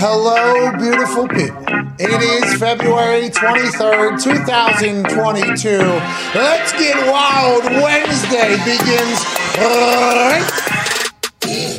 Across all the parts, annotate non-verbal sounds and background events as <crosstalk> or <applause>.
Hello, beautiful people. It is February 23rd, 2022. Let's get wild. Wednesday begins right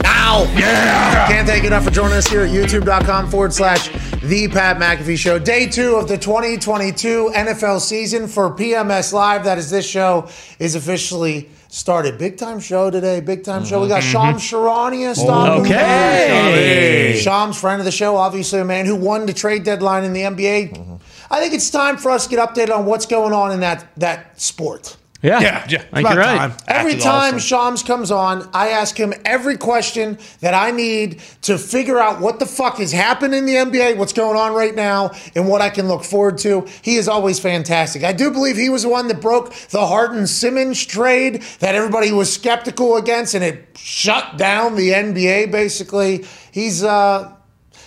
now. Yeah. Can't thank you enough for joining us here at youtube.com forward slash the Pat McAfee Show. Day two of the 2022 NFL season for PMS Live. That is this show is officially started. Big time show today. Big time show. We got mm-hmm. Shams Charania mm-hmm. stopping Okay. by. Shams, friend of the show, obviously a man who won the trade deadline in the NBA. Mm-hmm. I think it's time for us to get updated on what's going on in that that sport. Yeah. Yeah, yeah. I think you're right. time. Every After time All-Star. Shams comes on, I ask him every question that I need to figure out what the fuck has happened in the NBA, what's going on right now, and what I can look forward to. He is always fantastic. I do believe he was the one that broke the Harden Simmons trade that everybody was skeptical against, and it shut down the NBA basically. He's uh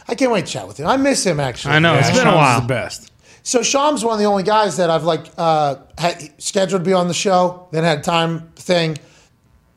I can't wait to chat with him. I miss him actually. I know. It's been a Shams is while. the best. So Sham's one of the only guys that I've like uh, had scheduled to be on the show, then had time thing,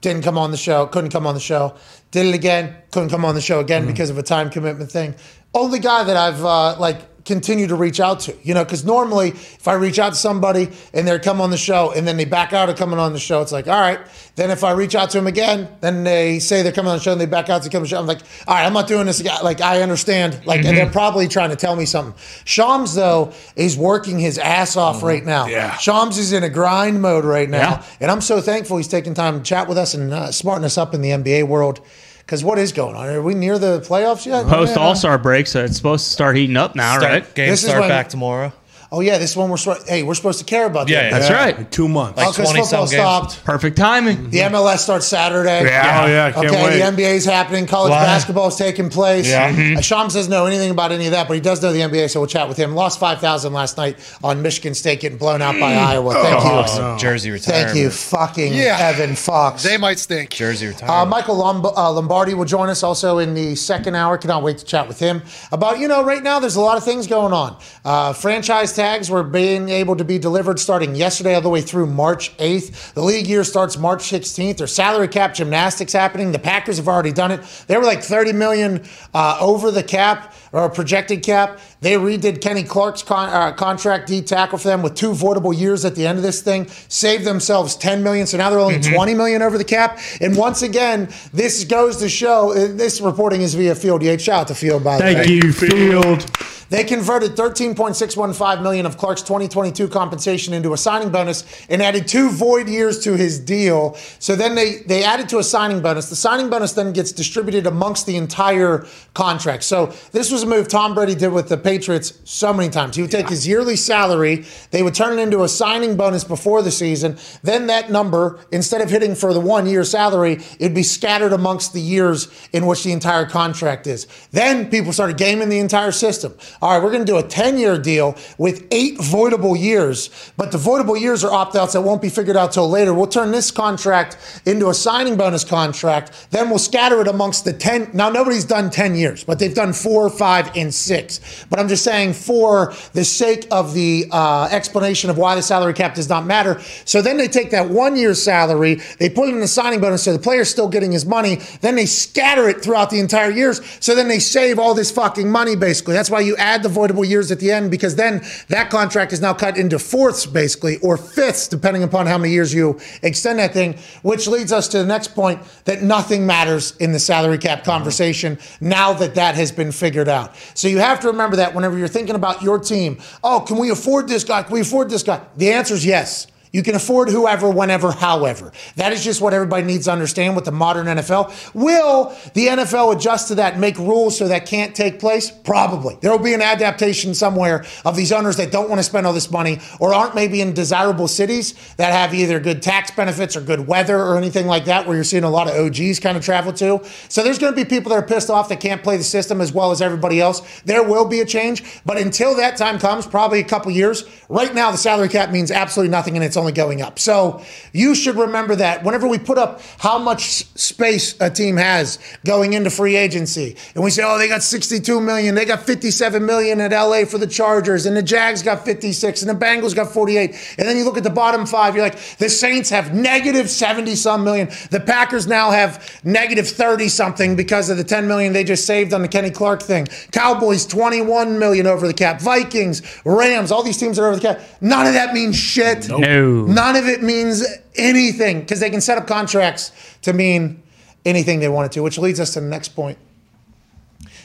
didn't come on the show, couldn't come on the show, did it again, couldn't come on the show again because of a time commitment thing. Only guy that I've uh, like continued to reach out to, you know, because normally if I reach out to somebody and they come on the show and then they back out of coming on the show, it's like, all right. Then if I reach out to them again, then they say they're coming on the show and they back out to come on the show. I'm like, all right, I'm not doing this again. Like I understand, like, and they're probably trying to tell me something. Shams though is working his ass off right now. Yeah. Shams is in a grind mode right now, Yeah. and I'm so thankful he's taking time to chat with us and uh, smarten us up in the NBA world. Because what is going on? Are we near the playoffs yet? Post All Star break, so it's supposed to start heating up now, Start, right? Games This is start when- back tomorrow. Oh yeah, this one we're supposed. Hey, we're supposed to care about. Yeah, that. yeah. That's right. Like two months. Like- Oh, because 20 football some games. stopped. Perfect timing. The MLS starts Saturday. yeah, oh yeah, can't okay, wait. the NBA is happening. College Wow. basketball is taking place. Yeah. Uh, Shams doesn't know anything about any of that, but he does know the NBA, so we'll chat with him. Lost 5,000 last night on Michigan State getting blown out by Iowa. Thank you. Oh, Jersey retirement. Thank you, fucking Yeah. Evan Fox. They might stink. Jersey Uh, retirement. Michael Lomb- uh, Lombardi will join us also in the second hour. Cannot wait to chat with him about, you know, right now there's a lot of things going on. Uh, franchise were being able to be delivered starting yesterday all the way through March 8th. The league year starts March 16th. There's salary cap gymnastics happening. The Packers have already done it. They were like 30 million uh, over the cap or a projected cap. They redid Kenny Clark's con- uh, contract D tackle for them with two voidable years at the end of this thing. Saved themselves 10 million, so now they're only 20 million over the cap. And once again, this goes to show. uh, This reporting is via Field Yates. Shout out to Field by the way. Thank you, Field. They converted 13.615 million of Clark's 2022 compensation into a signing bonus and added two void years to his deal. So then they they added to a signing bonus. The signing bonus then gets distributed amongst the entire contract. So this was a move Tom Brady did with the Patriots so many times. He would take his yearly salary, they would turn it into a signing bonus before the season. Then that number, instead of hitting for the one year salary, it'd be scattered amongst the years in which the entire contract is. Then people started gaming the entire system. All right, we're going to do a 10 year deal with eight voidable years, but the voidable years are opt outs that won't be figured out till later. We'll turn this contract into a signing bonus contract. Then we'll scatter it amongst the 10. Now, nobody's done 10 years, but they've done four, or five, and six. But I'm just saying for the sake of the uh, explanation of why the salary cap does not matter. So then they take that one year salary, they put it in the signing bonus so the player's still getting his money. Then they scatter it throughout the entire years. So then they save all this fucking money basically. That's why you add the voidable years at the end because then that contract is now cut into fourths basically or fifths depending upon how many years you extend that thing, which leads us to the next point that nothing matters in the salary cap conversation now that that has been figured out. So you have to remember that whenever you're thinking about your team, oh, can we afford this guy? Can we afford this guy? The answer is yes. You can afford whoever, whenever, however. That is just what everybody needs to understand with the modern NFL. Will the NFL adjust to that and make rules so that can't take place? Probably. There will be an adaptation somewhere of these owners that don't want to spend all this money or aren't maybe in desirable cities that have either good tax benefits or good weather or anything like that, where you're seeing a lot of OGs kind of travel to. So there's going to be people that are pissed off that can't play the system as well as everybody else. There will be a change, but until that time comes, probably a couple years. Right now, the salary cap means absolutely nothing, and it's only only going up. So you should remember that whenever we put up how much space a team has going into free agency, and we say, oh, they got 62 million, they got 57 million at LA for the Chargers, and the Jags got 56, and the Bengals got 48. And then you look at the bottom five, you're like, the Saints have negative 70 some million. The Packers now have negative 30 something because of the 10 million they just saved on the Kenny Clark thing. Cowboys 21 million over the cap. Vikings, Rams, all these teams are over the cap. None of that means shit. No. None of it means anything because they can set up contracts to mean anything they wanted to, which leads us to the next point.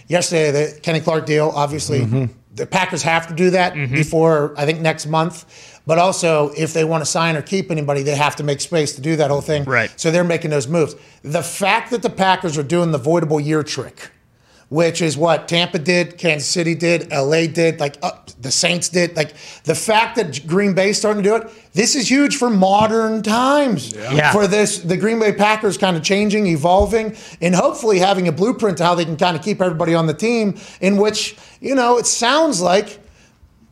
Yesterday, the Kenny Clark deal, obviously, Mm-hmm. the Packers have to do that before, I think, next month. But also, if they want to sign or keep anybody, they have to make space to do that whole thing. Right. So they're making those moves. The fact that the Packers are doing the voidable year trick, which is what Tampa did, Kansas City did, LA did, like uh, the Saints did. Like the fact that Green Bay's starting to do it, this is huge for modern times. Yeah. For this, the Green Bay Packers kind of changing, evolving, and hopefully having a blueprint to how they can kind of keep everybody on the team. In which you know it sounds like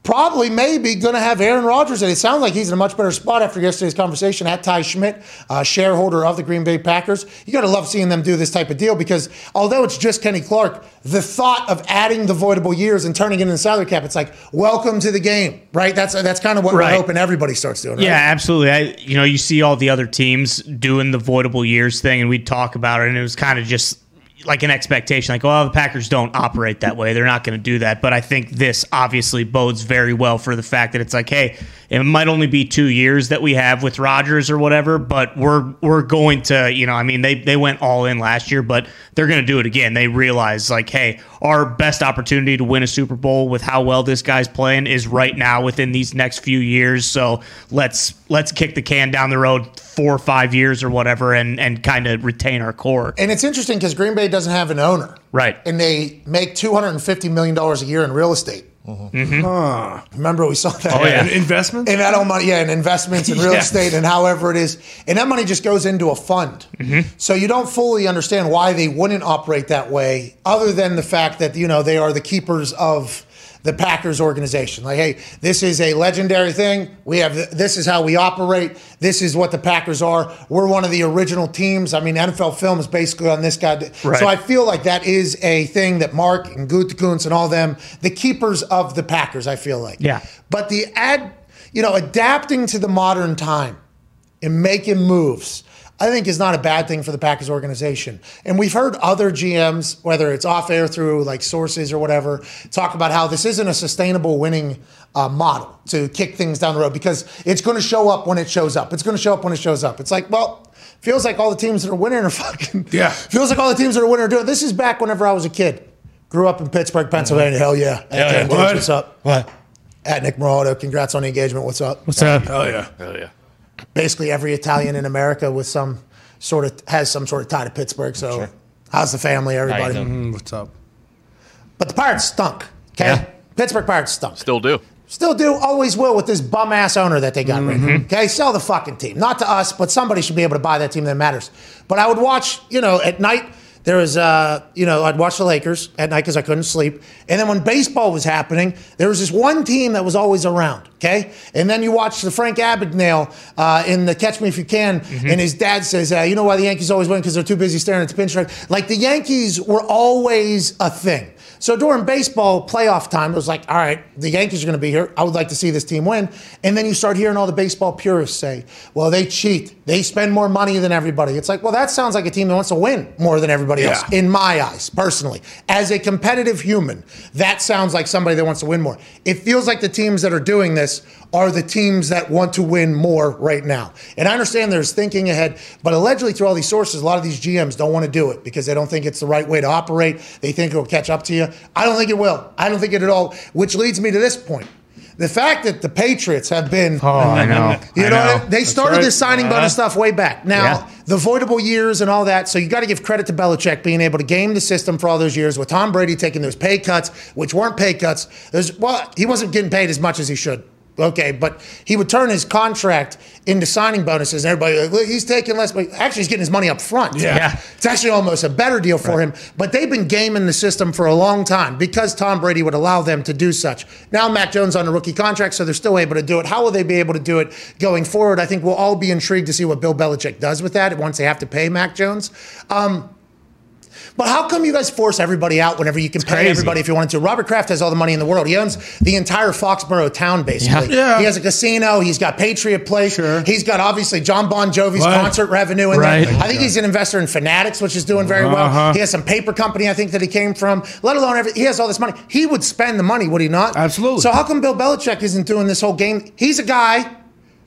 probably maybe going to have Aaron Rodgers. And it sounds like he's in a much better spot after yesterday's conversation at Ty Schmidt, uh, shareholder of the Green Bay Packers. You got to love seeing them do this type of deal because although it's just Kenny Clark, the thought of adding the voidable years and turning it into salary cap, it's like welcome to the game, right? That's that's kind of what Right. we're hoping everybody starts doing. Right? Yeah, absolutely. I, you know, you see all the other teams doing the voidable years thing, and we'd talk about it, and it was kind of just like an expectation, like, well, the Packers don't operate that way; they're not going to do that. But I think this obviously bodes very well for the fact that it's like, hey, it might only be two years that we have with Rodgers or whatever, but we're we're going to, you know, I mean, they they went all in last year, but they're going to do it again. They realize like, hey, our best opportunity to win a Super Bowl with how well this guy's playing is right now within these next few years. So let's let's kick the can down the road four or five years or whatever, and and kind of retain our core. And it's interesting because Green Bay doesn't have an owner. Right. And they make $250 million a year in real estate. Remember, we saw that. Mm-hmm. Oh, yeah. And investments? And that all money, yeah, and investments in real <laughs> Yeah. estate and however it is. And that money just goes into a fund. Mm-hmm. So you don't fully understand why they wouldn't operate that way, other than the fact that, you know, they are the keepers of the Packers organization. Like, hey, this is a legendary thing. We have this is how we operate. This is what the Packers are. We're one of the original teams. I mean, NFL film is basically on this guy. Right. So I feel like that is a thing that Mark and Gutekunst and all them, the keepers of the Packers, I feel like. Yeah. But the ad, you know, adapting to the modern time and making moves, I think is not a bad thing for the Packers organization. And we've heard other GMs, whether it's off air through like sources or whatever, talk about how this isn't a sustainable winning uh, model to kick things down the road because it's going to show up when it shows up. It's going to show up when it shows up. It's like, well, feels like all the teams that are winning are <laughs> fucking. Yeah. Feels like all the teams that are winning are doing. This is back whenever I was a kid. Grew up in Pittsburgh, Pennsylvania. Hell yeah. At yeah. Ken What? What's up? What? At Nick Morado. Congrats on the engagement. What's up? What's up? Oh, yeah. Hell yeah. Basically every Italian in America with some sort of has some sort of tie to Pittsburgh. So how's the family, everybody? doing? Mm, what's up? But the Pirates stunk. Okay, Yeah. Pittsburgh Pirates stunk. Still do. Still do, always will with this bum ass owner that they got right Mm-hmm. now. Okay, sell the fucking team. Not to us, but somebody should be able to buy that team that matters. But I would watch, you know, at night. There was, uh, you know, I'd watch the Lakers at night because I couldn't sleep. And then when baseball was happening, there was this one team that was always around. Okay, and then you watch the Frank Abagnale uh, in the Catch Me If You Can, and his dad says, uh, "You know why the Yankees always win? Because they're too busy staring at the pinstripe." Like the Yankees were always a thing. So during baseball playoff time, it was like, all right, the Yankees are going to be here. I would like to see this team win. And then you start hearing all the baseball purists say, well, they cheat. They spend more money than everybody. It's like, well, that sounds like a team that wants to win more than everybody else, in my eyes, personally. As a competitive human, that sounds like somebody that wants to win more. It feels like the teams that are doing this are the teams that want to win more right now. And I understand there's thinking ahead, but allegedly through all these sources, a lot of these GMs don't want to do it because they don't think it's the right way to operate. They think it'll catch up to you. I don't think it will. I don't think it at all, which leads me to this point. The fact that the Patriots have been Oh, I <laughs> know. you know, know. they started right. this signing bonus stuff way back. Now, Yeah. the voidable years and all that. So you got to give credit to Belichick being able to game the system for all those years with Tom Brady taking those pay cuts, which weren't pay cuts. There's well, he wasn't getting paid as much as he should. Okay, but he would turn his contract into signing bonuses, and everybody like, Look, he's taking less, but actually he's getting his money up front. Yeah. Yeah. It's actually almost a better deal for him. But they've been gaming the system for a long time because Tom Brady would allow them to do such. Now Mac Jones on a rookie contract, so they're still able to do it. How will they be able to do it going forward? I think we'll all be intrigued to see what Bill Belichick does with that once they have to pay Mac Jones. Um, but how come you guys force everybody out whenever you can pay crazy. everybody if you wanted to? Robert Kraft has all the money in the world. He owns the entire Foxborough town, basically. Yeah. Yeah. He has a casino. He's got Patriot Place. Sure. He's got obviously John Bon Jovi's Right. concert revenue in Right. there. I think he's an investor in Fanatics, which is doing very well. Uh-huh. He has some paper company, I think, that he came from. Let alone every, he has all this money. He would spend the money, would he not? Absolutely. So how come Bill Belichick isn't doing this whole game? He's a guy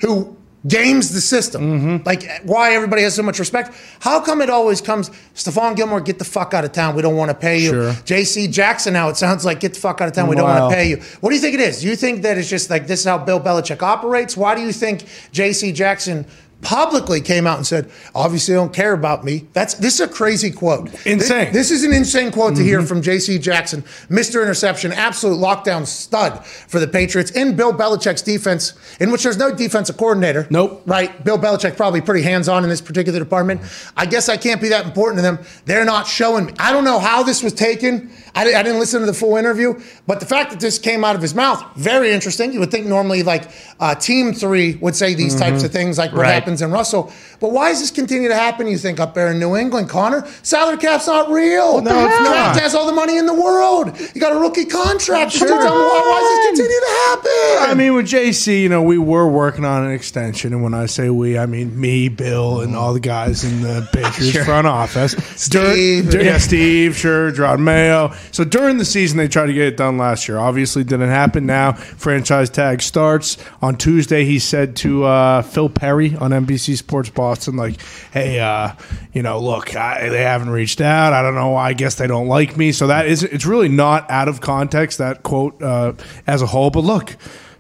who games the system. Mm-hmm. Like why everybody has so much respect. How come it always comes, Stephon Gilmore, get the fuck out of town. We don't want to pay you. Sure. JC Jackson now, it sounds like get the fuck out of town. We don't want to pay you. What do you think it is? Do you think that it's just like this is how Bill Belichick operates? Why do you think JC Jackson publicly came out and said, obviously they don't care about me? That's this is a crazy quote. Insane. This, this is an insane quote to hear from JC Jackson, Mr. Interception, absolute lockdown stud for the Patriots in Bill Belichick's defense, in which there's no defensive coordinator. Nope. Right? Bill Belichick probably pretty hands-on in this particular department. I guess I can't be that important to them. They're not showing me. I don't know how this was taken. I, I didn't listen to the full interview, but the fact that this came out of his mouth, very interesting. You would think normally like uh, Team Three would say these types of things, like what Right. In Russell. But why does this continue to happen? You think up there in New England, Connor? Salary cap's not real. No, it's Kraft not. has all the money in the world. You got a rookie contract. Sure. Why, why does this continue to happen? I mean, with JC, you know, we were working on an extension, and when I say we, I mean me, Bill, and all the guys in the <laughs> Patriots Sure. front office. Steve. Dur- yeah, Steve, sure, Jerod Mayo. So during the season, they tried to get it done last year. Obviously, didn't happen. Now, franchise tag starts on Tuesday. He said to uh, Phil Perry on NBC Sports Boston, like, "Hey, uh, you know, look, I, they haven't reached out. I don't know. I guess they don't like me. So that is, it's really not out of context that quote uh, as a whole. But look."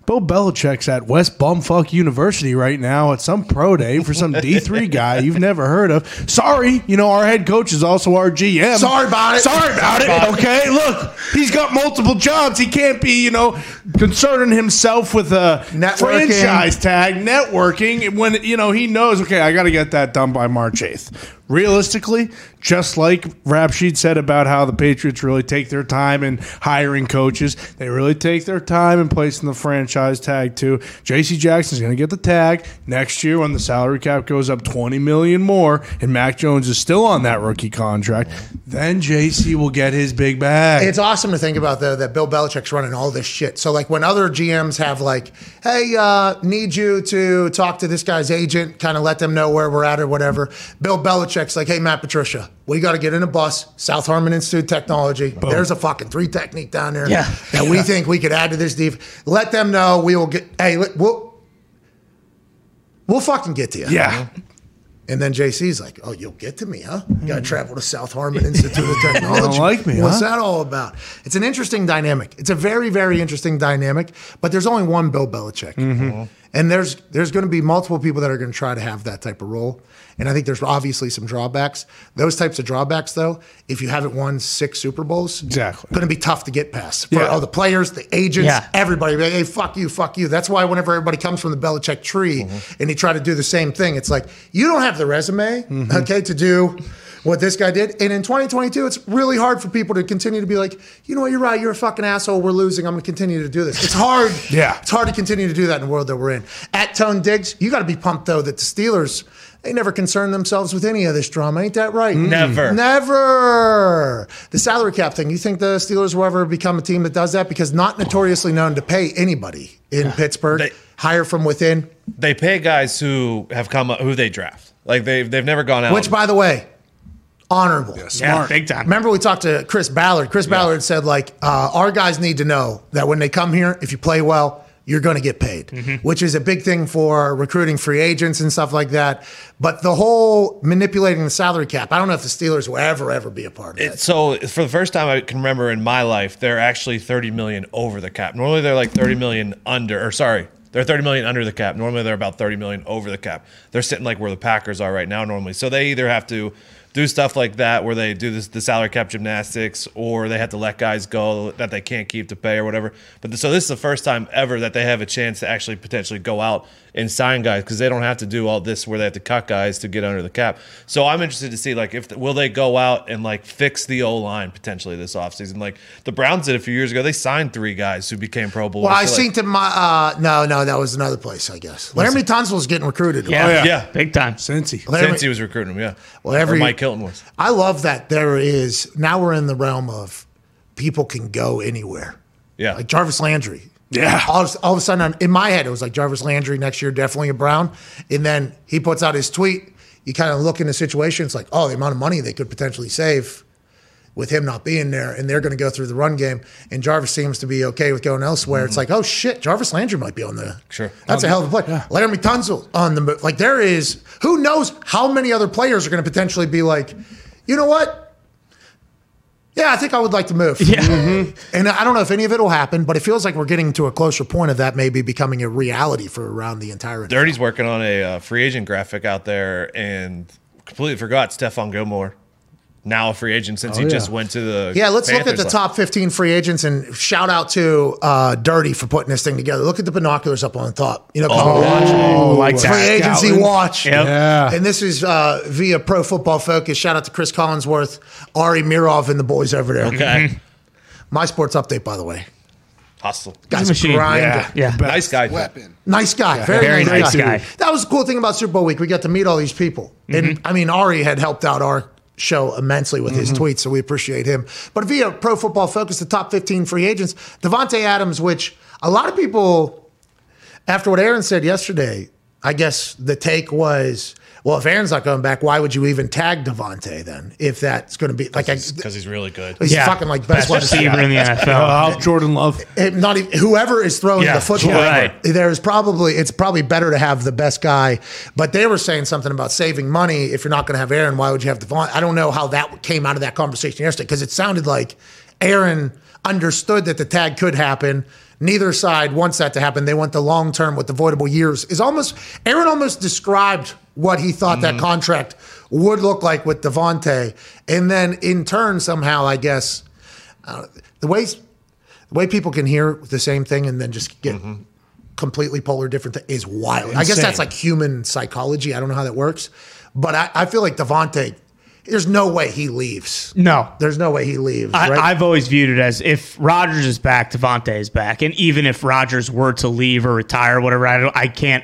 Bill Belichick's at West Bumfuck University right now at some pro day for some D3 <laughs> guy you've never heard of. Sorry, you know, our head coach is also our GM. Sorry about it. Sorry about it. Okay, look, he's got multiple jobs. He can't be, you know, concerning himself with a Networking. franchise tag, networking, when, you know, he knows, okay, I got to get that done by March 8th. Realistically, just like Rap Sheet said about how the Patriots really take their time in hiring coaches, they really take their time in placing the franchise tag too. JC Jackson's going to get the tag next year when the salary cap goes up 20 million more and Mac Jones is still on that rookie contract. Then JC will get his big bag. It's awesome to think about though that Bill Belichick's running all this shit. So like when other GMs have like, hey, uh, need you to talk to this guy's agent, kind of let them know where we're at or whatever. Bill Belichick's like, hey, Matt Patricia, we got to get in a bus, South Harmon Institute of Technology. There's a fucking three technique down there Yeah. that we think we could add to this deep. Let them know we will get. Hey, let- we'll we'll fucking get to you. yeah. And then JC's like, "Oh, you'll get to me, huh? You got to travel to South Harmon Institute of <laughs> Technology. don't like me, What's huh? that all about?" It's an interesting dynamic. It's a very, very interesting dynamic. But there's only one Bill Belichick, Mm-hmm. And there's there's going to be multiple people that are going to try to have that type of role. And I think there's obviously some drawbacks. Those types of drawbacks, though, if you haven't won six Super Bowls, Exactly. going to be tough to get past for Yeah. all the players, the agents, Yeah. everybody. Like, Hey, fuck you, fuck you. That's why whenever everybody comes from the Belichick tree mm-hmm. and they try to do the same thing, it's like you don't have the resume, mm-hmm. okay, to do what this guy did. And in 2022, it's really hard for people to continue to be like, you know what, you're right, you're a fucking asshole. We're losing. I'm going to continue to do this. It's hard. Yeah. it's hard to continue to do that in the world that we're in. At Tone Diggs, you got to be pumped though that the Steelers. They never concern themselves with any of this drama. Ain't that right? Never. Never. The salary cap thing. You think the Steelers will ever become a team that does that? Because not notoriously known to pay anybody in Pittsburgh. They- hire from within. They pay guys who have come who they draft. Like they've they've never gone out. Which, by the way, honorable. Yeah, Smart. big time. Remember, we talked to Chris Ballard. Chris Ballard said, like, uh, our guys need to know that when they come here, if you play well, you're going to get paid, Mm-hmm. which is a big thing for recruiting free agents and stuff like that. But the whole manipulating the salary cap, I don't know if the Steelers will ever, ever be a part of It- it. so for the first time I can remember in my life, they're actually 30 million over the cap. Normally they're like 30 million under, or sorry, they're 30 million under the cap. Normally they're about 30 million over the cap. They're sitting like where the Packers are right now normally. So they either have to do stuff like that where they do this the salary cap gymnastics or they have to let guys go that they can't keep to pay or whatever. But so this is the first time ever that they have a chance to actually potentially go out and sign guys because they don't have to do all this where they have to cut guys to get under the cap. So I'm interested to see like if will they go out and like fix the O line potentially this offseason. Like the Browns did a few years ago, they signed three guys who became Pro Bowlers. Well, I So, seen like, to my uh, no, no, that was another place, I guess. Laremy Tunsil's getting recruited. Yeah, yeah. Yeah. big time. Cincy. Laremy- Cincy was recruiting him, yeah. Well, every- or Mike Hilton was. I love that there is now we're in the realm of people can go anywhere. Yeah. Like Jarvis Landry. Yeah. All, of- all of a sudden, I'm- in my head, it was like Jarvis Landry next year, definitely a Brown. And then he puts out his tweet. You kind of look in the situation. It's like, oh, the amount of money they could potentially save with him not being there, and they're going to go through the run game. And Jarvis seems to be okay with going elsewhere. It's mm-hmm. like, oh shit, Jarvis Landry might be on the. Sure. That's a hell of a play. Laremy Tunsil on the. Like there is, who knows how many other players are going to potentially be like, you know what? Yeah, I think I would like to move. Yeah. <laughs> And I don't know if any of it will happen, but it feels like we're getting to a closer point of that maybe becoming a reality for around the entire. Dirty's working on a uh, free agent graphic out there and completely forgot Stephon Gilmore. Now a free agent since he yeah. just went to the. Yeah, let's look at the last- top 15 free agents and shout out to uh, Dirty for putting this thing together. Look at the binoculars up on the top. You know, we're. Oh, like that. Free that. agency Scouting. watch. Yep. Yeah. And this is uh, via Pro Football Focus. Shout out to Chris Collinsworth, Ari Meirov, and the boys over there. Okay. My sports update, by the way. Hustle. Guys, machine. grind. Yeah. Yeah. Nice guy. Weapon. Nice guy. Very, Very nice, nice guy. guy. That was the cool thing about Super Bowl week. We got to meet all these people. And I mean, Ari had helped out our show immensely with his mm-hmm. tweets, so we appreciate him. But via Pro Football Focus, the top 15 free agents, Davante Adams, which a lot of people, after what Aaron said yesterday, I guess the take was, well, if Aaron's not going back, why would you even tag Davante then? If that's going to be like, Because he's really good. he's Yeah. fucking like best Best wide receiver in the NFL. I'll Jordan Love. it- not even whoever is throwing Yeah, the football. right. There's probably it's probably better to have the best guy. But they were saying something about saving money. If you're not going to have Aaron, why would you have Devon? I don't know how that came out of that conversation yesterday because it sounded like Aaron understood that the tag could happen. Neither side wants that to happen. They want the long term with avoidable years. Is almost Aaron almost described what he thought that contract would look like with Davante, and then in turn somehow I guess uh, the way the way people can hear the same thing and then just get completely polar different th- is wild. I guess that's like human psychology. I don't know how that works, but I, I feel like Davante. There's no way he leaves. No. There's no way he leaves. I, right? I've always viewed it as if Rodgers is back, Davante is back, and even if Rodgers were to leave or retire, or whatever, I, don't, I can't,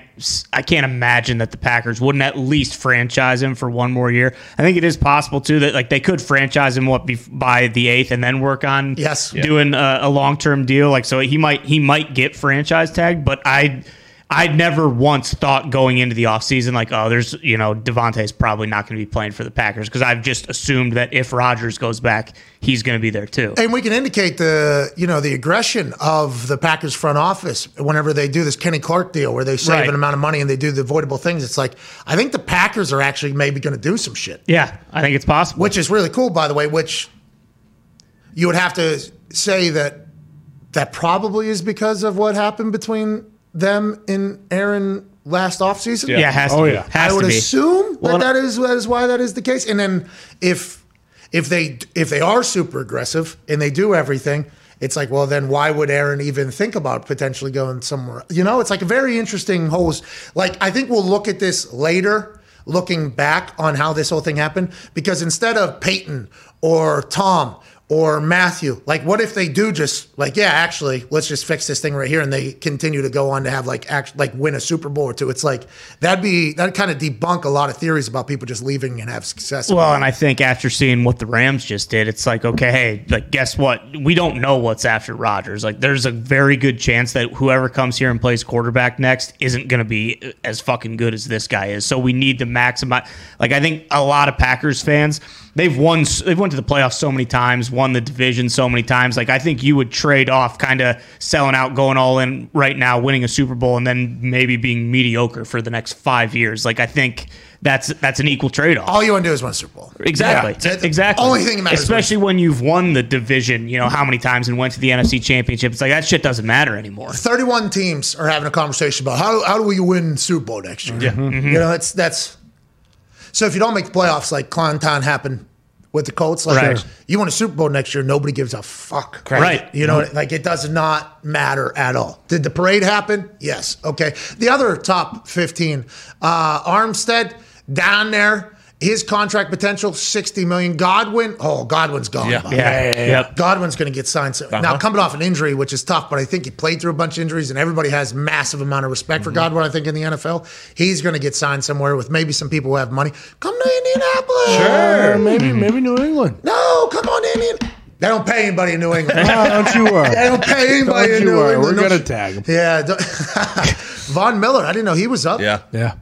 I can't imagine that the Packers wouldn't at least franchise him for one more year. I think it is possible too that like they could franchise him what bef- by the eighth and then work on Yes. Yeah. doing a, a long term deal. Like so, he might he might get franchise tagged, but I. I'd never once thought going into the offseason, like, oh, there's, you know, Davante's probably not going to be playing for the Packers because I've just assumed that if Rodgers goes back, he's going to be there too. and we can indicate the you know the aggression of the Packers front office whenever they do this Kenny Clark deal where they save Right. an amount of money and they do the avoidable things. It's like I think the Packers are actually maybe going to do some shit. Yeah, I think it's possible. which is really cool, by the way. Which you would have to say that that probably is because of what happened between them in Aaron last offseason. yeah, it has to Oh, be. yeah. Has I would to be. assume Well, that that is that is why that is the case. And then if if they if they are super aggressive and they do everything, it's like, well, then why would Aaron even think about potentially going somewhere? You know, it's like a very interesting whole. Like I think we'll look at this later, looking back on how this whole thing happened, because instead of Peyton or Tom. Or Matthew, like, what if they do just like, yeah, actually, let's just fix this thing right here, and they continue to go on to have like, act, like, win a Super Bowl or two. It's like that'd be that kind of debunk a lot of theories about people just leaving and have success. Well, and I think after seeing what the Rams just did, it's like, okay, hey, like, guess what? We don't know what's after Rodgers. Like, there's a very good chance that whoever comes here and plays quarterback next isn't going to be as fucking good as this guy is. So we need to maximize. Like, I think a lot of Packers fans, they've won, they've went to the playoffs so many times, won the division so many times. Like, I think you would trade off kind of selling out, going all in right now, winning a Super Bowl, and then maybe being mediocre for the next five years. Like, I think. That's that's an equal trade off. all you want to do is win a Super Bowl. Exactly. Yeah. Exactly. only thing that matters Especially when you've won the division, you know, how many times and went to the NFC championship. It's like that shit doesn't matter anymore. 31 teams are having a conversation about how, how do we win Super Bowl next year? Yeah. Mm-hmm. You know, that's that's So if you don't make the playoffs, like Clonton happened with the Colts, like Right. you win a Super Bowl next year, nobody gives a fuck. Right. You know, like it does not matter at all. Did the parade happen? Yes. Okay. The other top 15, uh, Armstead down there, his contract potential, 60 million. Godwin, oh, Godwin's gone. Yeah. by the Yeah. way. Yep. Godwin's going to get signed. So, Now, coming off an injury, which is tough, but I think he played through a bunch of injuries, and everybody has massive amount of respect for Godwin. I think in the NFL, he's going to get signed somewhere with maybe some people who have money. Come to Indianapolis. Or maybe maybe New England. No, come on, Indian. They don't pay anybody in New England. <laughs> Ah, don't you worry. They don't pay anybody Don't in New worry. England. We're No gonna sh- tag him. Yeah, don't- <laughs> Von Miller. I didn't know he was up. Yeah. Yeah.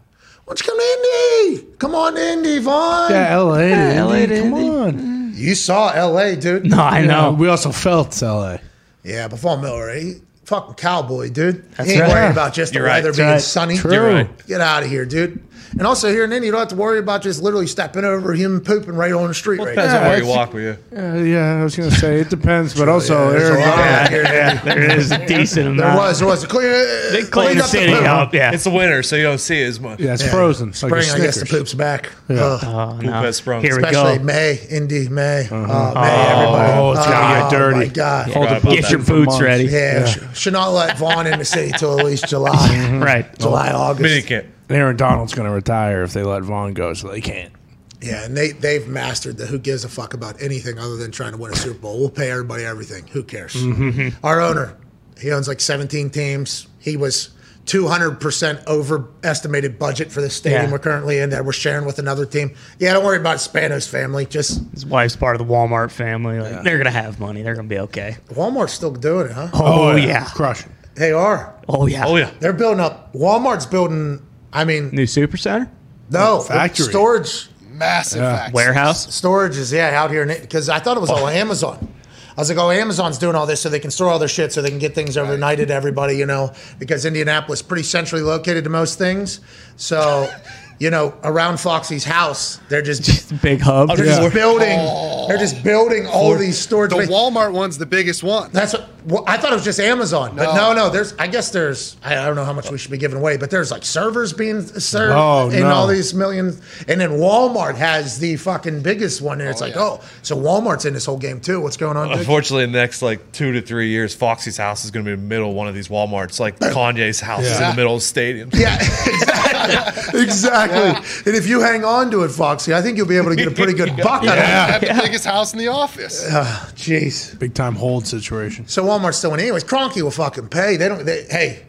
Why don't you come to Indy? Come on, Indy, Von. Yeah, L.A. to LA Indy. to Come Indy. on. You saw L.A., dude. No, I Yeah, know. we also felt L.A. Yeah, but Von Miller, he fucking cowboy, dude. That's he ain't right. worried about just the You're right. weather That's being right. sunny. True. You're right. Get out of here, dude. And also here in Indy, you don't have to worry about just literally stepping over him pooping right on the street right Depends now. on where you walk with you. Uh, yeah, I was gonna say it depends, but also there's a Aaron lot. Donald. here in Indy. <laughs> There is a decent There amount. was, there was. a Clean, uh, They clean clean the up city poop. up. Yeah. It's the winter, so you don't see it as much. Yeah, it's frozen. It's like a Spring, I guess the poop's back. Yeah. Ugh. Oh, Poop no. has sprung. Here we Especially go. May, Indy, May. Uh-huh. Uh, oh, May, everybody. Oh, it's gonna get oh, dirty. Oh, my God. Hold Forgot Get that. your boots ready. Yeah, should not let Von in the city till at least <laughs> July. Right. July, August. Minicamp. Aaron Donald's gonna retire if they let Von go, so they can't. Yeah, and they they've mastered the who gives a fuck about anything other than trying to win a Super Bowl. We'll pay everybody everything. Who cares? Mm-hmm. Our owner, he owns like 17 teams. He was 200% overestimated budget for the stadium Yeah. we're currently in that we're sharing with another team. Yeah, don't worry about Spanos family. Just His wife's part of the Walmart family. Like, They're gonna have money. They're gonna be okay. Walmart's still doing it, huh? Oh, yeah. crushing. They are. Oh yeah. Oh yeah. They're building up. Walmart's building. I mean, New super center no Factory. storage. Massive factories. warehouse. Storage is yeah out here because I thought it was all oh. Amazon. I was like, oh, Amazon's doing all this so they can store all their shit so they can get things overnighted to everybody, you know, because Indianapolis pretty centrally located to most things. So, <laughs> you know, around Foxy's house, they're just <laughs> Big hub. they're Yeah. just building they're just building all these storage. The space. Walmart one's the biggest one. That's what well, I thought it was just Amazon, but No. no, no. There's, I guess there's, I don't know how much we should be giving away, but there's like servers being served Oh, in no. all these millions, and then Walmart has the fucking biggest one, and it's oh, like, yeah. oh, so Walmart's in this whole game too. What's going on? dude? Unfortunately, in the next like two to three years, Foxy's house is going to be in the middle of one of these WalMarts. Like <laughs> Kanye's house is in the middle of the stadium. Yeah, <laughs> exactly. exactly. And if you hang on to it, Foxy, I think you'll be able to get a pretty good <laughs> buck out of it. have the biggest house in the office. Ah, jeez. Big time hold situation. So Walmart's still in. Anyways, Kroenke will fucking pay. They don't. They, hey,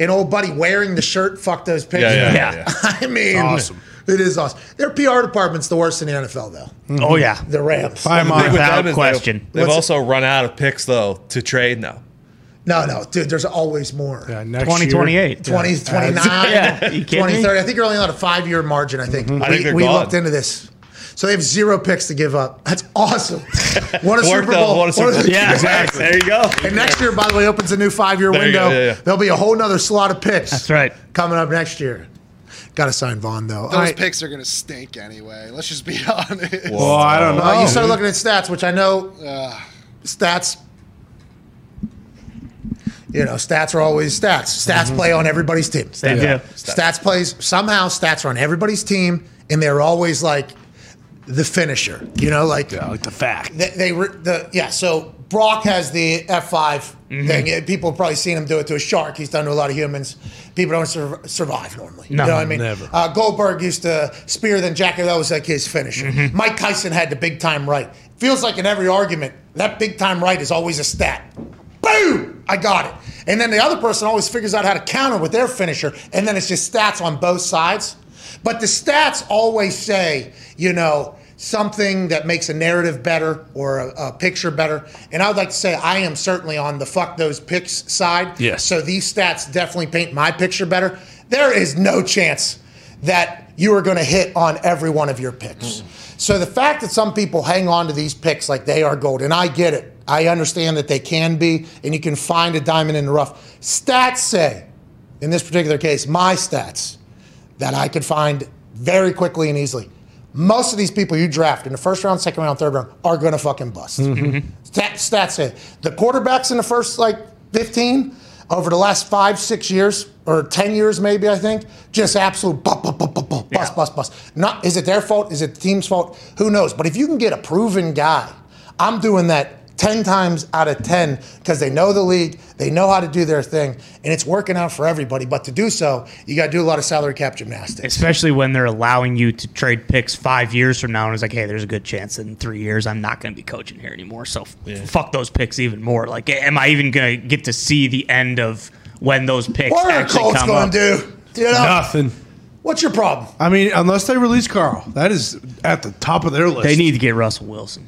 an old buddy wearing the shirt. Fuck those pictures. Yeah, yeah, <laughs> Yeah. yeah. I mean, Awesome. It is awesome. Their PR department's the worst in the NFL, though. Mm-hmm. Oh yeah. The Rams. I'm on Without question. They've, they've What's it- also run out of picks though to trade now. No, no, dude. There's always more. Yeah, next 2028. 20, 29, Yeah, you kidding 20, me? 30. I think you're only on a five year margin, I think. I We, think they're we looked into this. So they have zero picks to give up. That's awesome. <laughs> What a Super out, Bowl. what a Super Bowl. Yeah. Exactly. There you go. And next year, by the way, opens a new five year window. yeah, yeah. There'll be a whole nother slot of picks. That's right. Coming up next year. Got to sign Von, though. Those All right. picks are going to stink anyway. Let's just be <laughs> honest. Well, I don't know. Uh, you started looking at stats, which I know stats. You know, stats are always stats. Stats play on everybody's team. They do. Stats plays somehow. Stats are on everybody's team, and they're always like the finisher. You know, like Yeah, like the fact. they, they re- the yeah. So Brock has the F 5 Mm-hmm. thing. People have probably seen him do it to a shark. He's done to a lot of humans. People don't sur- survive normally. No, you know what I mean? never. Uh, Goldberg used to spear then Jack. That was like his finisher. Mm-hmm. Mike Tyson had the big time right. Feels like in every argument that big time right is always a stat. Boom! I got it. And then the other person always figures out how to counter with their finisher, and then it's just stats on both sides. But the stats always say, you know, something that makes a narrative better or a, a picture better. And I would like to say I am certainly on the fuck those picks side. Yes. So these stats definitely paint my picture better. There is no chance that you are going to hit on every one of your picks. Mm. So the fact that some people hang on to these picks like they are gold, and I get it. I understand that they can be, and you can find a diamond in the rough. Stats say, in this particular case, my stats, that I could find very quickly and easily. Most of these people you draft in the first round, second round, third round are going to fucking bust. Mm-hmm. Stat, stats say the quarterbacks in the first like 15 over the last five, six years, or 10 years maybe, I think. Just absolute bust, bust, bust, bust, bust, bust, bust. Not, is it their fault? Is it the team's fault? Who knows? But if you can get a proven guy, I'm doing that 10 times out of 10 because they know the league, they know how to do their thing, and it's working out for everybody. But to do so, you got to do a lot of salary cap gymnastics. Especially when they're allowing you to trade picks five years from now, and it's like, hey, there's a good chance in three years I'm not going to be coaching here anymore. So f- fuck those picks even more. Like, am I even going to get to see the end of when those picks What are actually Colts come going up? to do? You know? Nothing. What's your problem? I mean, unless they release Carl, that is at the top of their list. They need to get Russell Wilson.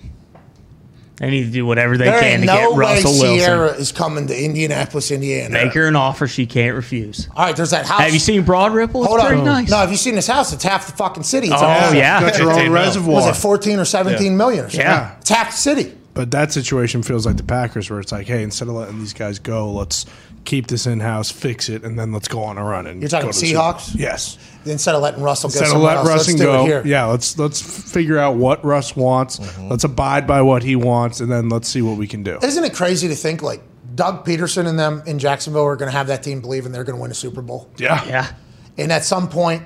They need to do whatever they There can to no get way Russell Ciara Wilson. is coming to Indianapolis, Indiana. Make her an offer she can't refuse. All right, there's that house. Have you seen Broad Ripple? It's Hold on. pretty nice. No, have you seen this house? It's half the fucking city. It's Oh, a, yeah. got your own reservoir. Was it 14 or 17 Yeah. million or something? Yeah. It's half the city. But that situation feels like the Packers, where it's like, hey, instead of letting these guys go, let's keep this in house, fix it, and then let's go on a run. And You're talking go to Seahawks? Bowl. Yes. Instead of letting Russell go Instead of let else, Russ let's go, here. yeah, let's let's figure out what Russ wants. Mm-hmm. Let's abide by what he wants, and then let's see what we can do. Isn't it crazy to think like Doug Pederson and them in Jacksonville are going to have that team believing they're going to win a Super Bowl? Yeah, Yeah. And at some point,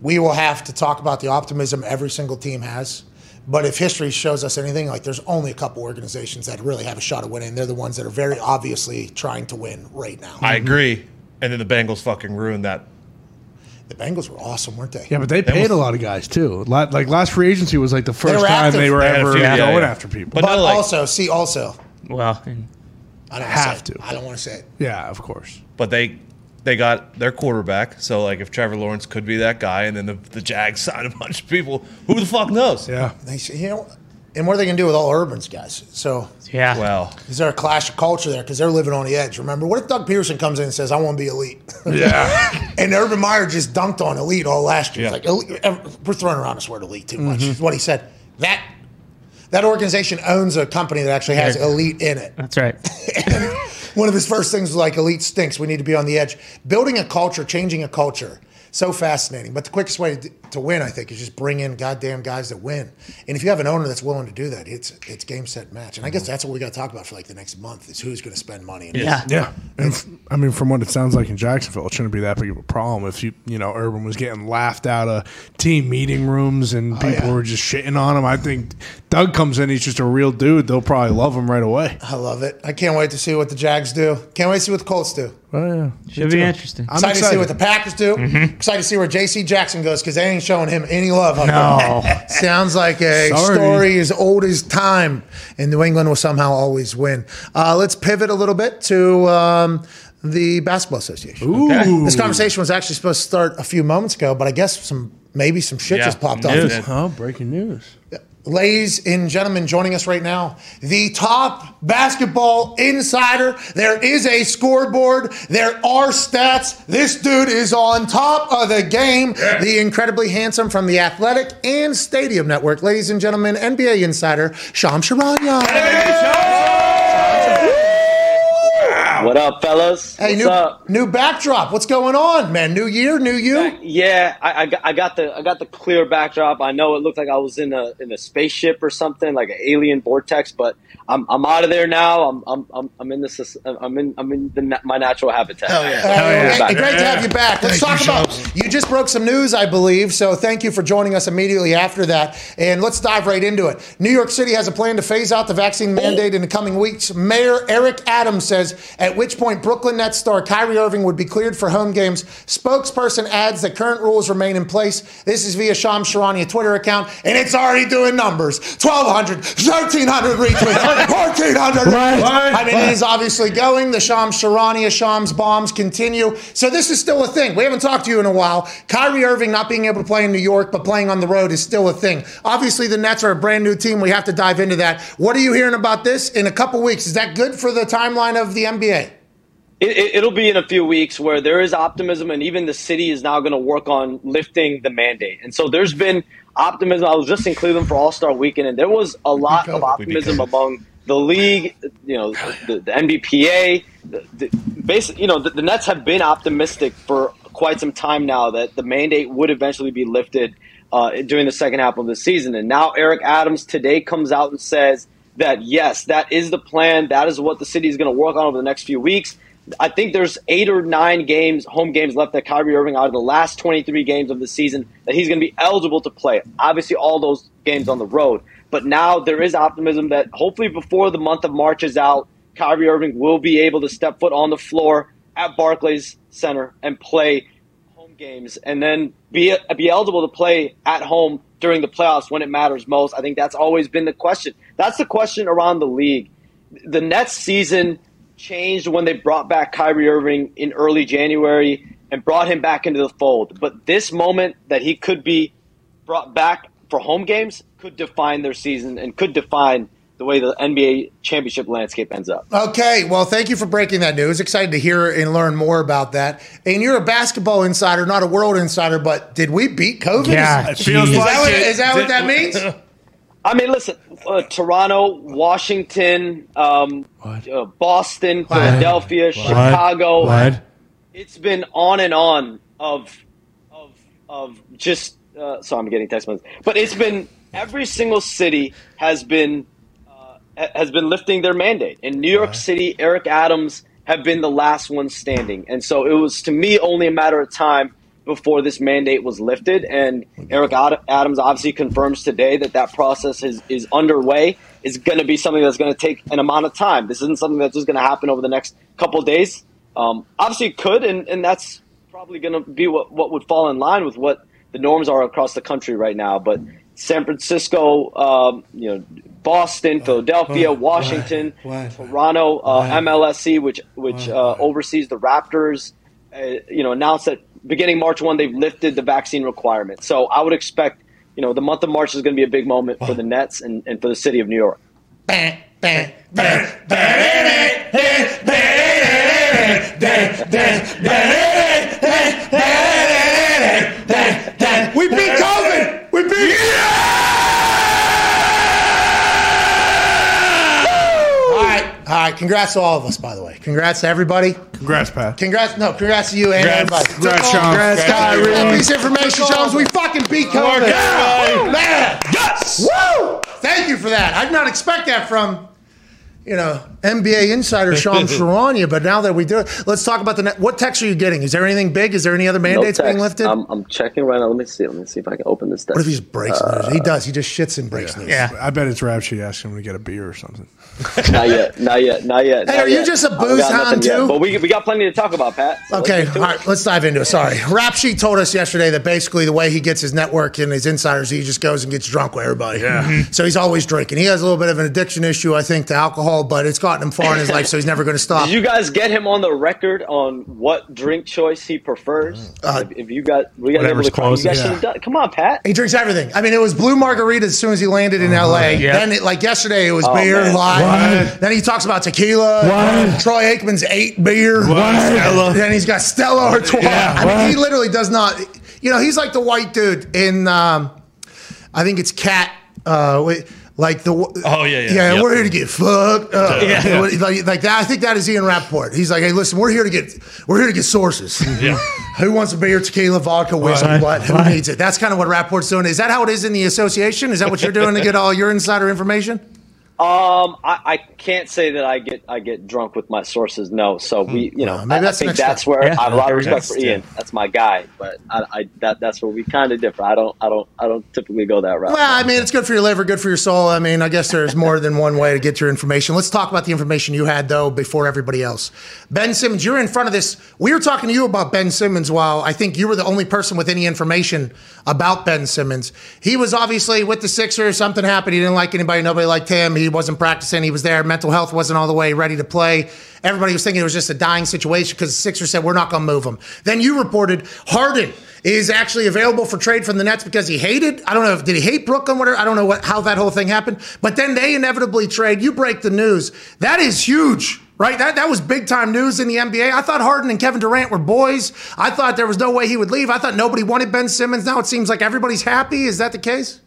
we will have to talk about the optimism every single team has. But if history shows us anything, like there's only a couple organizations that really have a shot at winning. They're the ones that are very obviously trying to win right now. I agree. And then the Bengals fucking ruined that. the Bengals were awesome, weren't they? Yeah, but they paid a lot of guys too. La- Like last free agency was like the first were time active. they were They had a ever few, yeah, going yeah. after people. But But no, like- also, see, also, Well, and I don't Have wanna say it. to. I don't want to say it. yeah, of course. But they they got their quarterback. So like if Trevor Lawrence could be that guy, and then the, the Jags <laughs> signed a bunch of people, who the fuck knows? Yeah, They say, you know, and what are they going to do with all Urban's guys? So yeah. Well, is there a clash of culture there? Because they're living on the edge. Remember, what if Doug Pederson comes in and says, "I want to be elite"? <laughs> yeah. and Urban Meyer just dunked on elite all last year. Yeah. Like elite, we're throwing around this word elite too much. Mm-hmm. Is what he said. That that organization owns a company that actually has Yeah. elite in it. That's right. <laughs> One of his first things was like elite stinks. We need to be on the edge. Building a culture, changing a culture. So fascinating. But the quickest way to, to win, I think, is just bring in goddamn guys that win. And if you have an owner that's willing to do that, it's it's game set match. And I guess that's what we got to talk about for like the next month is who's going to spend money. And Yeah. Yeah, and f- I mean, from what it sounds like in Jacksonville, it shouldn't be that big of a problem. If you, you know, Urban was getting laughed out of team meeting rooms and oh, people yeah. were just shitting on him, I think Doug comes in, he's just a real dude. They'll probably love him right away. I love it. I can't wait to see what the Jags do. Can't wait to see what the Colts do. Oh yeah, Should be interesting. I'm excited, to see what the Packers do. Excited to see where J.C. Jackson goes because they ain't showing him any love. up No. <laughs> Sounds like a Sorry. story as old as time, and New England will somehow always win. Uh, let's pivot a little bit to um, the Basketball Association. Ooh. This conversation was actually supposed to start a few moments ago, but I guess some maybe some shit Yeah. just popped News. off. Oh, breaking news. Ladies and gentlemen, joining us right now, the top basketball insider. There is a scoreboard. There are stats. This dude is on top of the game. The incredibly handsome from the Athletic and Stadium Network. Ladies and gentlemen, NBA insider, Shams Charania. What up, fellas? Hey, What's new, up? new backdrop. What's going on, man? New year, new you? Yeah, I, I, got, I got the I got the clear backdrop. I know it looked like I was in a in a spaceship or something, like an alien vortex. But I'm I'm out of there now. I'm I'm I'm, I'm in this. I'm in I'm in the, my natural habitat. Hell Uh, yeah! great- Great to have you back. Let's talk about. You just broke some news, I believe. So thank you for joining us immediately after that. And let's dive right into it. New York City has a plan to phase out the vaccine mandate in the coming weeks. Mayor Eric Adams says, at which point Brooklyn Nets star Kyrie Irving would be cleared for home games. Spokesperson adds that current rules remain in place. This is via Sham Sharani, a Twitter account, and it's already doing numbers. 1,200, 1,300 retweets, <laughs> 1,400. I mean, it is obviously going. The Shams Charania, Sham's bombs continue. So this is still a thing. We haven't talked to you in a while. Kyrie Irving not being able to play in New York, but playing on the road is still a thing. Obviously, the Nets are a brand new team. We have to dive into that. What are you hearing about this in a couple weeks? Is that good for the timeline of the NBA? It, it, it'll be in a few weeks where there is optimism, and even the city is now going to work on lifting the mandate. And so there's been optimism. I was just in Cleveland for All Star Weekend, and there was a lot of optimism among the league, you know, the, the NBPA. The, the, basically, you know, the, the Nets have been optimistic for quite some time now that the mandate would eventually be lifted uh, during the second half of the season. And now Eric Adams today comes out and says that yes, that is the plan. That is what the city is going to work on over the next few weeks. I think there's eight or nine games, home games left that Kyrie Irving out of the last 23 games of the season that he's going to be eligible to play. Obviously, all those games on the road. But now there is optimism that hopefully before the month of March is out, Kyrie Irving will be able to step foot on the floor at Barclays Center and play home games and then be be eligible to play at home during the playoffs when it matters most. I think that's always been the question. That's the question around the league. The Nets season changed when they brought back Kyrie Irving in early January and brought him back into the fold. But this moment that he could be brought back for home games could define their season and could define the way the NBA championship landscape ends up. Okay, well, thank you for breaking that news. Excited to hear and learn more about that. And you're a basketball insider, not a world insider, but did we beat COVID? Yeah, is, feels is like that, what, it. is that what that means? <laughs> I mean, listen, uh, Toronto, Washington, um, uh, Boston, Philadelphia, Chicago. What? It's been on and on of of of just. Uh, so I'm getting text messages, but it's been every single city has been uh, has been lifting their mandate. In New York City, Eric Adams have been the last one standing, and so it was to me only a matter of time before this mandate was lifted. And Eric Ad- Adams obviously confirms today that that process is is underway. Is going to be something that's going to take an amount of time. This isn't something that's just going to happen over the next couple of days. Um, obviously, it could, and, and that's probably going to be what, what would fall in line with what the norms are across the country right now. But San Francisco, um, you know, Boston, Philadelphia, Washington, Toronto, uh, MLSC, which which uh, oversees the Raptors, uh, you know, announced that beginning March one they've lifted the vaccine requirement. So I would expect, you know, the month of March is going to be a big moment for the Nets and, and for the city of New York. <laughs> We beat COVID. We beat. All right. Congrats to all of us, by the way. Congrats to everybody. Congrats, Pat. Congrats, no, congrats to you and everybody. Congrats, Sean. Congrats, Congrats, Kyrie. everyone. Piece of information shows we fucking beat COVID. Yeah. Woo, man. Yes. Woo. Thank you for that. I did not expect that from, you know, NBA insider Sean <laughs> Ferrania, but now that we do it, let's talk about the net. What text are you getting? Is there anything big? Is there any other mandates no being lifted? I'm, I'm checking right now. Let me see. Let me see if I can open this text. what if he just breaks uh, news? He does. He just shits and breaks news. Yeah. I bet it's Rap Sheet asking him to get a beer or something. <laughs> Not yet. Not yet. Not yet. Hey, not are you just a don't booze got nothing hound, yet, too? But we, we got plenty to talk about, Pat. So Okay, get all to right, it. let's dive into it. Sorry. Rap Sheet told us yesterday that basically the way he gets his network and his insiders, he just goes and gets drunk with everybody. Yeah. So he's always drinking. He has a little bit of an addiction issue, I think, to alcohol, but it's gotten him far in his life, so he's never going to stop. Did you guys get him on the record on what drink choice he prefers? Uh, if, if you got, we got able whatever's to come. You guys closest. should have done. Come on, Pat. He drinks everything. I mean, it was blue margarita as soon as he landed in L.A. Yeah. Then, it, like yesterday, it was Oh, beer, man. live. Then he talks about tequila. Troy Aikman's eight beer. Stella. Then he's got Stella Artois. I mean, he literally does not. You know, he's like the white dude in. Um, I think it's Cat. Uh, wait, like the. Oh, yeah, yeah. Yeah, Yep. we're here to get fucked. up. Yeah. Like, like that. I think that is Ian Rapoport. He's like, hey, listen, we're here to get. We're here to get sources. Yeah. <laughs> Who wants a beer, tequila, vodka, whiskey? What? What? Who What? needs it? That's kind of what Rapoport's doing. Is that how it is in the association? Is that what you're doing to get all your insider information? Um, I, I can't say that I get I get drunk with my sources. No, so we, you know, maybe I, I think that's where Yeah. I have a lot of respect for Ian. That's my guy, but I, I that that's where we kind of differ. I don't I don't I don't typically go that route. Well, I mean, it's good for your liver, good for your soul. I mean, I guess there's more than one way to get your information. Let's talk about the information you had, though, before everybody else. Ben Simmons, you're in front of this. We were talking to you about Ben Simmons while I think you were the only person with any information about Ben Simmons. He was obviously with the Sixers. Something happened. He didn't like anybody. Nobody liked him. He wasn't practicing. He was there. Mental health wasn't all the way ready to play. Everybody was thinking it was just a dying situation because the Sixers said, we're not going to move him. Then you reported Harden is actually available for trade from the Nets because he hated. I don't know if did he hate Brooklyn? Whatever. I don't know what how that whole thing happened. But then they inevitably trade. You break the news. That is huge, right? That that was big time news in the NBA. I thought Harden and Kevin Durant were boys. I thought there was no way he would leave. I thought nobody wanted Ben Simmons. Now it seems like everybody's happy. Is that the case?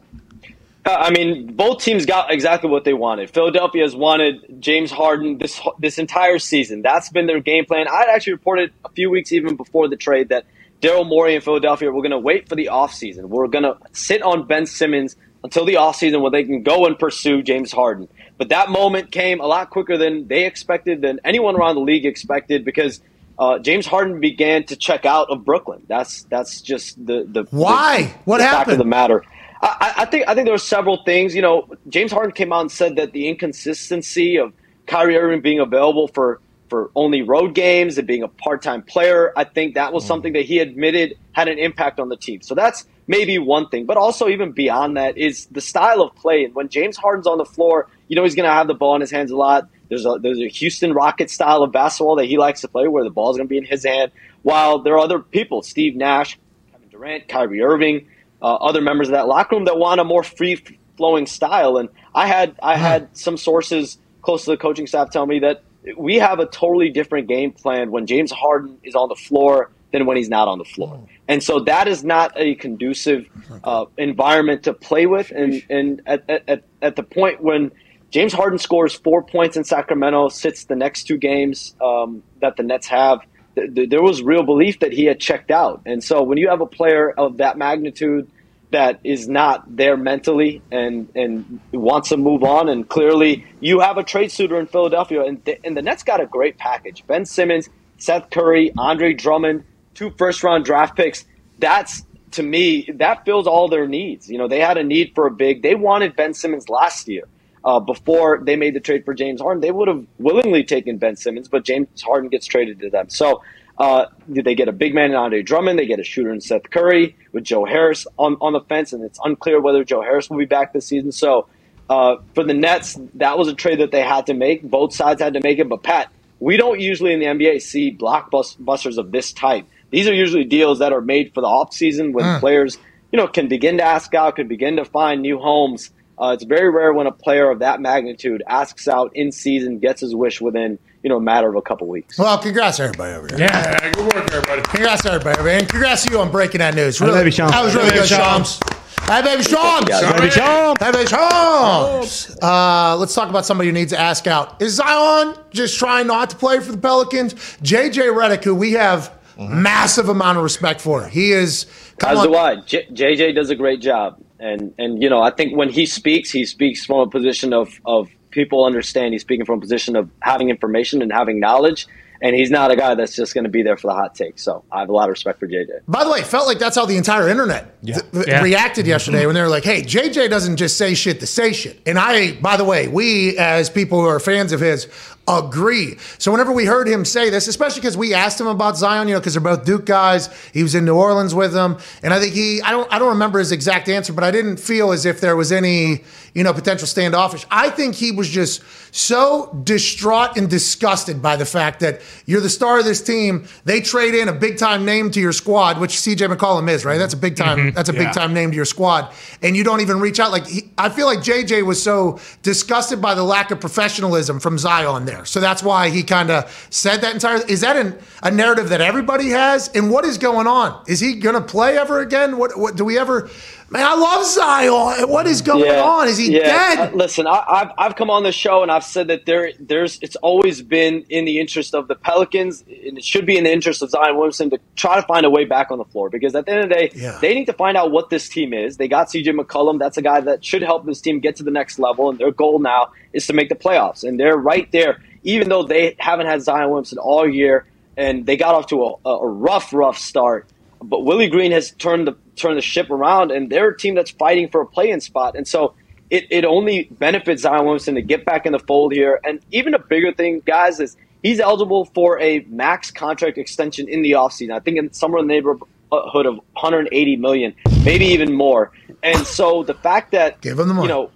Uh, I mean, both teams got exactly what they wanted. Philadelphia has wanted James Harden this this entire season. That's been their game plan. I actually reported a few weeks even before the trade that Daryl Morey and Philadelphia were going to wait for the offseason. We're going to sit on Ben Simmons until the offseason where they can go and pursue James Harden. But that moment came a lot quicker than they expected, than anyone around the league expected, because uh, James Harden began to check out of Brooklyn. That's that's just the the Why? the, What the fact of the matter. I, I think I think there were several things. You know, James Harden came out and said that the inconsistency of Kyrie Irving being available for for only road games and being a part time player, I think that was mm. something that he admitted had an impact on the team. So that's maybe one thing. But also even beyond that is the style of play. And when James Harden's on the floor, you know he's going to have the ball in his hands a lot. There's a there's a Houston Rockets style of basketball that he likes to play, where the ball's going to be in his hand. While there are other people, Steve Nash, Kevin Durant, Kyrie Irving, uh, other members of that locker room that want a more free flowing style. And I had I had some sources close to the coaching staff tell me that we have a totally different game plan when James Harden is on the floor than when he's not on the floor. And so that is not a conducive uh, environment to play with. And, and at, at, at the point when James Harden scores four points in Sacramento, sits the next two games um, that the Nets have, th- th- there was real belief that he had checked out. And so when you have a player of that magnitude that is not there mentally and and wants to move on, and clearly you have a trade suitor in Philadelphia, and the, and the Nets got a great package: Ben Simmons, Seth Curry, Andre Drummond, two first round draft picks. That's to me that fills all their needs. You know, they had a need for a big. They wanted Ben Simmons last year. Uh, before they made the trade for James Harden, they would have willingly taken Ben Simmons, but James Harden gets traded to them. So uh, they get a big man in Andre Drummond. They get a shooter in Seth Curry with Joe Harris on, on the fence, and it's unclear whether Joe Harris will be back this season. So uh, for the Nets, that was a trade that they had to make. Both sides had to make it. But Pat, we don't usually in the NBA see blockbusters of this type. These are usually deals that are made for the offseason when players, you know, can begin to ask out, can begin to find new homes. Uh, it's very rare when a player of that magnitude asks out in season, gets his wish within you know a matter of a couple weeks. Well, congrats to everybody over here. Yeah, good work, everybody. Congrats to everybody, man. Congrats to you on breaking that news. Really, baby Shams. That was really Hey, good, baby Shams. Hey, baby Shams. Yeah, Baby Shams. Hey, baby Shams. Uh, let's talk about somebody who needs to ask out. Is Zion just trying not to play for the Pelicans? JJ Redick, who we have massive amount of respect for. He is. Come As on. do I. J- JJ does a great job, and and you know I think when he speaks, he speaks from a position of of people understand. He's speaking from a position of having information and having knowledge, and he's not a guy that's just going to be there for the hot take. So I have a lot of respect for JJ. By the way, felt like that's how the entire internet th- th- Yeah. reacted yesterday when they were like, hey, JJ doesn't just say shit to say shit. And I, by the way, we as people who are fans of his agree. So whenever we heard him say this, especially because we asked him about Zion, you know, because they're both Duke guys, he was in New Orleans with them. And I think he, I don't, I don't remember his exact answer, but I didn't feel as if there was any, you know, potential standoffish. I think he was just so distraught and disgusted by the fact that you're the star of this team. They trade in a big time name to your squad, which CJ McCollum is, right? That's a big time. Mm-hmm. That's a big time name to your squad, and you don't even reach out. Like he, I feel like JJ was so disgusted by the lack of professionalism from Zion there, so that's why he kind of said that entire. Is that an, a narrative that everybody has? And what is going on? Is he going to play ever again? What, what do we ever? Man, I love Zion. What is going on? Is he dead? Uh, listen, I, I've I've come on the show and I've said that there there's it's always been in the interest of the Pelicans and it should be in the interest of Zion Williamson to try to find a way back on the floor because at the end of the day, Yeah. they need to find out what this team is. They got CJ McCollum. That's a guy that should help this team get to the next level, and their goal now is to make the playoffs. And they're right there, even though they haven't had Zion Williamson all year, and they got off to a, a rough, rough start but Willie Green has turned the turned the ship around, and they're a team that's fighting for a play-in spot. And so it, it only benefits Zion Williamson to get back in the fold here. And even a bigger thing, guys, is he's eligible for a max contract extension in the offseason. I think in somewhere in the neighborhood of 180 million, maybe even more. And so the fact that Give him the money. you know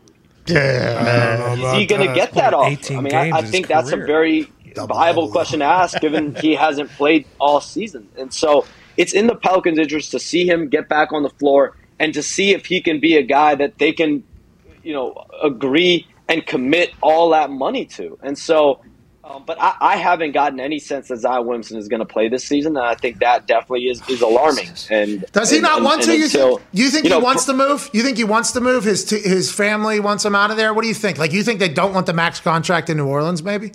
Yeah. is he going to get that off? I mean, I, I think that's a very Double, viable double. question to ask, given he hasn't played all season. And so it's in the Pelicans' interest to see him get back on the floor and to see if he can be a guy that they can, you know, agree and commit all that money to. And so. Um, but I, I haven't gotten any sense that Zion Williamson is going to play this season, and I think that definitely is, is alarming. And Does he and- not want and to? You until- think? You think you he know, wants for- to move? You think he wants to move? His t- his family wants him out of there. What do you think? Like, you think they don't want the max contract in New Orleans? Maybe.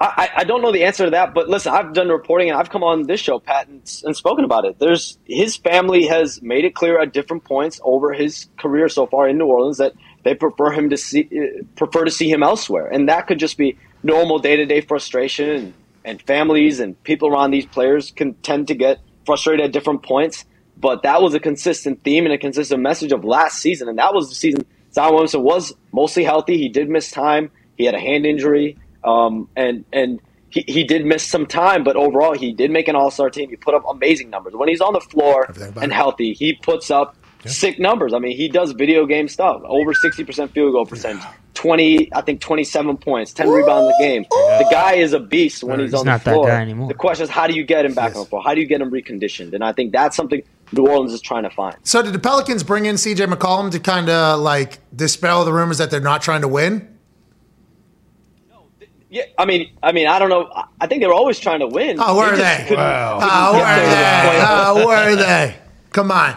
I, I don't know the answer to that, but listen, I've done reporting and I've come on this show, Pat, and, and spoken about it. There's his family has made it clear at different points over his career so far in New Orleans that they prefer him to see uh, prefer to see him elsewhere, and that could just be normal day to day frustration. And, and families and people around these players can tend to get frustrated at different points. But that was a consistent theme and a consistent message of last season, and that was the season Zion Williamson was mostly healthy. He did miss time. He had a hand injury, um, and and he, he did miss some time, but overall he did make an All Star team. He put up amazing numbers when he's on the floor and healthy. He puts up sick numbers. I mean, he does video game stuff. Over sixty percent field goal percentage, twenty, I think twenty seven points, ten rebounds a game. The guy is a beast when he's, He's on not the that floor. guy anymore. The question is, how do you get him back on the floor? How do you get him reconditioned? And I think that's something New Orleans is trying to find. So did the Pelicans bring in CJ McCollum to kind of like dispel the rumors that they're not trying to win? Yeah, I mean, I mean, I don't know. I- I think they were always trying to win. Oh, were are they? couldn't- Wow. couldn't Oh, get where are there to the they? point. Oh, where they? Come on.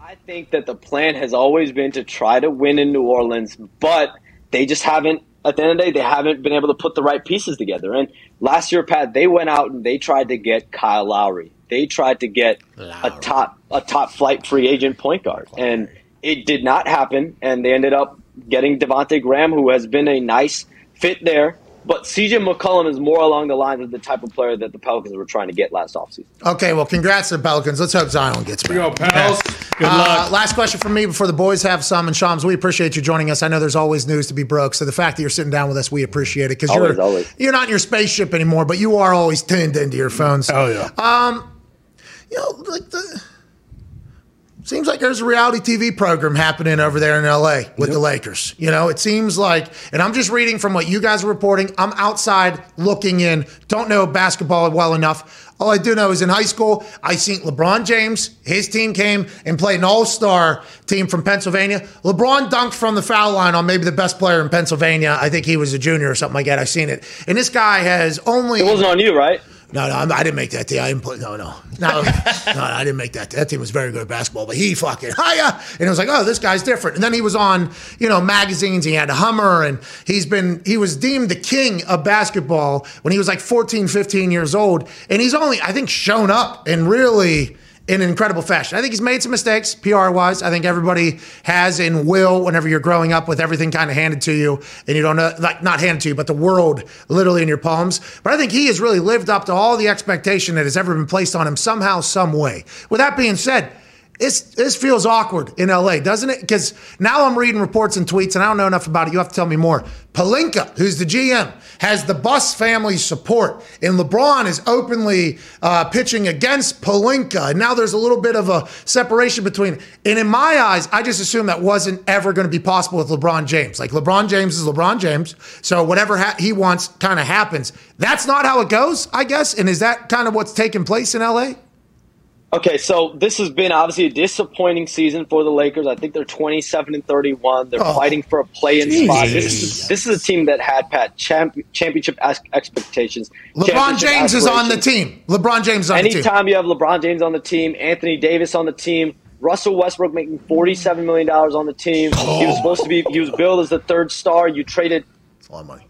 I think that the plan has always been to try to win in New Orleans, but they just haven't. At the end of the day, they haven't been able to put the right pieces together. And last year, Pat, they went out and they tried to get Kyle Lowry. They tried to get a top a top flight free agent point guard, and it did not happen. And they ended up getting Devonte Graham, who has been a nice fit there. But CJ McCollum is more along the lines of the type of player that the Pelicans were trying to get last offseason. Okay, well, congrats to the Pelicans. Let's hope Zion gets back. Here we go, pals. Good Uh, luck. last question from me before the boys have some. And Shams, we appreciate you joining us. I know there's always news to be broke, so the fact that you're sitting down with us, we appreciate it because you're always. you're not in your spaceship anymore, but you are always tuned into your phones. Oh yeah. Um, You know, like the seems like there's a reality TV program happening over there in LA with the Lakers. You know, it seems like, and I'm just reading from what you guys are reporting. I'm outside looking in. Don't know basketball well enough. All I do know is in high school, I seen LeBron James. His team came and played an All-Star team from Pennsylvania. LeBron dunked from the foul line on maybe the best player in Pennsylvania. I think he was a junior or something like that. I seen it, and this guy has only. It wasn't on you, right? No, no, I'm- I didn't make that team. I didn't play. No, no, no, <laughs> no. I didn't make that. That team was very good at basketball, but he fucking hiya, and it was like, oh, this guy's different. And then he was on, you know, magazines. He had a Hummer, and he's been. He was deemed the king of basketball when he was like 14, 15 years old, and he's only, I think, shown up and really. In an incredible fashion. I think he's made some mistakes, PR wise. I think everybody has and will whenever you're growing up with everything kind of handed to you and you don't know, like not handed to you, but the world literally in your palms. But I think he has really lived up to all the expectation that has ever been placed on him somehow, some way. With that being said, this, this feels awkward in LA, doesn't it? Because now I'm reading reports and tweets, and I don't know enough about it. You have to tell me more. Pelinka, who's the GM, has the Buss family support, and LeBron is openly uh, pitching against Pelinka. And now there's a little bit of a separation between. And in my eyes, I just assumed that wasn't ever going to be possible with LeBron James. Like LeBron James is LeBron James, so whatever ha- he wants kind of happens. That's not how it goes, I guess. And is that kind of what's taking place in LA? Okay, so this has been obviously a disappointing season for the Lakers. I think they're 27 and 31. They're Oh, fighting for a play-in spot. This is this is a team that had Pat champ, championship expectations. LeBron championship James is on the team. LeBron James is on the team. Anytime you have LeBron James on the team, Anthony Davis on the team, Russell Westbrook making $47 million on the team. He was oh. supposed to be. He was billed as the third star. You traded It's a lot of money.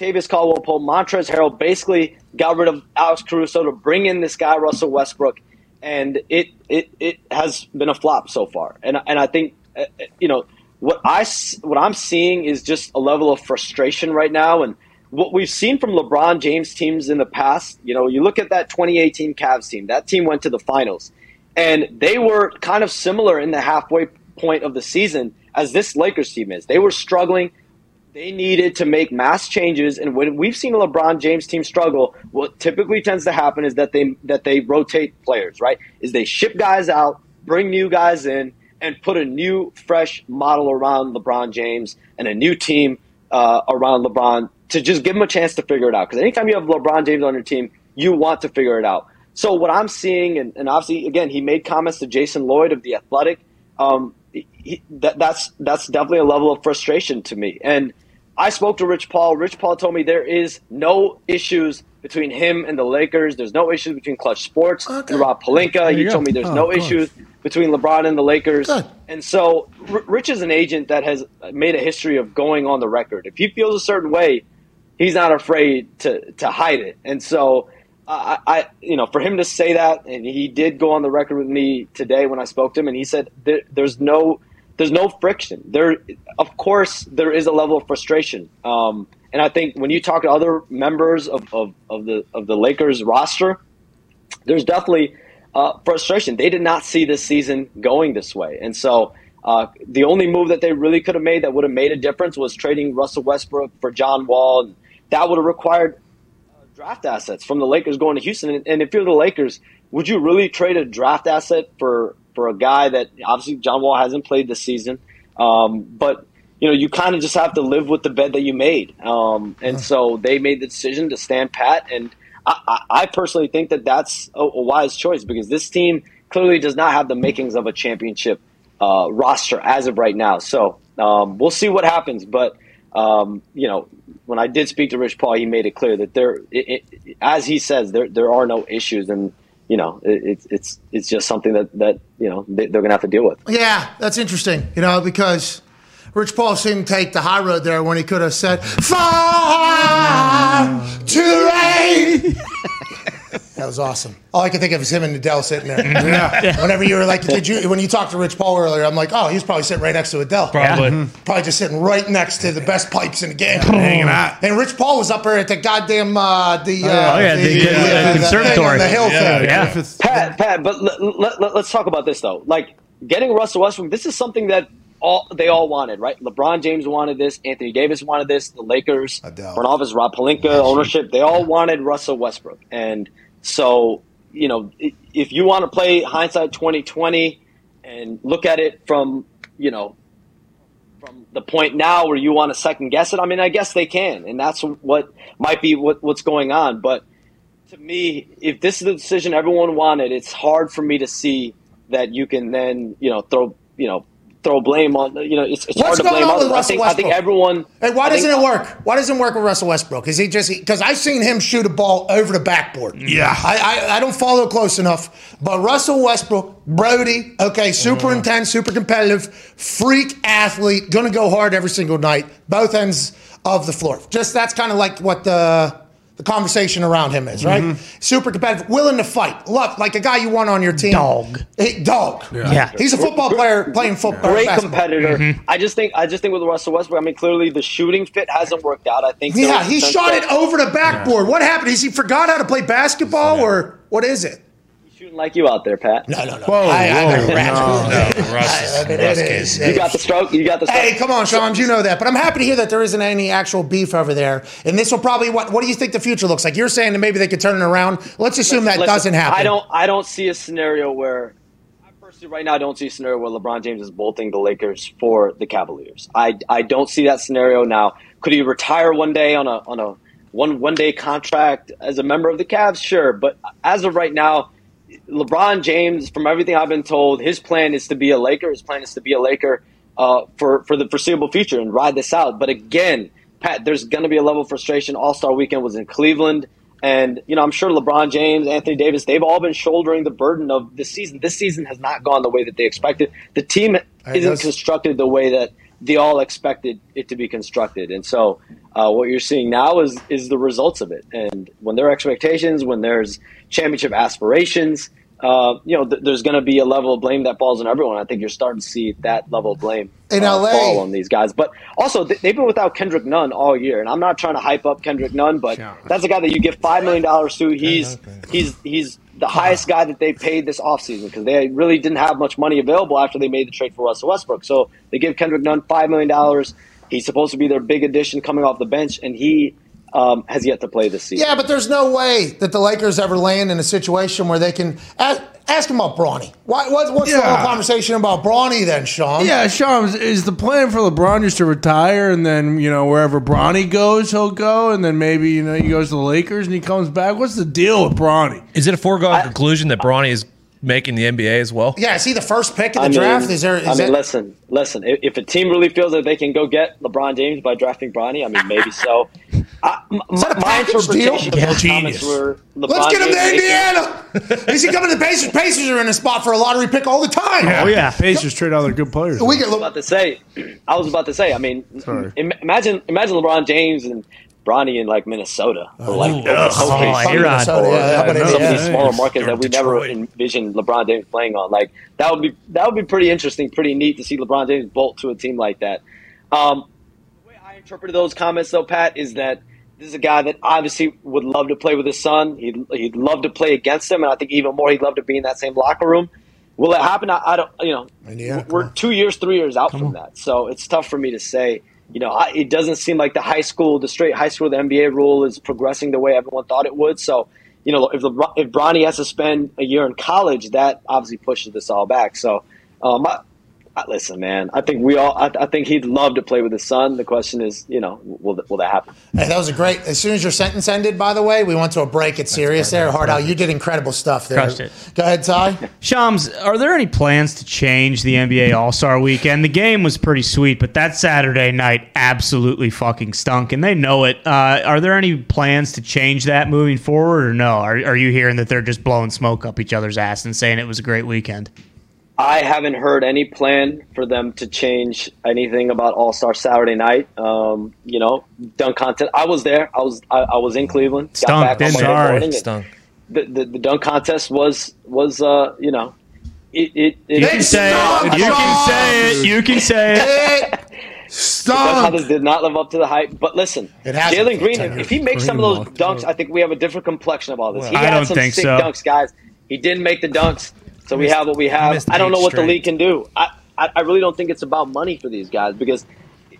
Kentavious Caldwell Pope, Montrezl Harrell basically got rid of Alex Caruso to bring in this guy Russell Westbrook, and it it, it has been a flop so far. And and I think uh, uh, you know what I what I'm seeing is just a level of frustration right now, and what we've seen from LeBron James teams in the past. You know, you look at that 2018 Cavs team. That team went to the finals, and they were kind of similar in the halfway point of the season as this Lakers team is. They were struggling they needed to make mass changes. And when we've seen a LeBron James team struggle what typically tends to happen is that they that they rotate players right? Is they ship guys out bring new guys in and put a new fresh model around LeBron James and a new team uh, around LeBron to just give him a chance to figure it out. Because anytime you have LeBron James on your team you want to figure it out. So what I'm seeing and, and obviously again he made comments to Jason Lloyd of the Athletic. Um, he, that, that's that's definitely a level of frustration to me. And I spoke to Rich Paul. Rich Paul told me there is no issues between him and the Lakers. There's no issues between Clutch Sports Okay. and Rob Pelinka. He told go. me there's Oh, no issues between LeBron and the Lakers. Good. And so R- Rich is an agent that has made a history of going on the record. If he feels a certain way, he's not afraid to to hide it. And so I, I you know, for him to say that, and he did go on the record with me today when I spoke to him, and he said there, there's no there's no friction. There, of course, there is a level of frustration. Um, and I think when you talk to other members of, of, of the of the Lakers roster, there's definitely uh, frustration. They did not see this season going this way, and so uh, the only move that they really could have made that would have made a difference was trading Russell Westbrook for John Wall. That would have required draft assets from the Lakers going to Houston. And, and if you're the Lakers, would you really trade a draft asset for for a guy that obviously John Wall hasn't played this season, um, but you know you kind of just have to live with the bed that you made. Um, and so they made the decision to stand pat and. I, I personally think that that's a, a, wise choice because this team clearly does not have the makings of a championship uh, roster as of right now. So um, we'll see what happens. But um, you know, when I did speak to Rich Paul, he made it clear that there, it, it, as he says, there there are no issues, and you know, it, it's it's just something that that you know they, they're going to have to deal with. Yeah, that's interesting. You know, because Rich Paul seemed to take the high road there when he could have said, Far to rain. <laughs> That was awesome. All I could think of is him and Adele sitting there. <laughs> yeah. Whenever you were like, did you? When you talked to Rich Paul earlier, I'm like, oh, he's probably sitting right next to Adele. Probably. Yeah. Probably just sitting right next to the best pipes in the game, hanging out. And Rich Paul was up there at the goddamn uh, the, uh, oh yeah, the, the, the, the conservatory, the, hill yeah, thing. Yeah. Pat, Pat, but let, let, let's talk about this though. Like getting Russell Westbrook, this is something that all they all wanted, right? LeBron James wanted this, Anthony Davis wanted this, the Lakers, front office, Rob Pelinka, ownership, they all wanted Russell Westbrook. And so, you know, if you want to play hindsight 2020 and look at it from, you know, from the point now where you want to second guess it, I mean, I guess they can. And that's what might be what, what's going on. But to me, if this is the decision everyone wanted, it's hard for me to see that you can then, you know, throw, you know, throw blame on. You know, it's, it's hard to blame others. I think, I think everyone. Hey, why I doesn't think, it work? Why doesn't it work with Russell Westbrook? Is he just because I've seen him shoot a ball over the backboard? Yeah, I, I, I don't follow close enough, but Russell Westbrook, Brody, okay, super Uh-huh. intense, super competitive, freak athlete, gonna go hard every single night, both ends of the floor. Just that's kind of like what the. The conversation around him is right. Mm-hmm. Super competitive, willing to fight, love like a guy you want on your team. Dog. Hey, dog. Yeah. he's a football player playing football. Great basketball. competitor. I just think I just think with Russell Westbrook, I mean, clearly the shooting fit hasn't worked out. I think. Yeah, he shot that it over the backboard. What happened? Is he forgot how to play basketball, or what is it? He's Shooting like you out there, Pat. No, no, no. Whoa, I, I, whoa, I, no. No, <laughs> Russ is- I mean, Russ it is. You got the stroke. You got the stroke. Hey, come on, Shams, you know that. But I'm happy to hear that there isn't any actual beef over there. And this will probably what? What do you think the future looks like? You're saying that maybe they could turn it around. Let's assume that Listen, doesn't happen. I don't. I don't see a scenario where. I personally, right now, I don't see a scenario where LeBron James is bolting the Lakers for the Cavaliers. I, I don't see that scenario now. Could he retire one day on a on a one one day contract as a member of the Cavs? Sure, but as of right now, LeBron James, from everything I've been told, his plan is to be a Laker. His plan is to be a Laker uh, for for the foreseeable future and ride this out. But again, Pat, there's going to be a level of frustration. All Star Weekend was in Cleveland. And, you know, I'm sure LeBron James, Anthony Davis, they've all been shouldering the burden of this season. This season has not gone the way that they expected. The team isn't constructed the way that they all expected it to be constructed. And so uh, what you're seeing now is is the results of it. And when there are expectations, when there's championship aspirations, uh, you know, th- there's going to be a level of blame that falls on everyone. I think you're starting to see that level of blame In uh, LA. fall on these guys. But also, th- they've been without Kendrick Nunn all year, and I'm not trying to hype up Kendrick Nunn, but that's a guy that you give five million dollars to. He's he's he's the highest guy that they paid this offseason because they really didn't have much money available after they made the trade for Russell Westbrook. So they give Kendrick Nunn five million dollars. He's supposed to be their big addition coming off the bench, and he um, has yet to play this season. Yeah, but there's no way that the Lakers ever land in a situation where they can ask, ask him about Bronny. Why, what, what's the whole conversation about Bronny then, Sean? Yeah, Sean, is the plan for LeBron just to retire and then, you know, wherever Bronny goes, he'll go, and then maybe, you know, he goes to the Lakers and he comes back? What's the deal with Bronny? Is it a foregone conclusion that Bronny is making the NBA as well? Yeah, is he the first pick in the I mean, draft? Is there? Is I mean, that- listen, listen. If, if a team really feels that they can go get LeBron James by drafting Bronny, I mean, maybe so. <laughs> I, m- that a my package interpretation deal? of those Yeah, comments genius. were Let's get him to James making- Indiana. <laughs> Is he coming to the Pacers? Pacers are in a spot for a lottery pick all the time. Oh yeah. Pacers trade all their good players. We get about to say, <clears throat> I was about to say. I mean, Sorry. imagine imagine LeBron James and Bronny in like Minnesota or like Ooh, Oklahoma, oh, some A-Rod. Minnesota, or yeah, that like would- some of these smaller markets Or that we never envisioned LeBron James playing on. Like that would be that would be pretty interesting, pretty neat to see LeBron James bolt to a team like that. Um, the way I interpreted those comments, though, Pat, is that this is a guy that obviously would love to play with his son. He'd, he'd love to play against him, and I think even more, he'd love to be in that same locker room. Will it happen? I, I don't. You know, Indiana, come we're two years, three years out from that, so it's tough for me to say. You know, I, it doesn't seem like the high school, the straight high school, the NBA rule is progressing the way everyone thought it would. So, you know, if the, if Bronny has to spend a year in college, that obviously pushes this all back. So, um, listen, man, I think we all, I, I think he'd love to play with his son. The question is, you know, will will that happen? Hey, that was a great. As soon as your sentence ended, by the way, we went to a break. It's serious there. Hard out. You did incredible stuff there. Crushed it. Go ahead, Ty. <laughs> Shams, are there any plans to change the NBA All Star Weekend? The game was pretty sweet, but that Saturday night absolutely fucking stunk, and they know it. Uh, are there any plans to change that moving forward, or no? Are, are you hearing that they're just blowing smoke up each other's ass and saying it was a great weekend? I haven't heard any plan for them to change anything about All Star Saturday night. Um, you know, dunk contest. I was there. I was I, I was in Cleveland. Stunk, Got back on didn't Monday it? morning. and Stunk. The, the the dunk contest was was uh you know it it, it You can say it. You can say it. You can say it. It Dunk did not live up to the hype. But listen, Jalen Green, if, he makes some of those dunks, I think we have a different complexion of all this. He I had don't some think sick so. dunks, guys. He didn't make the dunks, so we have what we have. I don't know what the league can do. I, I, I really don't think it's about money for these guys because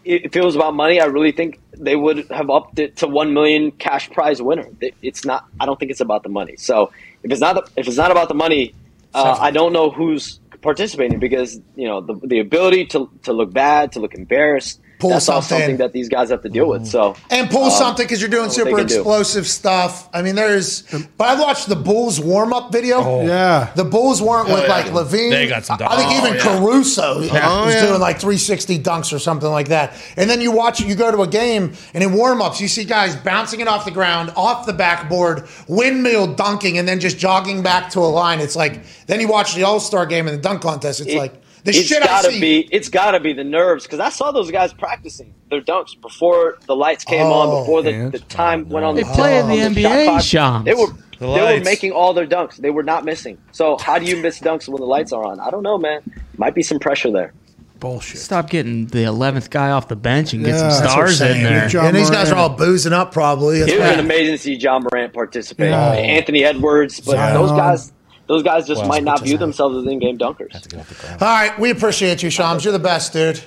if it was about money, I really think they would have upped it to one million cash prize winner. It's not. I don't think it's about the money. So if it's not if it's not about the money, uh, I don't know who's participating because you know the the ability to to look bad, to look embarrassed. Pull that's something. something that these guys have to deal with. So And pull um, something because you're doing super can do. explosive stuff. I mean, there's. But I watched the Bulls warm up video. Yeah. The Bulls weren't with like LaVine. They got some I think even Oh, yeah. Caruso was yeah. doing like 360 dunks or something like that. And then you watch, it. you go to a game, and in warm ups, you see guys bouncing it off the ground, off the backboard, windmill dunking, and then just jogging back to a line. It's like, then you watch the All Star game and the dunk contest. It's It- like, the it's shit gotta see. be it's gotta be the nerves because I saw those guys practicing their dunks before the lights came Oh, on, before the, the time went on. They the play in the on NBA, shot. Shams. They were The they were making all their dunks. They were not missing. So how do you miss dunks when the lights are on? I don't know, man. Might be some pressure there. Bullshit. Stop getting the eleventh guy off the bench and get Yeah, some that's what I'm stars in there. John and these guys are all boozing up probably. That's It was right. an amazing to see Ja Morant participate. Yeah. Anthony Edwards, but Zion. those guys those guys just Well, might not view themselves as in-game dunkers. All right, we appreciate you, Shams. You're the best, dude.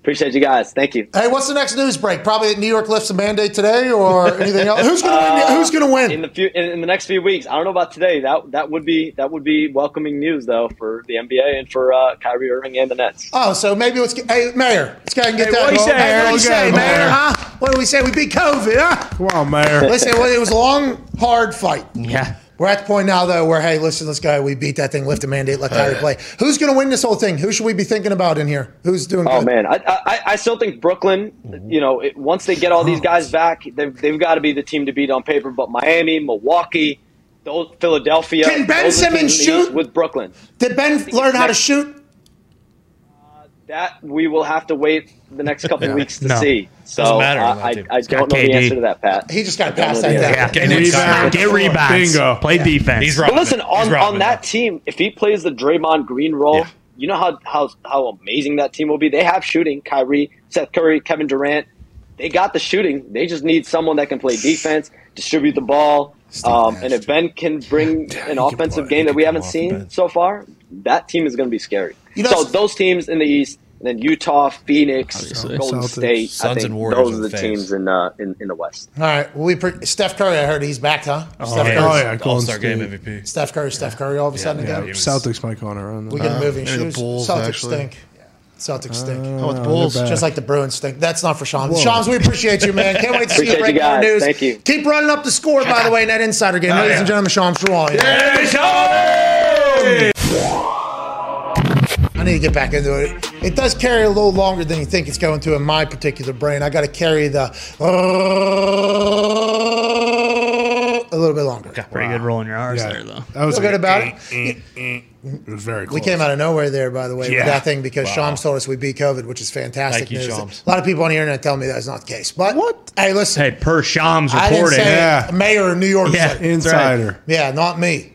Appreciate you guys. Thank you. Hey, what's the next news break? Probably that New York lifts a mandate today, or anything else. Who's gonna win? Who's gonna win? in the few in, in the next few weeks. I don't know about today. That that would be that would be welcoming news though for the NBA and for uh, Kyrie Irving and the Nets. oh, so maybe let's get. Hey, Mayor, let's go ahead and get Hey, that. what do you say, Hey, what do you say, Mayor? Mayor. Huh? What do we say? We beat COVID, huh? Come on, Mayor. Listen, well, it was a long, hard fight. Yeah. We're at the point now, though, where hey, listen, let's go. We beat that thing, lift the mandate, let Kyrie play. Who's going to win this whole thing? Who should we be thinking about in here? Who's doing Oh good? man, I, I I still think Brooklyn. Mm-hmm. You know, it, once they get all these guys back, they've they've got to be the team to beat on paper. But Miami, Milwaukee, those, Philadelphia. Can Ben those Simmons teams in the East shoot? with Brooklyn? Did Ben learn how to shoot? That we will have to wait the next couple weeks to No. see. So matter on I, I, team. I got don't know the answer to that, Pat. He just got I to don't pass know that the down. answer. Yeah. Get Get rebounds. Get rebounds. Bingo. Play defense. He's But listen, on, He's on that team, if he plays the Draymond Green role, Yeah. you know how, how how amazing that team will be. They have shooting, Kyrie, Seth Curry, Kevin Durant. They got the shooting. They just need someone that can play defense, distribute the ball. Um, and if Ben can <laughs> bring Yeah, an he offensive play. game that we haven't off seen so far, that team is going to be scary. You know, so those teams in the East, and then Utah, Phoenix, Obviously. Golden Celtics. State, I think and Warriors those are are the the teams in, uh, in in the West. All right. Well, we pre- Steph Curry, I heard he's back, huh? Steph yeah. Curry. Oh yeah, All Golden Star game State. MVP. Steph Curry, Steph Curry, all of a sudden yeah, again. he was- Celtics might go on a run. We get Uh, moving maybe the shoes. Bulls, Celtics actually. stink. Celtics stink. Oh, the Uh, Bulls. Just like the Bruins stink. That's not for Shams. Whoa. Shams, we appreciate you, man. Can't wait to see you break more news. Thank you. Keep running up the score, by the way, in that insider game. Ladies and gentlemen, Shams Ruan. I need to get back into it. It does carry a little longer than you think it's going to in my particular brain. I got to carry the. A little bit longer. Pretty good rolling your R's Yeah. there, though. That was Feel good about it? it. Eh, eh, eh. It was very close. We came out of nowhere there, by the way, Yeah. with that thing because Shams told us we beat COVID, which is fantastic Thank you, news. Shams. A lot of people on the internet tell me that's not the case. But What? Hey, listen. Hey, per Shams I didn't reporting. say Yeah. Mayor of New York Yeah. said it. Insider. Yeah, not me.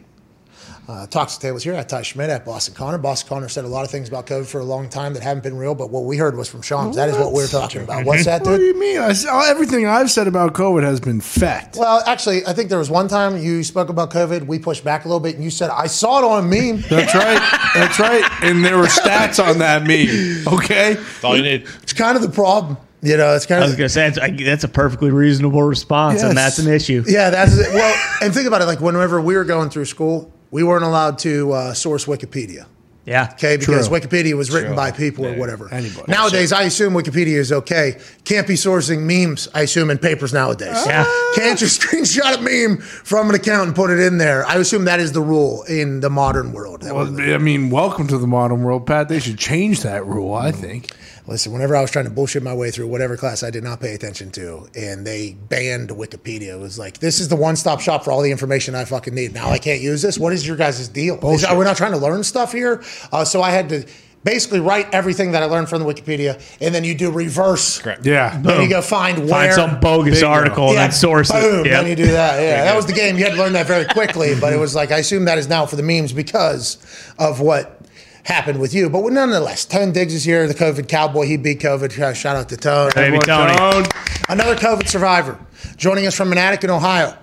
Uh, Talks to Tables here at Ty Schmidt at Boston Connor. Boston Connor said a lot of things about COVID for a long time that haven't been real, but what we heard was from Shams. That is what we're talking about. What's that, What do you mean? I, saw- everything I've said about COVID has been fact. Well, actually, I think there was one time you spoke about COVID. We pushed back a little bit, and you said, I saw it on a meme. <laughs> That's right. That's right. And there were stats on that meme. Okay. That's all you need. It's kind of the problem. You know, it's kind of. I was gonna say that's, that's a perfectly reasonable response, Yes. and that's an issue. Yeah, that's it. Well, and think about it. Like whenever we were going through school, we weren't allowed to uh, source Wikipedia. Yeah. Okay, because True. Wikipedia was written True. by people or whatever. Anybody. Nowadays, I assume Wikipedia is okay. Can't be sourcing memes. I assume in papers nowadays. Yeah. <laughs> Can't just screenshot a meme from an account and put it in there. I assume that is the rule in the modern world. Well, we- I mean, welcome to the modern world, Pat. They should change that rule. I mm. think. Listen, whenever I was trying to bullshit my way through whatever class I did not pay attention to, and they banned Wikipedia, it was like, this is the one stop shop for all the information I fucking need. Now I can't use this. What is your guys' deal? Is, are we not trying to learn stuff here? Uh, so I had to basically write everything that I learned from the Wikipedia, and then you do reverse. Correct. Yeah. Then you go find where. Find some bogus Bingo. article and Yeah, then source boom, it. Then Yep. you do that. Yeah, that was the game. You had to learn that very quickly, but it was like I assume that is now for the memes because of what happened with you. But nonetheless, Tone Diggs is here, the COVID cowboy. He beat COVID. Shout out to Tone. Baby Tony. Tone. Another COVID survivor joining us from Manatee, Ohio.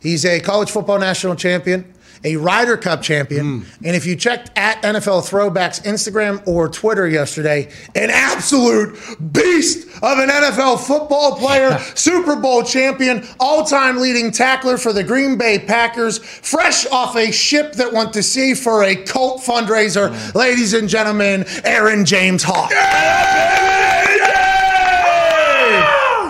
He's a college football national champion, a Ryder Cup champion, hmm. and if you checked at NFL Throwbacks Instagram or Twitter yesterday, an absolute beast of an NFL football player, Super Bowl champion, all-time leading tackler for the Green Bay Packers, fresh off a ship that went to sea for a cult fundraiser. Ladies and gentlemen, Aaron James Hawk.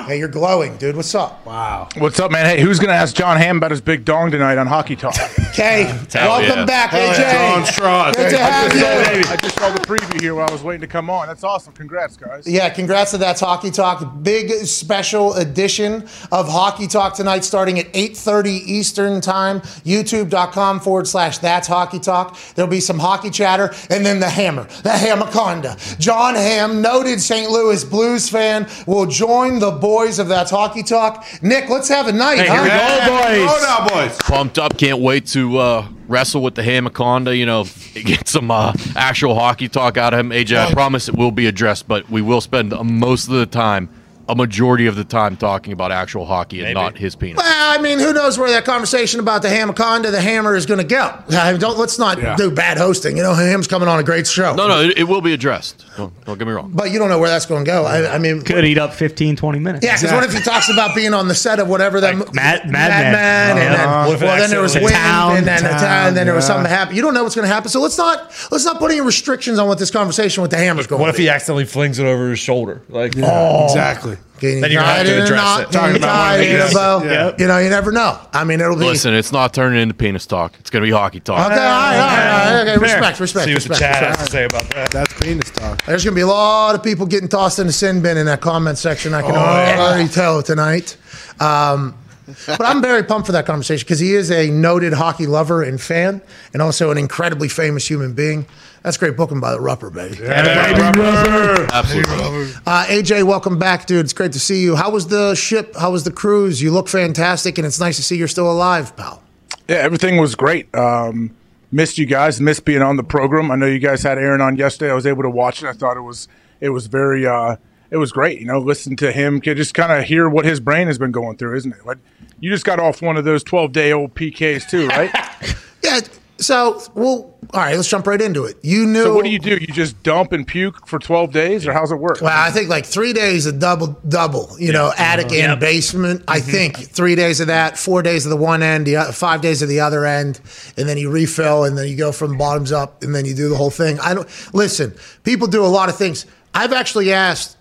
Hey, you're glowing, dude. What's up? Wow. What's up, man? Hey, who's gonna ask Jon Hamm about his big dong tonight on Hockey Talk? Okay, Hell welcome yeah. back, John AJ. Strauss. Good to have you. I just saw the preview here while I was waiting to come on. That's awesome. Congrats, guys. Yeah, congrats to that Hockey Talk. Big special edition of Hockey Talk tonight starting at 8.30 Eastern Time, youtube.com forward slash That's Hockey Talk. There'll be some hockey chatter, and then the hammer, the Hamaconda. Jon Hamm, noted St. Louis Blues fan, will join the boys of That's Hockey Talk. Nick, let's have a night, Hey, huh? here we go, boys. Oh, now, boys. pumped up. Can't wait to uh, wrestle with the Hamaconda. You know, get some uh, actual hockey talk out of him. AJ, I promise it will be addressed, but we will spend most of the time, a majority of the time, talking about actual hockey and Maybe. not his penis. Well, I mean, who knows where that conversation about the Hamaconda, the hammer, is going to go? I mean, don't let's not Yeah. do bad hosting. You know, Hamm's coming on a great show. No, no, it, it will be addressed. Don't, don't get me wrong. But you don't know where that's going to go. I, I mean, Could eat up 15, 20 minutes. Yeah, because what if he talks about being on the set of whatever that Like Mad- Mad Mad Men. Men, and uh-huh. then, What if it well, then there was accidentally- wind, Town, and then the Town, town, and then there was yeah. something happen. You don't know what's going to happen, so let's not let's not put any restrictions on what this conversation with the hammer's going. What if be. he accidentally flings it over his shoulder? Like, oh. Exactly. Getting Then you're gonna have to address knot, it. Talking about one of in a bow. Yeah. You know, you never know. I mean, it'll be Listen, it's not turning into penis talk. It's going to be hockey talk. Okay, all right, all right, all right, okay, Fair. respect, respect, see what the respect. chat respect. has to say about that. That's penis talk. There's going to be a lot of people getting tossed in the sin bin in that comment section. I can Oh, already tell tonight. Um, but I'm very pumped for that conversation because he is a noted hockey lover and fan, and also an incredibly famous human being. That's great booking by the Rupper, baby. Absolutely. Uh, AJ, welcome back, dude. It's great to see you. How was the ship? How was the cruise? You look fantastic, and it's nice to see you're still alive, pal. Yeah, everything was great. Um, missed you guys. Missed being on the program. I know you guys had Aaron on yesterday. I was able to watch it. I thought it was it was very uh, it was great. You know, listen to him, could just kind of hear what his brain has been going through, isn't it? Like, you just got off one of those twelve day old PKs too, right? <laughs> Yeah. So, well, all right. Let's jump right into it. You knew. so what do you do? You just dump and puke for twelve days, or how's it work? Well, I think like three days of double double. You know, attic and Yep. basement. I think three days of that, four days of the one end, the, o- five days of the other end, and then you refill, and then you go from bottoms up, and then you do the whole thing. I don't listen. People do a lot of things. I've actually asked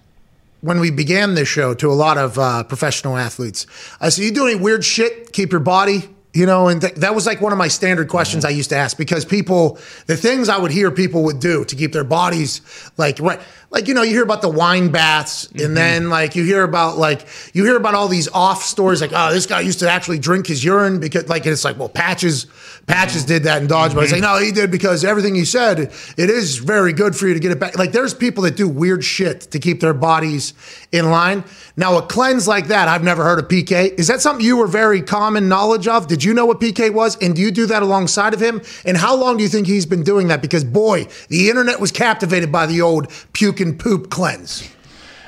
when we began this show to a lot of uh, professional athletes. I said, "You do any weird shit? Keep your body." You know, and th- that was like one of my standard questions I used to ask because people, the things I would hear people would do to keep their bodies like right. Like you know you hear about the wine baths Mm-hmm. and then like you hear about like you hear about all these off stories like oh this guy used to actually drink his urine because like it's like well patches patches did that in dodgeball. It's like Mm-hmm. no he did because everything he said it is very good for you to get it back. Like there's people that do weird shit to keep their bodies in line. Now a cleanse like that I've never heard of PK is that something you were very common knowledge of? Did you know what PK was? And do you do that alongside of him? And how long do you think he's been doing that? Because boy the internet was captivated by the old puke and poop cleanse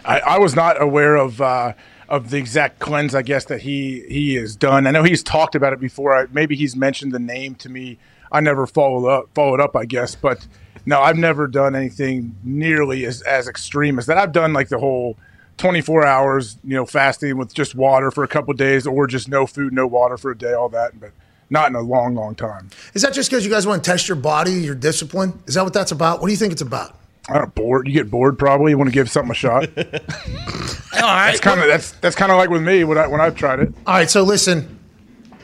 I, I was not aware of uh, of the exact cleanse. I guess that he he has done. I know he's talked about it before. I, maybe he's mentioned the name to me. I never followed up followed up. I guess, but no, I've never done anything nearly as as extreme as that. I've done like the whole. 24 hours, you know, fasting with just water for a couple days or just no food, no water for a day, all that, but not in a long, long time. Is that just because you guys want to test your body, your discipline? Is that what that's about? What do you think it's about? I don't bored. You get bored probably. You want to give something a shot. <laughs> All right. That's kind of that's that's kind of like with me when I when I've tried it. All right. So listen,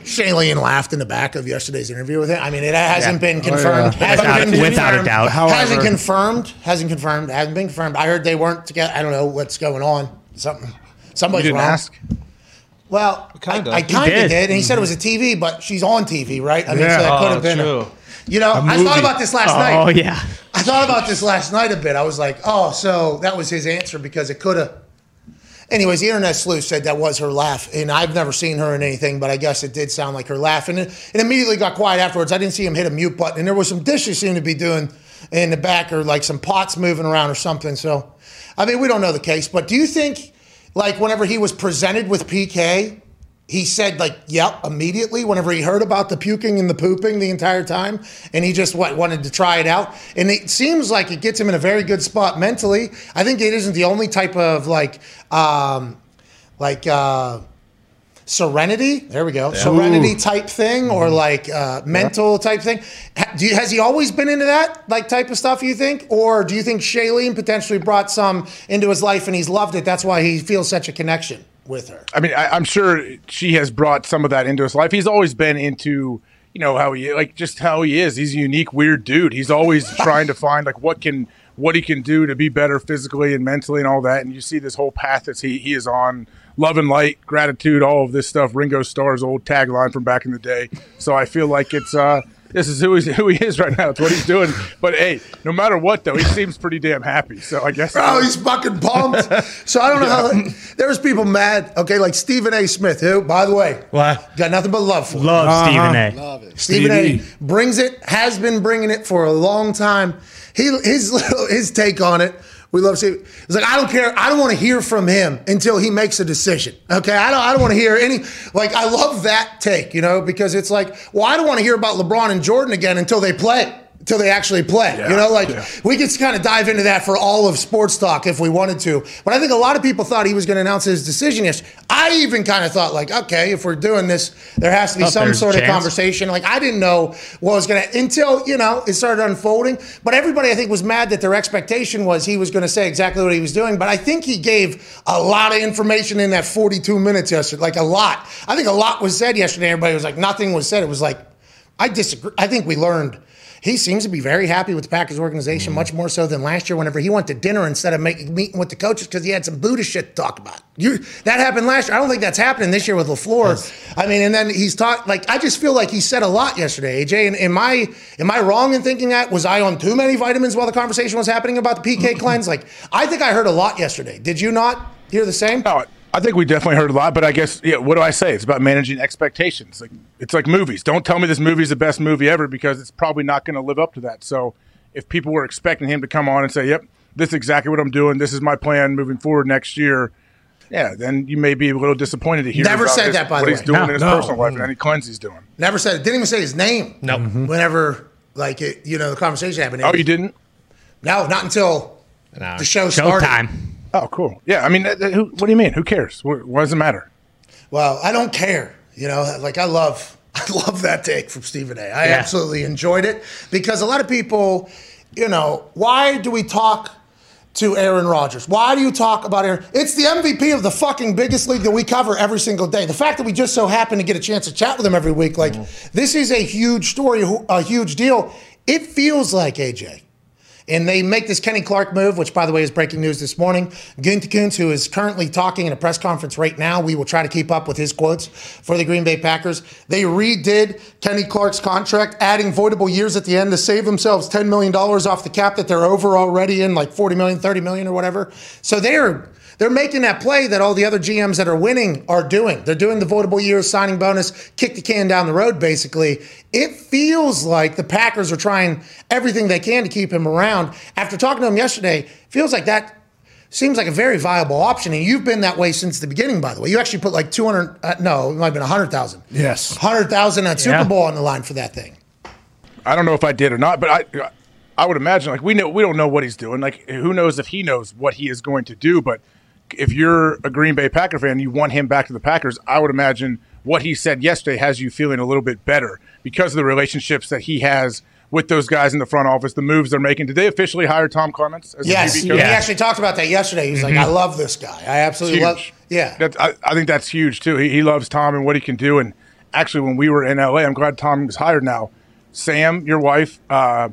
Shailene laughed in the back of yesterday's interview with him. I mean, it hasn't been oh, confirmed. Hasn't Without- been without a confirmed. doubt. hasn't confirmed. Hasn't confirmed. Hasn't been confirmed. I heard they weren't together. I don't know what's going on. Something. You Somebody's didn't wrong. ask. Well, Kinda. I, I kind of did. did. and he said it was a TV, but she's on TV, right? I mean, Yeah. so that could Oh, have been. a- true. you know, I thought about this last oh, night. Oh yeah. I thought about this last night a bit. I was like, oh, so that was his answer because it could have. Anyways, the internet sleuth said that was her laugh, and I've never seen her in anything, but I guess it did sound like her laugh, and it, it immediately got quiet afterwards. I didn't see him hit a mute button, and there was some dishes seemed to be doing in the back, or like some pots moving around or something. So, I mean, we don't know the case, but do you think, like, whenever he was presented with PK, he said like yep immediately whenever he heard about the puking and the pooping the entire time and he just what wanted to try it out. And it seems like it gets him in a very good spot mentally. I think it isn't the only type of like um like uh serenity. There we go. Serenity type thing or like uh, mental type thing. You, has he always been into that like type of stuff you think? Or do you think Shailene potentially brought some into his life and he's loved it? That's why he feels such a connection with her I mean, I, I'm sure she has brought some of that into his life. He's always been into, you know, how he like just how he is. He's a unique, weird dude. He's always <laughs> trying to find like what can what he can do to be better physically and mentally and all that. And you see this whole path that he he is on. Love and light, gratitude, all of this stuff. Ringo Starr's old tagline from back in the day. So I feel like it's uh this is who, he's, who he is right now. It's what he's doing. But hey, no matter what though, he seems pretty damn happy. So I guess Oh, he's fucking pumped. <laughs> so I don't know how. <laughs> There was people mad. Okay, like Stephen A. Smith, who, by the way, What? got nothing but love for. Love Uh-huh. Stephen A. Love it. Stephen A. Brings it, has been bringing it for a long time. He his little- <laughs> his take on it. We love to Steve. It's like I don't care. I don't want to hear from him until he makes a decision. Okay, I don't. I don't want to hear any. Like I love that take, you know, because it's like, well, I don't want to hear about LeBron and Jordan again until they play. Until they actually play, you know, like yeah. we could kind of dive into that for all of sports talk if we wanted to. But I think a lot of people thought he was going to announce his decision yesterday. I even kind of thought, like, okay, if we're doing this, there has to be some sort of conversation. Like, I didn't know what was going to until you know it started unfolding. But everybody, I think, was mad that their expectation was he was going to say exactly what he was doing. But I think he gave a lot of information in that 42 minutes yesterday, like a lot. I think a lot was said yesterday. Everybody was like, nothing was said. It was like, I disagree. I think we learned. He seems to be very happy with the Packers organization, Mm. much more so than last year. Whenever he went to dinner instead of making, meeting with the coaches because he had some Buddha shit to talk about. You that happened last year. I don't think that's happening this year with Lafleur. I mean, and then he's talked like I just feel like he said a lot yesterday, AJ. And am I am I wrong in thinking that? Was I on too many vitamins while the conversation was happening about the PK <clears throat> cleanse? Like I think I heard a lot yesterday. Did you not hear the same? No, I think we definitely heard a lot, but I guess yeah. What do I say? It's about managing expectations. Like it's like movies. Don't tell me this movie is the best movie ever because it's probably not going to live up to that. So if people were expecting him to come on and say, "Yep, this is exactly what I'm doing. This is my plan moving forward next year," yeah, then you may be a little disappointed to hear. Never about said this- that, by what the he's way. doing No, in his no. personal life and any cleanse he's doing. Never said it. Didn't even say his name. No. Mm-hmm. Whenever like it, you know, the conversation happened. Oh, you didn't? No, not until Nah. the show started. Showtime. Oh, cool. Yeah, I mean, uh, uh, who, what do you mean? Who cares? What, what does it matter? Well, I don't care. You know, like I love, <laughs> I love that take from Stephen A. I Yeah. absolutely enjoyed it because a lot of people, you know, why do we talk to Aaron Rodgers? Why do you talk about Aaron? It's the MVP of the fucking biggest league that we cover every single day. The fact that we just so happen to get a chance to chat with him every week, like this is a huge story, a huge deal. It feels like AJ. And they make this Kenny Clark move, which, by the way, is breaking news this morning. Gunther who is currently talking in a press conference right now, we will try to keep up with his quotes for the Green Bay Packers. They redid Kenny Clark's contract, adding voidable years at the end to save themselves $10 million off the cap that they're over already in, like $40 million, $30 million or whatever. So they're they're making that play that all the other GMs that are winning are doing. They're doing the voidable years signing bonus, kick the can down the road, basically. It feels like the Packers are trying everything they can to keep him around. After talking to him yesterday, feels like that seems like a very viable option. And you've been that way since the beginning, by the way. You actually put like 200, uh, no, it might have been 100,000. Yes. 100,000 at Super Yeah. Bowl on the line for that thing. I don't know if I did or not, but I I would imagine like we know we don't know what he's doing. Like who knows if he knows what he is going to do, but if you're a Green Bay Packer fan, you want him back to the Packers. I would imagine what he said yesterday has you feeling a little bit better because of the relationships that he has with those guys in the front office, the moves they're making. Did they officially hire Tom Clements as Yes. the He QB coach? actually talked about that yesterday. He was like, I love this guy. I absolutely Huge. love Yeah. That, I, I think that's huge too. He, he loves Tom and what he can do. And actually, when we were in LA, I'm glad Tom was hired now. Sam, your wife, uh,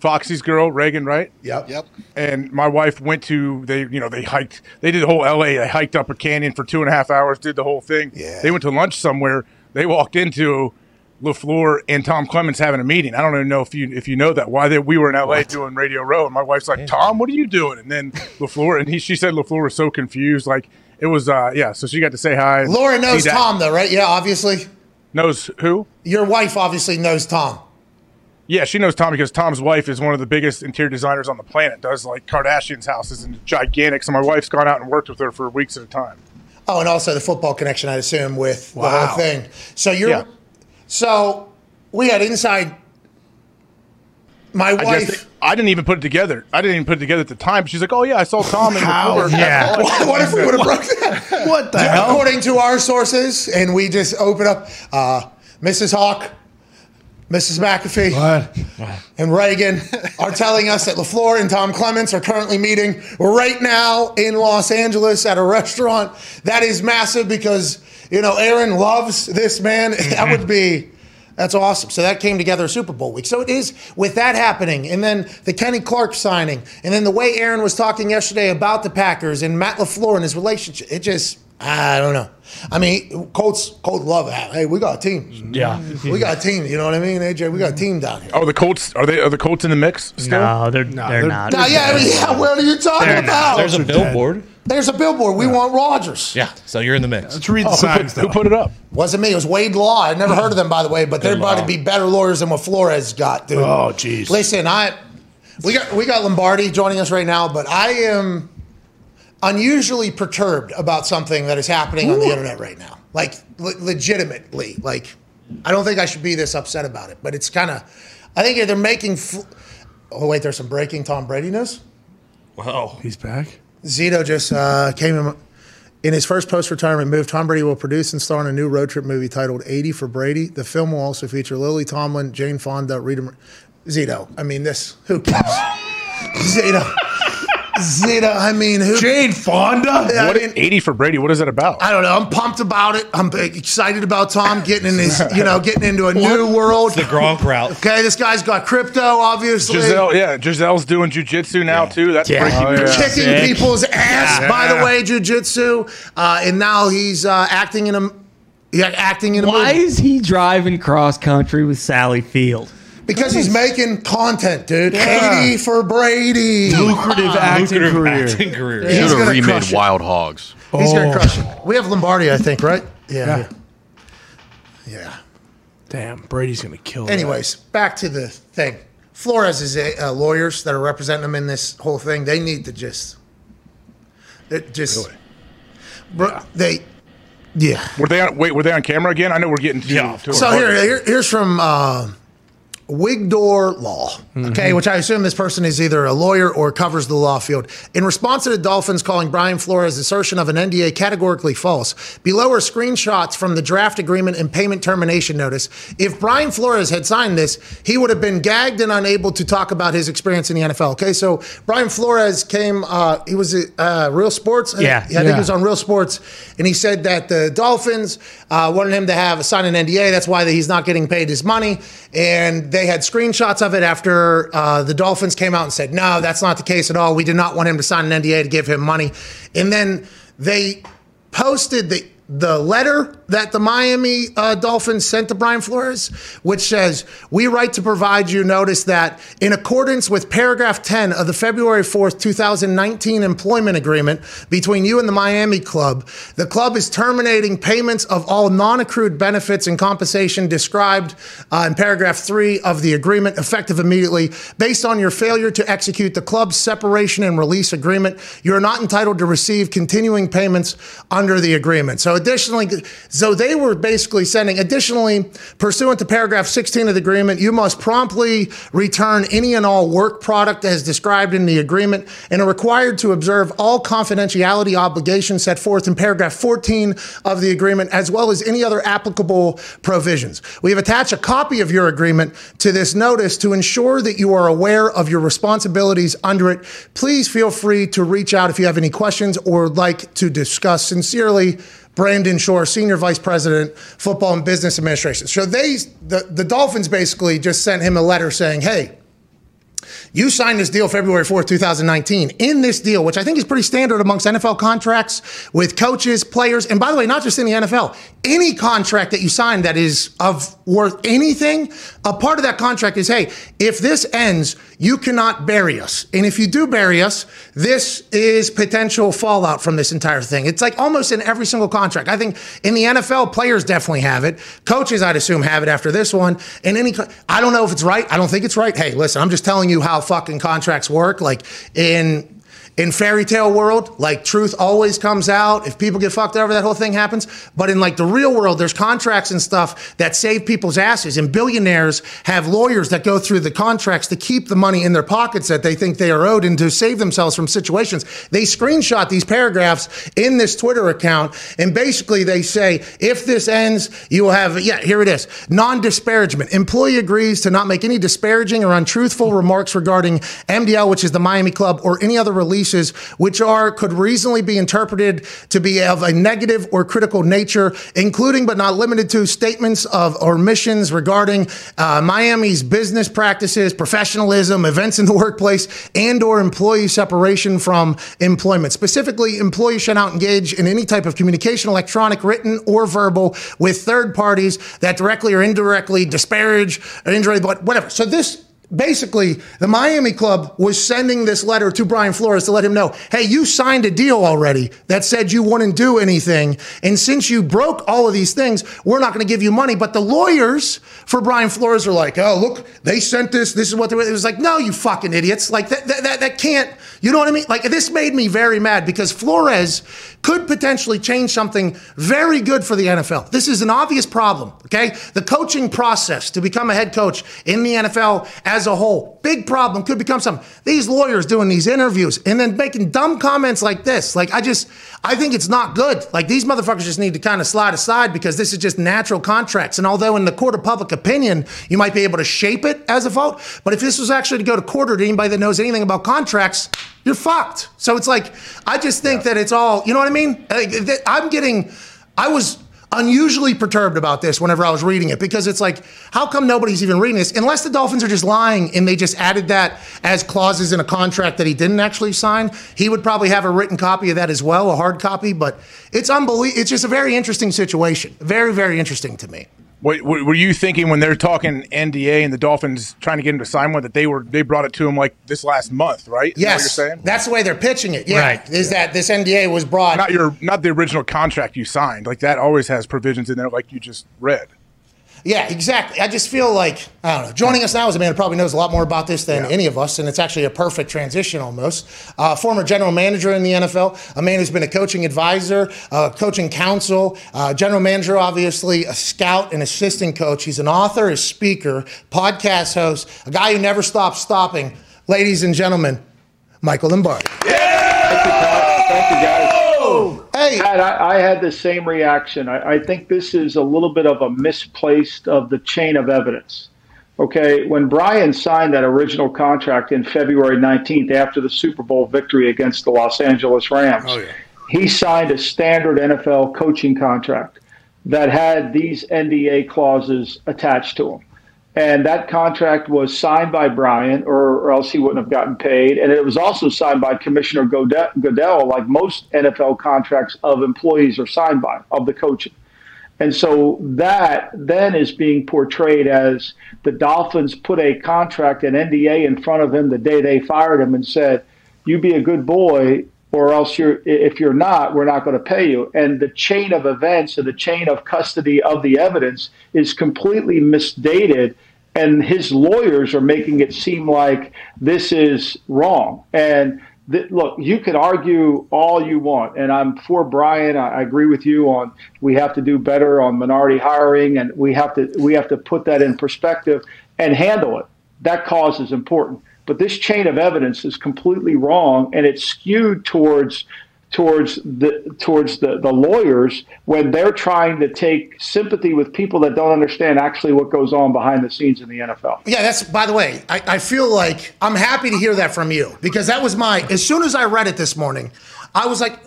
Foxy's girl, Reagan, right? Yep. Yep. And my wife went to they, you know, they hiked. They did the whole LA. They hiked up a canyon for two and a half hours. Did the whole thing. Yeah. They went to lunch somewhere. They walked into Lafleur and Tom Clements having a meeting. I don't even know if you if you know that why they, we were in LA doing Radio Row, and my wife's like, "Tom, what are you doing?" And then Lafleur and he she said Lafleur was so confused, like it was uh yeah. So she got to say hi. Laura see knows that- Tom, though, right? Yeah, obviously. Knows who? Your wife obviously knows Tom. Yeah, she knows Tom because Tom's wife is one of the biggest interior designers on the planet. Does like Kardashian's houses and gigantic. So my wife's gone out and worked with her for weeks at a time. Oh, and also the football connection, I assume, with the whole thing. So you're, Yeah. so we had inside. My I guess wife. I didn't even put it together. I didn't even put it together at the time. But she's like, "Oh yeah, I saw Tom in How? the Yeah. <laughs> what if we would have broke that? <laughs> What the hell? According to our sources, and we just open up, uh, Mrs. Hawk, Mrs. McAfee, What? and Reagan are telling us that LaFleur and Tom Clements are currently meeting right now in Los Angeles at a restaurant. That is massive because, you know, Aaron loves this man. <laughs> That mm-hmm. would be. That's awesome. So that came together a Super Bowl week. So it is with that happening, and then the Kenny Clark signing, and then the way Aaron was talking yesterday about the Packers and Matt LaFleur and his relationship. It just, I don't know. I mean, Colts, Colts love that. Hey, we got a team. Yeah. We got a team. You know what I mean, AJ? We got a team down here. Oh, the Colts are they? Are the Colts in the mix still? No, they're they're, they're- not. Now, yeah, I mean, yeah, what are you talking They're not. about? There's a billboard. There's a billboard. We want Rodgers. Yeah, so you're in the mix. Let's read the Oh, who, signs, put, who put it up? Wasn't me. It was Wade Law. I'd never oh. heard of them, by the way, but they're about to be better lawyers than what Flores got, dude. Oh, jeez. Listen, I we got we got Lombardi joining us right now, but I am unusually perturbed about something that is happening on the internet right now. Like le- legitimately, like I don't think I should be this upset about it, but it's kind of. I think they're making. Fl- oh wait, there's some breaking Tom Brady news. Wow. He's back. Zito just uh, came in. In his first post-retirement move, Tom Brady will produce and star in a new road trip movie titled "80 for Brady." The film will also feature Lily Tomlin, Jane Fonda, Rita. Mor- Zito. I mean, this. Who cares? <laughs> Zito. Zito. I mean, who? Jane Fonda. I What mean, eighty for Brady? What is it about? I don't know. I'm pumped about it. I'm excited about Tom getting in his, you know, getting into a <laughs> new world. The Gronk route. Okay, this guy's got crypto, obviously. Gisele, yeah, Gisele's doing jujitsu now too. That's Yeah. breaking Oh, news. kicking Sick. people's ass. By the way, jujitsu, uh, and now he's uh, acting in a yeah, acting in a Why movie is he driving cross country with Sally Field? Because he's making content, dude. Eighty for Brady. Lucrative acting Lucrative career. acting career. He's Should have gonna remade crush it. Wild Hogs. He's gonna Oh. crush it. We have Lombardi, I think, right? Yeah. Yeah. Yeah. Damn, Brady's gonna kill. that. Anyways, back to the thing. Flores' is uh, lawyers that are representing him in this whole thing, they need to just, it just, Bro, they, yeah. Were they on? Wait, were they on camera again? I know we're getting to. Yeah. to So here, here, here's from uh, Wigdor Law, okay, which I assume this person is either a lawyer or covers the law field. In response to the Dolphins calling Brian Flores' assertion of an NDA categorically false, below are screenshots from the draft agreement and payment termination notice. If Brian Flores had signed this, he would have been gagged and unable to talk about his experience in the NFL. Okay, so Brian Flores came, uh, he was at uh, Real Sports. Yeah. I think Yeah. he was on Real Sports, and he said that the Dolphins uh, wanted him to have a sign an NDA. That's why he's not getting paid his money. And they had screenshots of it after uh, the Dolphins came out and said, no, that's not the case at all. We did not want him to sign an NDA to give him money. And then they posted the the letter that the Miami uh, Dolphins sent to Brian Flores, which says, We write to provide you notice that in accordance with paragraph 10 of the February 4th, 2019 employment agreement between you and the Miami club, the club is terminating payments of all non accrued benefits and compensation described uh, in paragraph 3 of the agreement effective immediately. Based on your failure to execute the club's separation and release agreement, you are not entitled to receive continuing payments under the agreement. So additionally, so they were basically sending, additionally, pursuant to paragraph 16 of the agreement, you must promptly return any and all work product as described in the agreement and are required to observe all confidentiality obligations set forth in paragraph 14 of the agreement, as well as any other applicable provisions. We have attached a copy of your agreement to this notice to ensure that you are aware of your responsibilities under it. Please feel free to reach out if you have any questions or would like to discuss. Sincerely, Brandon Shore, Senior Vice President, Football and Business Administration. So they, the, the Dolphins basically just sent him a letter saying, hey, you signed this deal February 4th, 2019. In this deal, which I think is pretty standard amongst NFL contracts with coaches, players, and by the way, not just in the NFL, any contract that you sign that is of worth anything, a part of that contract is hey, if this ends, you cannot bury us. And if you do bury us, this is potential fallout from this entire thing. It's like almost in every single contract. I think in the NFL, players definitely have it. Coaches, I'd assume, have it after this one. And any, I don't know if it's right. I don't think it's right. Hey, listen, I'm just telling you how fucking contracts work. Like in in fairy tale world, like truth always comes out. If people get fucked over, that whole thing happens. But in like the real world, there's contracts and stuff that save people's asses. And billionaires have lawyers that go through the contracts to keep the money in their pockets that they think they are owed and to save themselves from situations. They screenshot these paragraphs in this Twitter account. And basically they say, if this ends, you will have, yeah, here it is. Non-disparagement. Employee agrees to not make any disparaging or untruthful remarks regarding MDL, which is the Miami club or any other release releases which are could reasonably be interpreted to be of a negative or critical nature, including but not limited to statements of or missions regarding uh, Miami's business practices, professionalism, events in the workplace, and or employee separation from employment. Specifically, employees should not engage in any type of communication, electronic, written, or verbal, with third parties that directly or indirectly disparage or injury, but whatever. So this basically the Miami club was sending this letter to Brian Flores to let him know, hey, you signed a deal already that said you wouldn't do anything. And since you broke all of these things, we're not going to give you money. But the lawyers for Brian Flores are like, oh, look, they sent this. This is what they were. It was like, no, you fucking idiots. Like that, that, that, that can't, you know what I mean? Like this made me very mad because Flores could potentially change something very good for the NFL. This is an obvious problem, okay? The coaching process to become a head coach in the NFL as a whole, big problem, could become something. These lawyers doing these interviews and then making dumb comments like this, like I just, I think it's not good. Like these motherfuckers just need to kind of slide aside because this is just natural contracts. And although in the court of public opinion, you might be able to shape it as a vote, but if this was actually to go to court or to anybody that knows anything about contracts, you're fucked. So it's like, I just think yeah. that it's all, you know what I mean? I'm getting, I was unusually perturbed about this whenever I was reading it because it's like, how come nobody's even reading this? Unless the Dolphins are just lying and they just added that as clauses in a contract that he didn't actually sign, he would probably have a written copy of that as well, a hard copy. But it's unbelievable. It's just a very interesting situation. Very, very interesting to me. What, were you thinking when they're talking NDA and the Dolphins trying to get him to sign one that they were they brought it to him like this last month, right? Is yes, that you're saying that's the way they're pitching it. Yeah, right. is yeah. that this NDA was brought not your not the original contract you signed like that always has provisions in there like you just read. Yeah, exactly. I just feel like, I don't know, joining us now is a man who probably knows a lot more about this than yeah. any of us, and it's actually a perfect transition almost. Uh, former general manager in the NFL, a man who's been a coaching advisor, uh, coaching counsel, uh, general manager, obviously, a scout and assistant coach. He's an author, a speaker, podcast host, a guy who never stops stopping. Ladies and gentlemen, Michael Lombardi. Yeah! Thank you, Thank you, guys. Hey. Pat, I, I, had the same reaction. I, I think this is a little bit of a misplaced of the chain of evidence. Okay, when Brian signed that original contract in February 19th after the Super Bowl victory against the Los Angeles Rams, oh, yeah. he signed a standard NFL coaching contract that had these NDA clauses attached to them. And that contract was signed by Brian, or, or, else he wouldn't have gotten paid. And it was also signed by Commissioner Goodell, Goodell, like most NFL contracts of employees are signed by, of the coaching. And so that then is being portrayed as the Dolphins put a contract, an NDA in front of him the day they fired him and said, You be a good boy, or else you're, if you're not, we're not going to pay you. And the chain of events and the chain of custody of the evidence is completely misdated. And his lawyers are making it seem like this is wrong. And look, you can argue all you want, and I'm for Brian. I, I, agree with you on we have to do better on minority hiring, and we have to we have to put that in perspective and handle it. That cause is important, but this chain of evidence is completely wrong, and it's skewed towards towards the towards the, the lawyers when they're trying to take sympathy with people that don't understand actually what goes on behind the scenes in the NFL. Yeah, that's by the way, I, I feel like I'm happy to hear that from you because that was my as soon as I read it this morning, I was like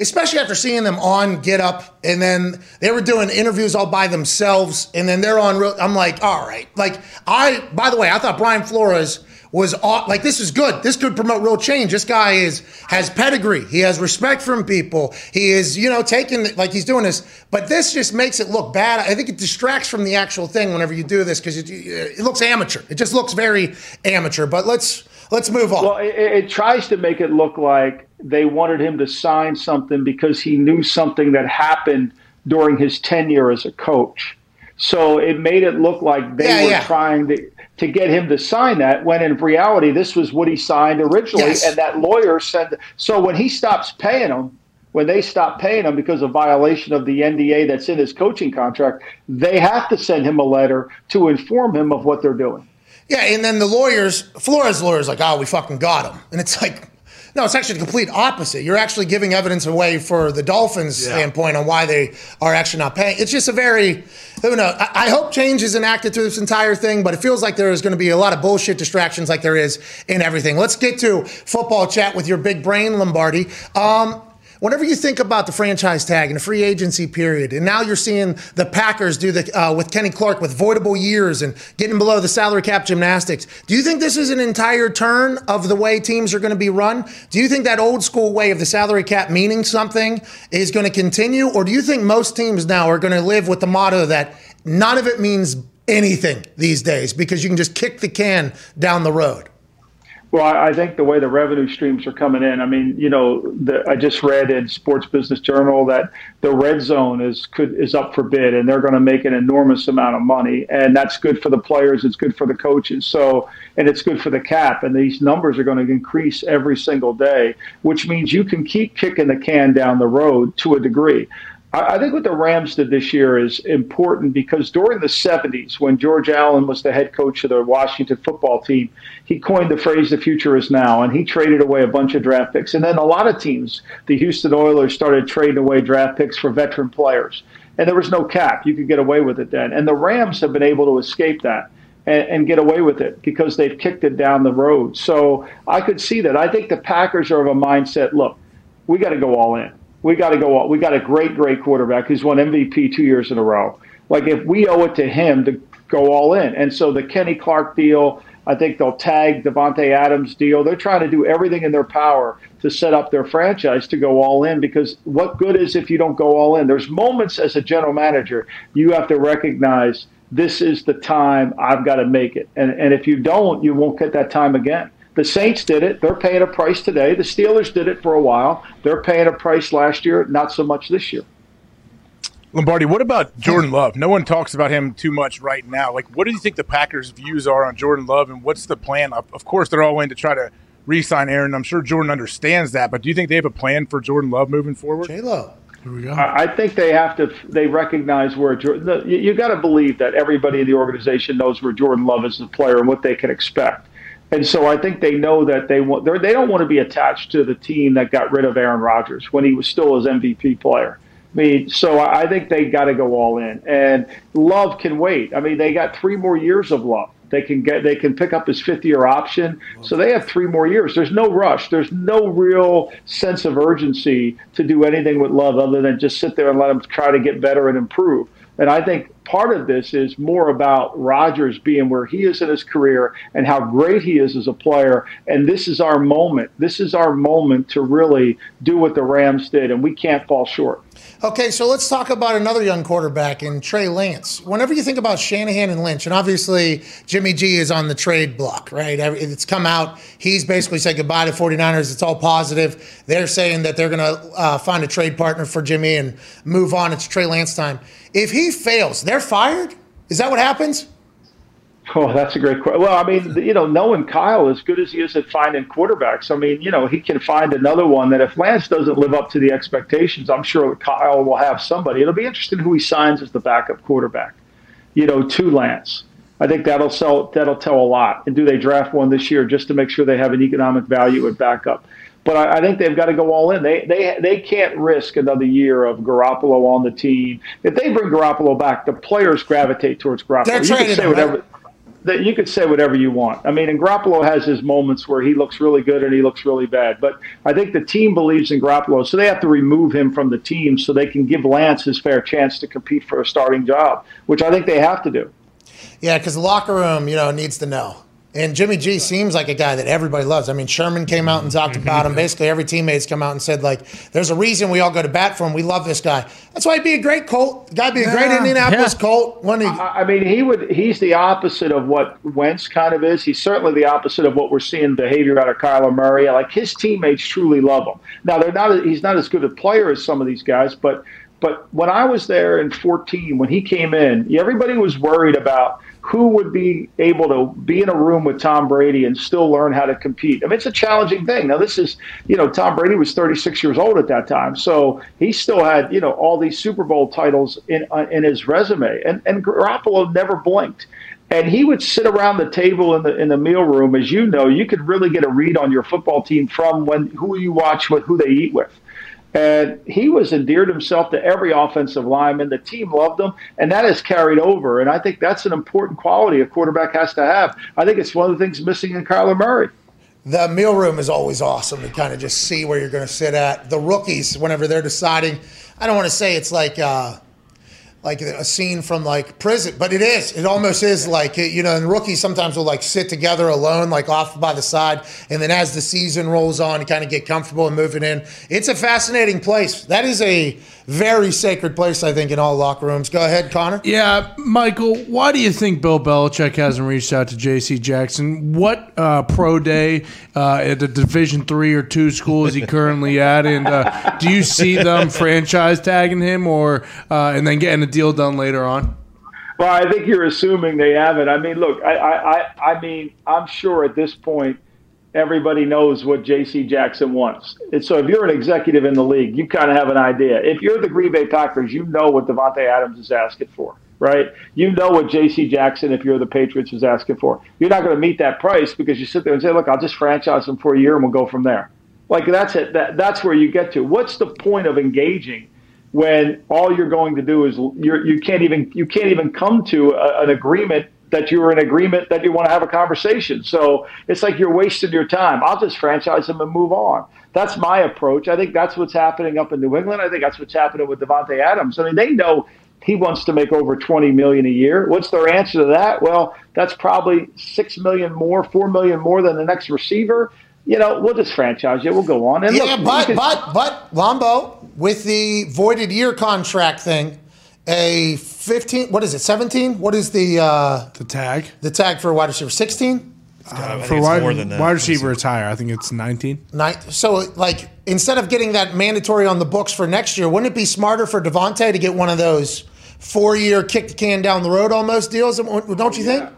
especially after seeing them on Get Up, and then they were doing interviews all by themselves, and then they're on. Real, I'm like, all right. Like I, by the way, I thought Brian Flores was like this is good. This could promote real change. This guy is has pedigree. He has respect from people. He is you know taking like he's doing this. But this just makes it look bad. I think it distracts from the actual thing whenever you do this because it, it, looks amateur. It just looks very amateur. But let's let's move on. Well, it, it tries to make it look like they wanted him to sign something because he knew something that happened during his tenure as a coach. So it made it look like they yeah, were yeah. trying to to get him to sign that when in reality this was what he signed originally yes. and that lawyer said so when he stops paying him when they stop paying him because of violation of the NDA that's in his coaching contract they have to send him a letter to inform him of what they're doing yeah and then the lawyers Flores lawyers like oh we fucking got him and it's like no, it's actually the complete opposite. You're actually giving evidence away for the Dolphins' yeah. standpoint on why they are actually not paying. It's just a very, who knows? I, I hope change is enacted through this entire thing, but it feels like there is going to be a lot of bullshit distractions like there is in everything. Let's get to football chat with your big brain, Lombardi. Um, whenever you think about the franchise tag and the free agency period, and now you're seeing the Packers do the uh, with Kenny Clark with voidable years and getting below the salary cap gymnastics, do you think this is an entire turn of the way teams are going to be run? Do you think that old school way of the salary cap meaning something is going to continue, or do you think most teams now are going to live with the motto that none of it means anything these days because you can just kick the can down the road? Well, I think the way the revenue streams are coming in. I mean, you know, the, I just read in Sports Business Journal that the red zone is could is up for bid, and they're going to make an enormous amount of money, and that's good for the players. It's good for the coaches. So, and it's good for the cap. And these numbers are going to increase every single day, which means you can keep kicking the can down the road to a degree. I think what the Rams did this year is important because during the 70s, when George Allen was the head coach of the Washington football team, he coined the phrase, the future is now, and he traded away a bunch of draft picks. And then a lot of teams, the Houston Oilers, started trading away draft picks for veteran players. And there was no cap. You could get away with it then. And the Rams have been able to escape that. And, get away with it because they've kicked it down the road. So I could see that. I think the Packers are of a mindset look, we got to go all in we got to go. All we got a great, great quarterback who's won MVP two years in a row. Like if we owe it to him to go all in, and so the Kenny Clark deal, I think they'll tag Davante Adams deal. They're trying to do everything in their power to set up their franchise to go all in because what good is if you don't go all in? There's moments as a general manager you have to recognize this is the time I've got to make it, and and if you don't, you won't get that time again. The Saints did it. They're paying a price today. The Steelers did it for a while. They're paying a price last year, not so much this year. Lombardi, what about Jordan Love? No one talks about him too much right now. Like, what do you think the Packers' views are on Jordan Love, and what's the plan? Of course, they're all in to try to re-sign Aaron. I'm sure Jordan understands that, but do you think they have a plan for Jordan Love moving forward? J Lo. Here we go. I think they have to. They recognize where Jordan. You, you got to believe that everybody in the organization knows where Jordan Love is the player and what they can expect. And so I think they know that they want they don't want to be attached to the team that got rid of Aaron Rodgers when he was still his MVP player. I mean, so I think they got to go all in. And Love can wait. I mean, they got three more years of Love. They can get they can pick up his fifth year option. So they have three more years. There's no rush. There's no real sense of urgency to do anything with Love other than just sit there and let him try to get better and improve. And I think part of this is more about Rodgers being where he is in his career and how great he is as a player. And this is our moment. This is our moment to really do what the Rams did, and we can't fall short. Okay, so let's talk about another young quarterback in Trey Lance. Whenever you think about Shanahan and Lynch, and obviously Jimmy G is on the trade block, right? It's come out. He's basically said goodbye to 49ers. It's all positive. They're saying that they're going to uh, find a trade partner for Jimmy and move on. It's Trey Lance time. If he fails, they're fired? Is that what happens? Oh, that's a great question. Well, I mean, you know, knowing Kyle as good as he is at finding quarterbacks, I mean, you know, he can find another one that if Lance doesn't live up to the expectations, I'm sure Kyle will have somebody. It'll be interesting who he signs as the backup quarterback, you know, to Lance. I think that'll sell. That'll tell a lot. And do they draft one this year just to make sure they have an economic value at backup? But I, I, think they've got to go all in. They they they can't risk another year of Garoppolo on the team. If they bring Garoppolo back, the players gravitate towards Garoppolo. They're you can say whatever. Right? That you could say whatever you want. I mean, and Garoppolo has his moments where he looks really good and he looks really bad. But I think the team believes in Garoppolo, so they have to remove him from the team so they can give Lance his fair chance to compete for a starting job, which I think they have to do. Yeah, because the locker room, you know, needs to know. And Jimmy G seems like a guy that everybody loves. I mean, Sherman came out and talked about him. Basically, every teammate's come out and said, like, there's a reason we all go to bat for him. We love this guy. That's why he'd be a great Colt. Guy be a yeah. great Indianapolis yeah. Colt. When he, I mean, he would. He's the opposite of what Wentz kind of is. He's certainly the opposite of what we're seeing behavior out of Kyler Murray. Like his teammates truly love him. Now they're not. He's not as good a player as some of these guys, but but when I was there in 14, when he came in, everybody was worried about who would be able to be in a room with Tom Brady and still learn how to compete. I mean, it's a challenging thing. Now, this is, you know, Tom Brady was 36 years old at that time, so he still had, you know, all these Super Bowl titles in uh, in his resume, and and Garoppolo never blinked. And he would sit around the table in the in the meal room, as you know, you could really get a read on your football team from when who you watch with, who they eat with. And he was endeared himself to every offensive lineman. The team loved him, and that has carried over. And I think that's an important quality a quarterback has to have. I think it's one of the things missing in Kyler Murray. The meal room is always awesome to kind of just see where you're going to sit at. The rookies, whenever they're deciding, I don't want to say it's like. Uh, like a scene from like prison, but it is. It almost is like you know. And rookies sometimes will like sit together alone, like off by the side, and then as the season rolls on, kind of get comfortable and moving in. It's a fascinating place. That is a very sacred place, I think, in all locker rooms. Go ahead, Connor. Yeah, Michael. Why do you think Bill Belichick hasn't reached out to J.C. Jackson? What uh, pro day uh, at the Division three or two school is he currently at? And uh, do you see them <laughs> franchise tagging him, or uh, and then getting a deal done later on? Well, I think you're assuming they haven't. I mean, look, I, I, I mean, I'm sure at this point everybody knows what J.C. Jackson wants. And so if you're an executive in the league, you kind of have an idea. If you're the Green Bay Packers, you know what Davante Adams is asking for, right? You know what J.C. Jackson, if you're the Patriots, is asking for. You're not going to meet that price because you sit there and say, look, I'll just franchise him for a year and we'll go from there. Like that's it. That, that's where you get to. What's the point of engaging when all you're going to do is you're, you can't even you can't even come to a, an agreement that you're in agreement that you want to have a conversation. So it's like you're wasting your time. I'll just franchise them and move on. That's my approach. I think that's what's happening up in New England. I think that's what's happening with Davante Adams. I mean, they know he wants to make over 20 million a year. What's their answer to that? Well, that's probably 6 million more, 4 million more than the next receiver. You know, we'll just franchise you. We'll go on. And yeah, look, but, but, but, Lombo, with the voided year contract thing, a 15 what is it 17 what is the uh the tag. the tag for a wide receiver 16 uh, for wide, wide receiver it's higher i think it's 19 Nine, so like instead of getting that mandatory on the books for next year wouldn't it be smarter for Davante to get one of those four year kick the can down the road almost deals? Don't you think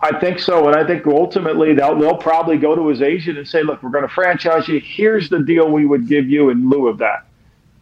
I think so, and I think ultimately they'll they'll probably go to his agent and say, "Look, we're going to franchise you. Here's the deal we would give you in lieu of that."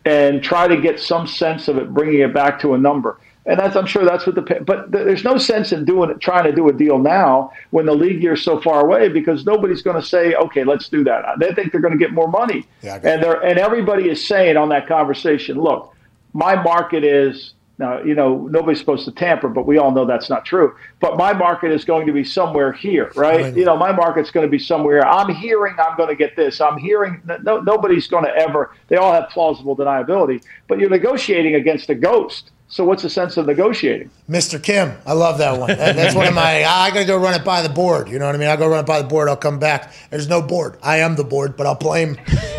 and try to get some sense of it, bringing it back to a number. And that's, I'm sure that's what the, but there's no sense in doing it, trying to do a deal now when the league year's so far away because nobody's going to say, okay, let's do that. They think they're going to get more money. Yeah, and they're, and everybody is saying on that conversation, look, my market is now, you know, nobody's supposed to tamper, but we all know that's not true. But my market is going to be somewhere here, right? You know, my market's going to be somewhere. I'm hearing I'm going to get this. I'm hearing no, nobody's going to ever. They all have plausible deniability, but you're negotiating against a ghost. So what's the sense of negotiating? Mr. Kim, I love that one. That's one of my. <laughs> I gotta go run it by the board. You know what I mean? I'll go run it by the board. I'll come back. There's no board. I am the board, but I'll blame.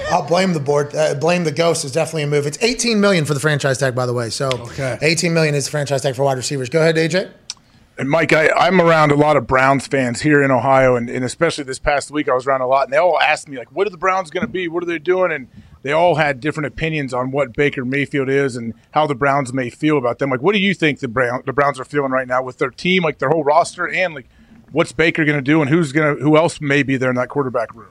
I'll blame the board. Uh, blame the ghost is definitely a move. It's 18 million for the franchise tag, by the way. So Okay. 18 million is the franchise tag for wide receivers. Go ahead, AJ. And Mike, I, I'm around a lot of Browns fans here in Ohio, and, and especially this past week, I was around a lot, and they all asked me like, "What are the Browns going to be? What are they doing?" And they all had different opinions on what Baker Mayfield is and how the Browns may feel about them. Like, what do you think the Brown the Browns are feeling right now with their team, like their whole roster, and like what's Baker going to do, and who's going to who else may be there in that quarterback room?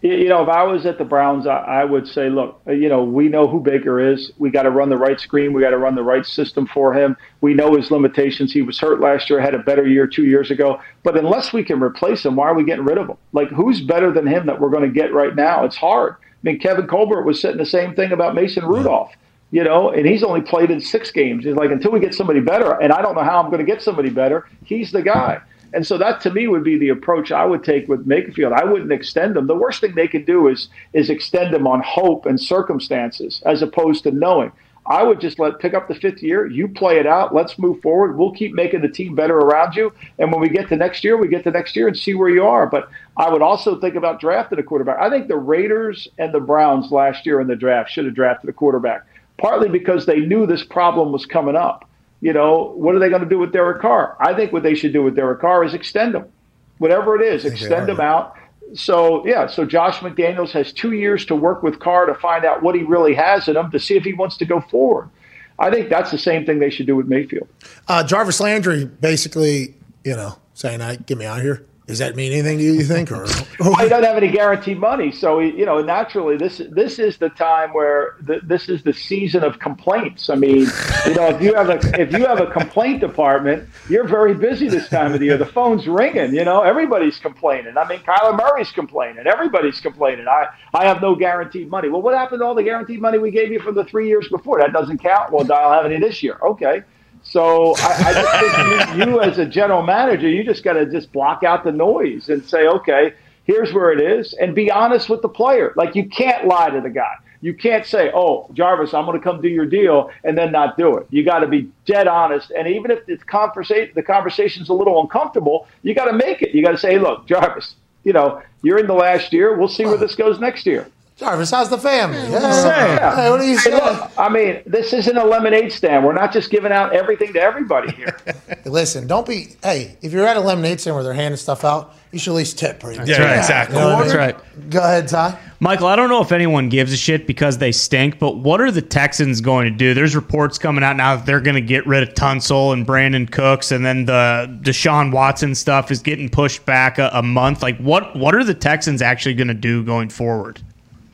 You know, if I was at the Browns, I, I would say, look, uh, you know, we know who Baker is. We got to run the right screen. We got to run the right system for him. We know his limitations. He was hurt last year, had a better year two years ago. But unless we can replace him, why are we getting rid of him? Like, who's better than him that we're going to get right now? It's hard. I mean, Kevin Colbert was saying the same thing about Mason Rudolph. You know, and he's only played in six games. He's like, until we get somebody better, and I don't know how I'm going to get somebody better, he's the guy. And so that to me would be the approach I would take with Mayfield. I wouldn't extend them. The worst thing they can do is is extend them on hope and circumstances as opposed to knowing. I would just let pick up the fifth year. You play it out. Let's move forward. We'll keep making the team better around you. And when we get to next year, we get to next year and see where you are. But I would also think about drafting a quarterback. I think the Raiders and the Browns last year in the draft should have drafted a quarterback, partly because they knew this problem was coming up. You know, what are they going to do with Derek Carr? I think what they should do with Derek Carr is extend him, whatever it is, extend him out. So yeah, so Josh McDaniels has two years to work with Carr to find out what he really has in him to see if he wants to go forward. I think that's the same thing they should do with Mayfield. Uh, Jarvis Landry basically, you know, saying, "I get me out of here." Does that mean anything to you? You think, or <laughs> Well, he doesn't have any guaranteed money, so you know naturally this this is the time where the, this is the season of complaints. I mean, you know, if you have a if you have a complaint department, you're very busy this time of the year. The phone's ringing. You know, everybody's complaining. I mean, Kyler Murray's complaining. Everybody's complaining. I I have no guaranteed money. Well, what happened to all the guaranteed money we gave you from the three years before? That doesn't count. Well, I don't have any this year. Okay. So I, I think you, you, as a general manager, you just got to just block out the noise and say, okay, here's where it is, and be honest with the player. Like you can't lie to the guy. You can't say, "Oh, Jarvis, I'm going to come do your deal," and then not do it. You got to be dead honest. And even if the conversation the conversation's a little uncomfortable, you got to make it. You got to say, "Look, Jarvis, you know, you're in the last year. We'll see where this goes next year." Jarvis, how's the family? Yeah. Hey, what are you Hey, saying? look, I mean, this isn't a lemonade stand. We're not just giving out everything to everybody here. <laughs> Listen, don't be. Hey, if you're at a lemonade stand where they're handing stuff out, you should at least tip. Right? Yeah, right, exactly. You know what I That's mean? right. Go ahead, Ty. Michael, I don't know if anyone gives a shit because they stink, but what are the Texans going to do? There's reports coming out now that they're going to get rid of Tunsil and Brandin Cooks, and then the Deshaun Watson stuff is getting pushed back a, a month. Like, what what are the Texans actually going to do going forward?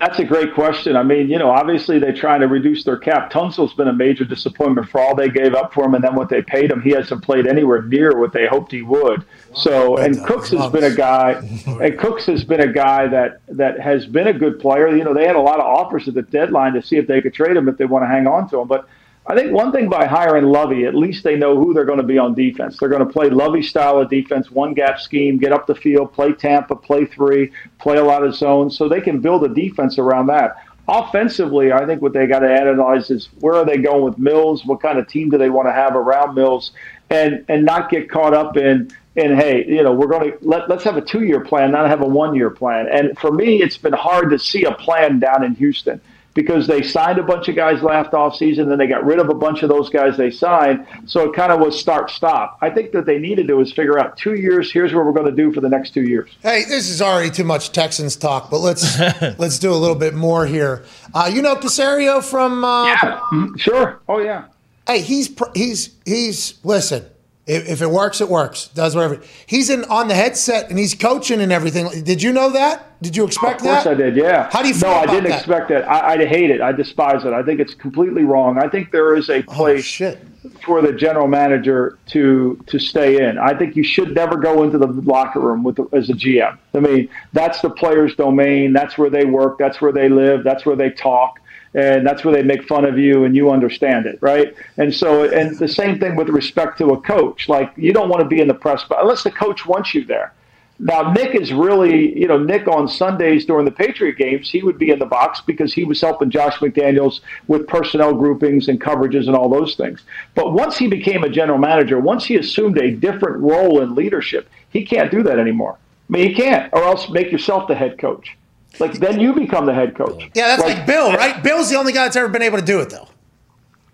That's a great question. I mean, you know, obviously they're trying to reduce their cap. Tunsil's been a major disappointment for all they gave up for him and then what they paid him. He hasn't played anywhere near what they hoped he would. So, and uh, Cooks has been a guy, <laughs> and Cooks has been a guy that that has been a good player. You know, they had a lot of offers at the deadline to see if they could trade him if they want to hang on to him, but. I think one thing by hiring Lovie, at least they know who they're going to be on defense. They're going to play Lovie style of defense, one gap scheme, get up the field, play Tampa, play three, play a lot of zones, so they can build a defense around that. Offensively, I think what they got to analyze is where are they going with Mills? What kind of team do they want to have around Mills, and and not get caught up in in hey, you know, we're going to let let's have a two year plan, not have a one year plan. And for me, it's been hard to see a plan down in Houston because they signed a bunch of guys last offseason, then they got rid of a bunch of those guys they signed. So it kind of was start stop. I think that they need to do is figure out two years. Here's what we're going to do for the next two years. Hey, this is already too much Texans talk, but let's <laughs> let's do a little bit more here. Uh, you know Caserio from? Uh, yeah, sure. Oh yeah. Hey, he's pr- he's he's listen. If, if it works, it works. Does whatever. He's in on the headset and he's coaching and everything. Did you know that? Did you expect that? Of course that? I did. Yeah. How do you feel? No, I didn't that? expect that. I, I hate it. I despise it. I think it's completely wrong. I think there is a oh, place shit. for the general manager to to stay in. I think you should never go into the locker room with the, as a GM. I mean, that's the player's domain. That's where they work. That's where they live. That's where they talk. And that's where they make fun of you, and you understand it, right? And so, and the same thing with respect to a coach. Like, you don't want to be in the press, but unless the coach wants you there, Now, Nick is really, you know, Nick on Sundays during the Patriot games, he would be in the box because he was helping Josh McDaniels with personnel groupings and coverages and all those things. But once he became a general manager, once he assumed a different role in leadership, he can't do that anymore. I mean, he can't, or else make yourself the head coach. Like, then you become the head coach. Yeah, that's like, like Bill, right? Bill's the only guy that's ever been able to do it, though.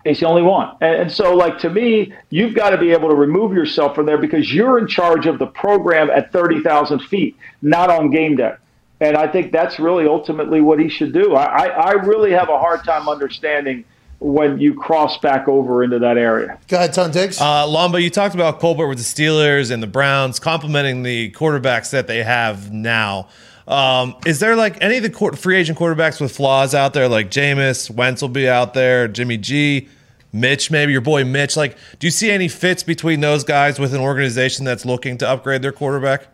He's the only one. And, and, so, like, to me, you've got to be able to remove yourself from there because you're in charge of the program at 30,000 feet, not on game day. And I think that's really ultimately what he should do. I, I, I really have a hard time understanding when you cross back over into that area. Go ahead, Tone Digz. Uh, Lombo, you talked about Colbert with the Steelers and the Browns, complimenting the quarterbacks that they have now. Um, is there like any of the free agent quarterbacks with flaws out there, like Jameis, Wentz will be out there, Jimmy G? Mitch, maybe your boy Mitch. Like, do you see any fits between those guys with an organization that's looking to upgrade their quarterback?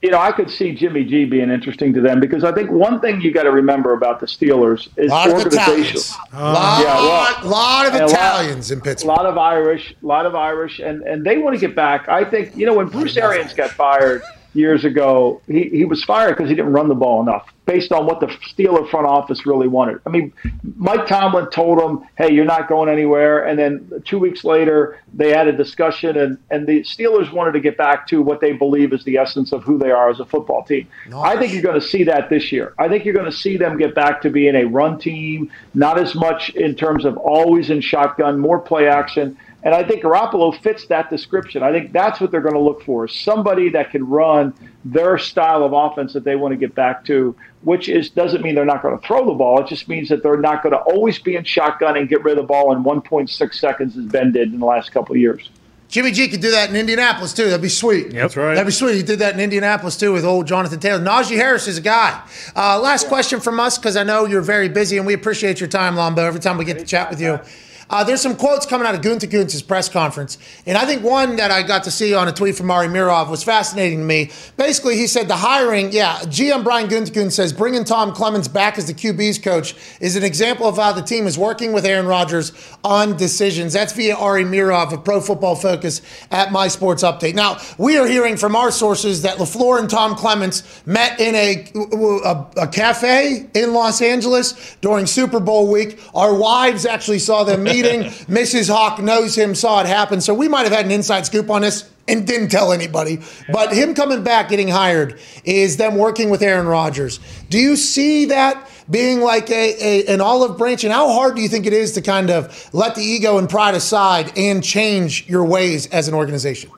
You know, I could see Jimmy G being interesting to them because I think one thing you got to remember about the Steelers is lot organization. Of uh, lot, yeah, well, lot of Italians lot, in Pittsburgh. A lot of Irish, a lot of Irish, and and they want to get back. I think you know when Bruce Arians got fired years ago, he, he was fired because he didn't run the ball enough based on what the Steeler front office really wanted. I mean, Mike Tomlin told him, hey, you're not going anywhere. And then two weeks later, they had a discussion, and, and the Steelers wanted to get back to what they believe is the essence of who they are as a football team. Nice. I think you're going to see that this year. I think you're going to see them get back to being a run team, not as much in terms of always in shotgun, more play action. And I think Garoppolo fits that description. I think that's what they're going to look for somebody that can run their style of offense that they want to get back to, which is doesn't mean they're not going to throw the ball. It just means that they're not going to always be in shotgun and get rid of the ball in 1.6 seconds as Ben did in the last couple of years. Jimmy G could do that in Indianapolis too. That'd be sweet. Yep. That's right. That'd be sweet. He did that in Indianapolis too with old Jonathan Taylor. Najee Harris is a guy. Uh, last question from us because I know you're very busy and we appreciate your time, Lombo. Every time we get to chat with you. Uh, there's some quotes coming out of Gutekunst's press conference. And I think one that I got to see on a tweet from Ari Meirov was fascinating to me. Basically, he said the hiring, yeah, GM Brian Gutekunst says bringing Tom Clements back as the QB's coach is an example of how the team is working with Aaron Rodgers on decisions. That's via Ari Meirov of Pro Football Focus at My Sports Update. Now, we are hearing from our sources that LaFleur and Tom Clements met in a, a, a cafe in Los Angeles during Super Bowl week. Our wives actually saw them meet meeting. Mrs. <laughs> Hawk knows him, saw it happen. So we might have had an inside scoop on this and didn't tell anybody. But him coming back, getting hired, is them working with Aaron Rodgers. Do you see that being like a, a, an olive branch? And how hard do you think it is to kind of let the ego and pride aside and change your ways as an organization?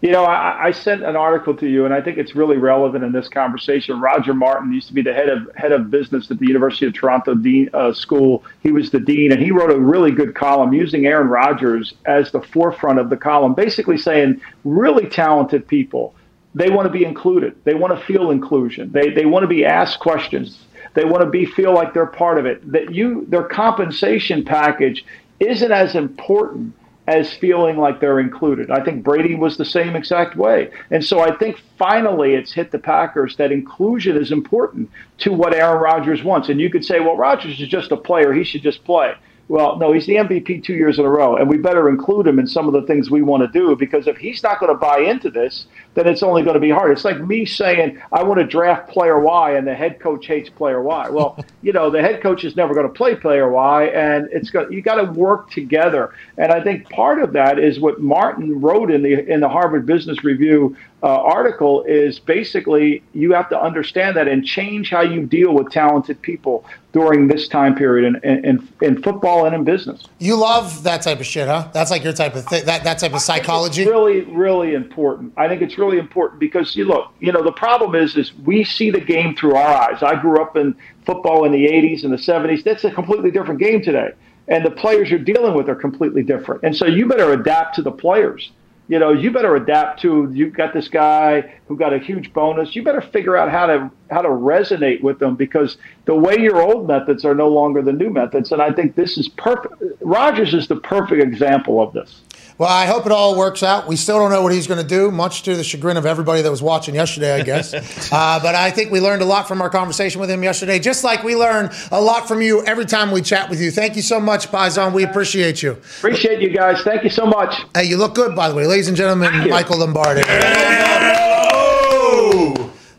You know, I, I, sent an article to you, and I think it's really relevant in this conversation. Roger Martin used to be the head of head of business at the University of Toronto dean, uh, School. He was the dean, and he wrote a really good column using Aaron Rodgers as the forefront of the column, basically saying really talented people. They want to be included. They want to feel inclusion. They they want to be asked questions. They want to be feel like they're part of it. That you their compensation package isn't as important as feeling like they're included. I think Brady was the same exact way. And so I think finally it's hit the Packers that inclusion is important to what Aaron Rodgers wants. And you could say, well, Rodgers is just a player, he should just play. Well, no, he's the MVP two years in a row, and we better include him in some of the things we want to do because if he's not going to buy into this, then it's only going to be hard. It's like me saying I want to draft player Y, and the head coach hates player Y. Well, <laughs> you know, the head coach is never going to play player Y, and it's got you got to work together. And I think part of that is what Martin wrote in the in the Harvard Business Review uh, article is basically you have to understand that and change how you deal with talented people during this time period in, in, in football and in business. You love that type of shit, huh? That's like your type of thing, that, that type of psychology? really, really important. I think it's really important because you look, you know, the problem is, is we see the game through our eyes. I grew up in football in the 80s and the 70s. That's a completely different game today. And the players you're dealing with are completely different. And so you better adapt to the players you know, you better adapt to. You've got this guy who got a huge bonus. You better figure out how to how to resonate with them because the way your old methods are no longer the new methods. And I think this is perfect. Rodgers is the perfect example of this. Well, I hope it all works out. We still don't know what he's going to do, much to the chagrin of everybody that was watching yesterday, I guess. <laughs> uh, but I think we learned a lot from our conversation with him yesterday, just like we learn a lot from you every time we chat with you. Thank you so much, Paisan. We appreciate you. Appreciate you guys. Thank you so much. Hey, you look good, by the way. Ladies and gentlemen, Michael Lombardi.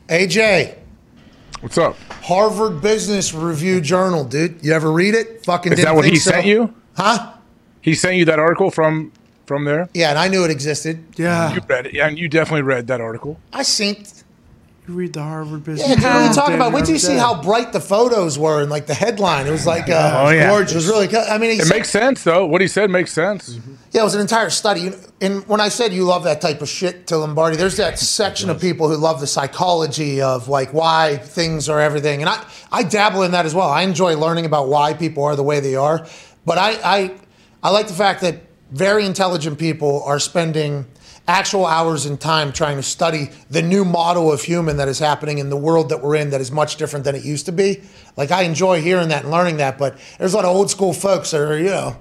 AJ, What's up? Harvard Business Review Journal, dude. You ever read it? Fucking Is didn't that what think he so. sent you? Huh? He sent you that article from from there. Yeah, and I knew it existed. Yeah. You read it, yeah, and you definitely read that article. I seen. You read the Harvard Business. Yeah, dude, what are you talking about? Wait till you see how bright the photos were and like the headline. It was like, uh, Oh, yeah. gorgeous. It was really. co- I mean, It said- makes sense though. What he said makes sense. Yeah, it was an entire study. And when I said you love that type of shit to Lombardi, there's that <laughs> section of people who love the psychology of like why things are everything. And I, I dabble in that as well. I enjoy learning about why people are the way they are. But I, I, I like the fact that very intelligent people are spending actual hours in time trying to study the new model of human that is happening in the world that we're in that is much different than it used to be. Like I enjoy hearing that and learning that, but there's a lot of old school folks that are, you know,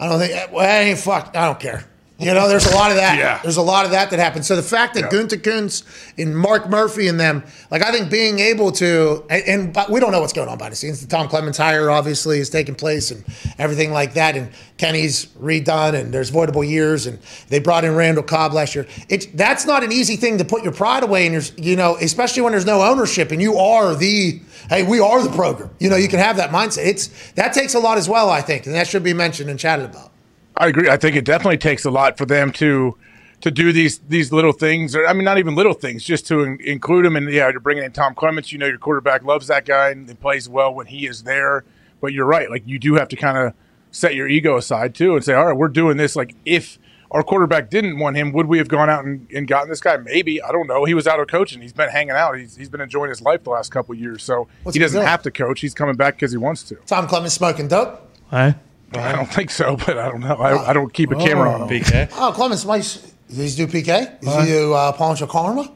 I don't think, well, I ain't fuck, I don't care. You know, there's a lot of that. Yeah. There's a lot of that that happens. So the fact that Gutekunst and Mark Murphy and them, like I think being able to, and, and but we don't know what's going on behind the scenes. The Tom Clements hire obviously is taking place and everything like that. And Kenny's redone and there's voidable years and they brought in Randall Cobb last year. It's that's not an easy thing to put your pride away and there's you know, especially when there's no ownership and you are the hey, we are the program. You know, you can have that mindset. It's that takes a lot as well, I think, and that should be mentioned and chatted about. I agree. I think it definitely takes a lot for them to to do these these little things. Or I mean, not even little things, just to in, include them. And yeah, you're bringing in Tom Clements. You know, your quarterback loves that guy and, and plays well when he is there. But you're right. Like you do have to kind of set your ego aside too and say, all right, we're doing this. Like if our quarterback didn't want him, would we have gone out and, and gotten this guy? Maybe. I don't know. He was out of coaching. He's been hanging out. He's, he's been enjoying his life the last couple of years. So What's he he doesn't have to coach. He's coming back because he wants to. Tom Clements smoking dope. Huh? I don't think so, but I don't know. I, I don't keep a camera on him. PK. Oh, Clements, might does he do PK? Does he do uh, Panchakarma?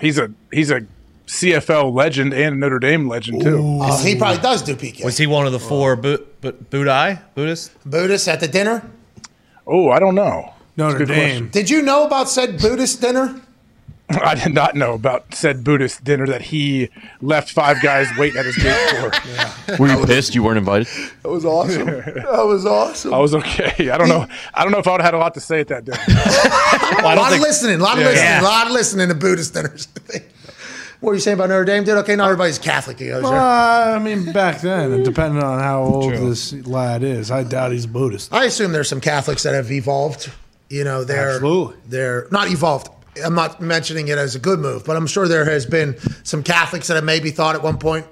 He's a he's a CFL legend and a Notre Dame legend too. Uh, he probably does do PK. Was he one of the four Bu- Bu- Budai Buddhists? Buddhist at the dinner? Oh, I don't know. Notre That's a Dame. Did you know about said Buddhist dinner? <laughs> I did not know about said Buddhist dinner that he left five guys waiting at his gate for. <laughs> Were you pissed you weren't invited? That was awesome. <laughs> that was awesome. I was okay. I don't know. I don't know if I would have had a lot to say at that dinner. a lot of listening, a lot of Yeah. listening, a lot of listening to Buddhist dinners. what were you saying about Notre Dame, dude? Okay, not everybody's Catholic. He goes Uh, there. I mean, back then, depending on how old this lad is, I doubt he's Buddhist. I assume there's some Catholics that have evolved. You know, they're Absolutely. they're not evolved. I'm not mentioning it as a good move, but I'm sure there has been some Catholics that have maybe thought at one point,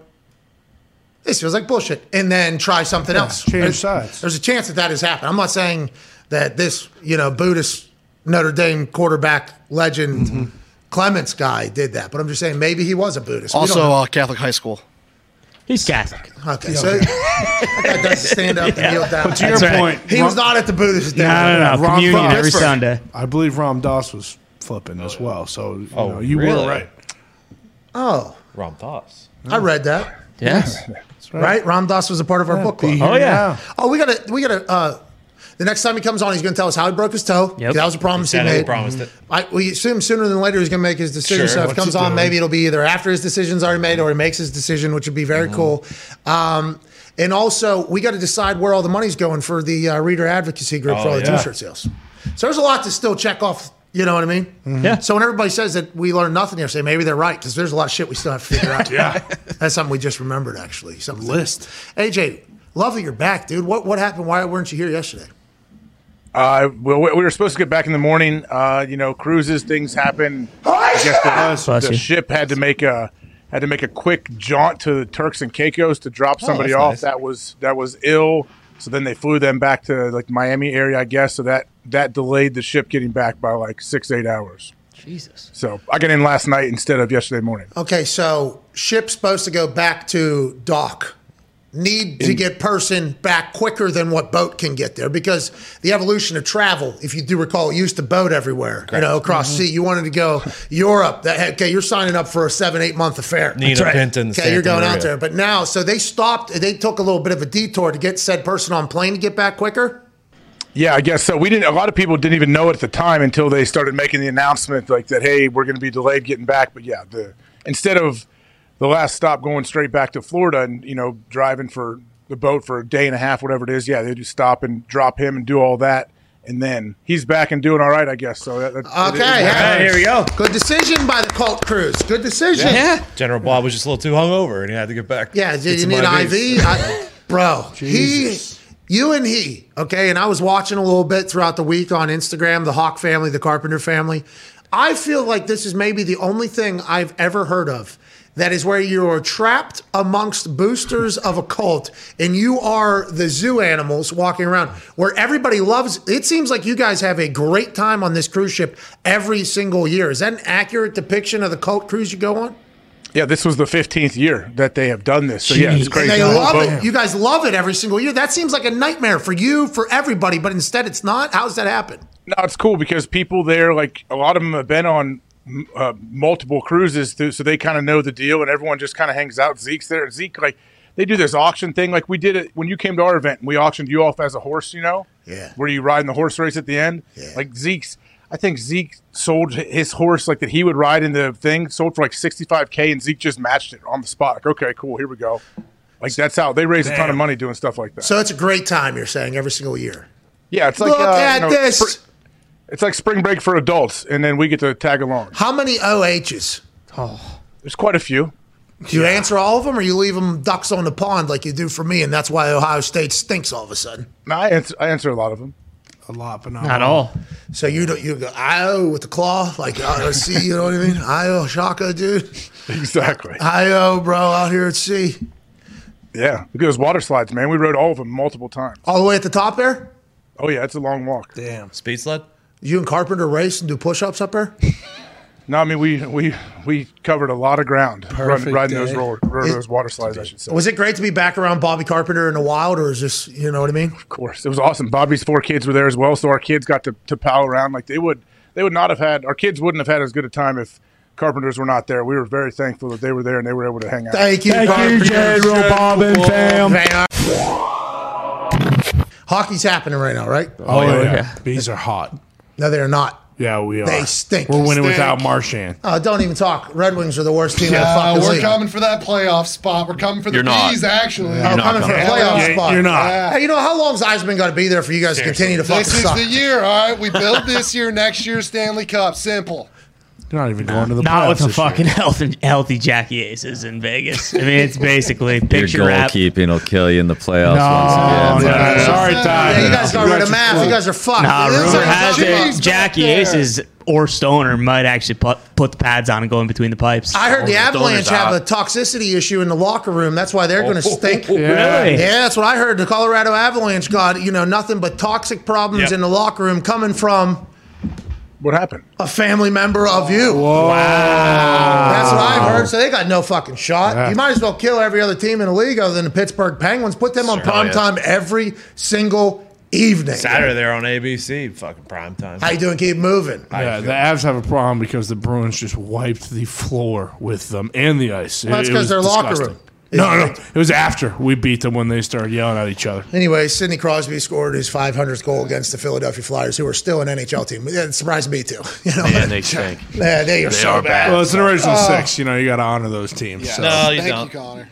this feels like bullshit, and then try something Yeah, else. change there's, sides. There's a chance that that has happened. I'm not saying that this, you know, Buddhist Notre Dame quarterback legend Mm-hmm. Clements guy did that, but I'm just saying maybe he was a Buddhist. Also, know. uh, Catholic high school. He's Catholic. okay, so that guy does stand up and kneel down. But to your right. point, he was not at the Buddhist dinner. No, no, no. Ron Communion Fox. every Sunday. I believe Ram Dass was flipping as well. So you, Oh, know, you really? were right. Oh, Ram Dass. I read that. Yes. <laughs> Right, Ram Dass was a part of our book club. Oh, yeah. now. Oh, we gotta, we gotta. Uh, the next time he comes on, he's gonna tell us how he broke his toe. Yep. That was a promise he Said he made. promised it. I, we assume sooner than later he's gonna make his decision. Sure. So if What's it comes on, doing? maybe it'll be either after his decision's already made or he makes his decision, which would be very cool. Um, and also, we got to decide where all the money's going for the uh, reader advocacy group for Oh, all the yeah. t-shirt sales. So there's a lot to still check off. You know what I mean? Yeah. So when everybody says that we learned nothing here, say maybe they're right because there's a lot of shit we still have to figure out. <laughs> Yeah. That's something we just remembered actually. Something List. AJ, love that you're back, dude. What what happened? Why weren't you here yesterday? Uh, well, we we were supposed to get back in the morning. Uh, you know, cruises, things happen. <laughs> I guess the, Bless the ship had to make a had to make a quick jaunt to the Turks and Caicos to drop somebody that's off nice. that was that was ill. So then they flew them back to like Miami area, I guess. So that that delayed the ship getting back by like six eight hours. Jesus. So I got in last night instead of yesterday morning. Okay, so ship's supposed to go back to dock. Need to get person back quicker than what boat can get there because the evolution of travel, if you do recall, used to boat everywhere, you know, across mm-hmm. sea. You wanted to go Europe. That okay, you're signing up for a seven, eight month affair. Nina Pinton. Okay, you're Santa going out there. But now, so they stopped. They took a little bit of a detour to get said person on plane to get back quicker. Yeah, I guess so. We didn't. A lot of people didn't even know it at the time until they started making the announcement, like that. Hey, we're going to be delayed getting back. But yeah, the instead of the last stop going straight back to Florida and you know driving for the boat for a day and a half, whatever it is. Yeah, they just stop and drop him and do all that, and then he's back and doing all right, I guess. So that, that, Okay, it- it- yeah. here we go. Good decision by the Colt Cruise. Good decision. Yeah. General Bob was just a little too hungover, and he had to get back. Yeah, did you need an IV? I, bro, he, you and he, okay? And I was watching a little bit throughout the week on Instagram, the Hawk family, the Carpenter family. I feel like this is maybe the only thing I've ever heard of that is where you are trapped amongst boosters of a cult and you are the zoo animals walking around where everybody loves it seems like you guys have a great time on this cruise ship every single year is that an accurate depiction of the cult cruise you go on Yeah, this was the 15th year that they have done this. So yeah, it's And crazy. they love boat- it. You guys love it every single year. That seems like a nightmare for you, for everybody, but instead it's not. How's that happen? No, it's cool because people there, like a lot of them have been on uh, multiple cruises, too, so they kind of know the deal, and everyone just kind of hangs out. Zeke's there. Zeke, like, they do this auction thing, like we did it when you came to our event. and We auctioned you off as a horse, you know, Yeah. where you ride in the horse race at the end. Yeah. Like Zeke's, I think Zeke sold his horse like that he would ride in the thing, sold for like sixty five k, and Zeke just matched it on the spot. Like, okay, cool, here we go. Like that's how they raise a ton of money doing stuff like that. So it's a great time, you're saying, every single year. yeah, it's like Look uh, at you know, this. spr- it's like spring break for adults, and then we get to tag along. How many OHs? Oh, there's quite a few. Do you answer all of them or you leave them ducks on the pond like you do for me? And that's why Ohio State stinks all of a sudden. No, I answer, I answer a lot of them. A lot, but not, Not all. So you don't, you go, IO with the claw, like, uh, see, you know what I mean? <laughs> IO, Shaka, dude. Exactly. IO, bro, out here at sea. Yeah, look at those water slides, man. We rode all of them multiple times. All the way at the top there? Oh yeah, it's a long walk. Damn. Speed sled. You and Carpenter race and do push ups up there? <laughs> No, I mean we we we covered a lot of ground run, Perfect riding those day. roller, riding those water slides. I should say. Was it great to be back around Bobby Carpenter in the wild, or is this, you know what I mean? Of course, it was awesome. Bobby's four kids were there as well, so our kids got to, to pal around. Like they would, they would not have had. Our kids wouldn't have had as good a time if Carpenters were not there. We were very thankful that they were there and they were able to hang out. Thank you, Thank you, Carpenter. General Bob and fam. Hockey's happening right now, right? Oh, yeah. Oh, yeah. Bees are hot. No, they're not. Yeah, we are. They stink. We're winning Stink. without Marchand. Oh, don't even talk. Red Wings are the worst team in the Uh, fucking we're league. coming for that playoff spot. We're coming for the You're not. bees, actually. Oh, coming for a playoff Yeah, spot. you're not. Yeah. Hey, you know how long's Yzerman got to be there for you guys to continue to fucking This is suck? the year, all right? We build this year, next year, Stanley Cup. Simple. You're not even going to the Not with playoffs the this year. fucking <laughs> healthy, healthy Jackie Aces in Vegas. I mean, it's basically <laughs> Your picture wrap. goalkeeping will kill you in the playoffs No, once again. no. Sorry, Ty. yeah, you guys got rid of math. You guys are fucked. Nah, This rumor like- has it back Jackie there. Aces or Stoner might actually put, put the pads on and go in between the pipes. I heard the Stoner's Avalanche have a toxicity issue in the locker room. That's why they're going oh, <laughs> to stink. Really? Yeah, that's what I heard. The Colorado Avalanche got, you know, nothing but toxic problems Yep. in the locker room coming from What happened? a family member of you. Whoa. That's what I've heard. So they got no fucking shot. Yeah. You might as well kill every other team in the league other than the Pittsburgh Penguins. Put them on Sure. prime Oh, yeah. time every single evening. Saturday they're on ABC, fucking prime time. How you doing? Keep moving. Yeah, the Avs have a problem because the Bruins just wiped the floor with them and the ice. Well, that's because it 'cause was their locker room. No, no, It's- it was after we beat them when they started yelling at each other. Anyway, Sidney Crosby scored his 500th goal against the Philadelphia Flyers, who are still an NHL team. Yeah, It surprised me too. <laughs> You know, Man, they stink. <laughs> yeah, they are so are bad. Well, it's an original six. You know, you got to honor those teams. So. No, you Thank don't. you, Connor.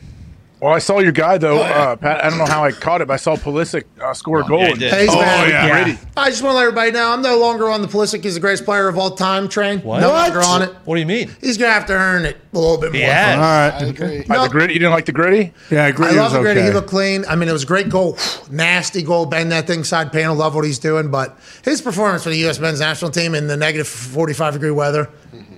Well, I saw your guy though, uh, Pat. I don't know how I caught it, but I saw Pulisic uh, score a goal. yeah, he did. Hey, he's Oh, bad. yeah. Brady. I just want to let everybody know I'm no longer on the Pulisic. He's the greatest player of all time train. What? No longer on it. What do you mean? He's gonna have to earn it a little bit more. Yeah. All I agree. Uh, the gritty. You didn't like the gritty? Yeah, I I agree. love the gritty. okay. He looked clean. I mean, it was a great goal. <sighs> Nasty goal. Bend that thing side panel. Love what he's doing. But his performance for the U.S. men's national team in the negative 45 degree weather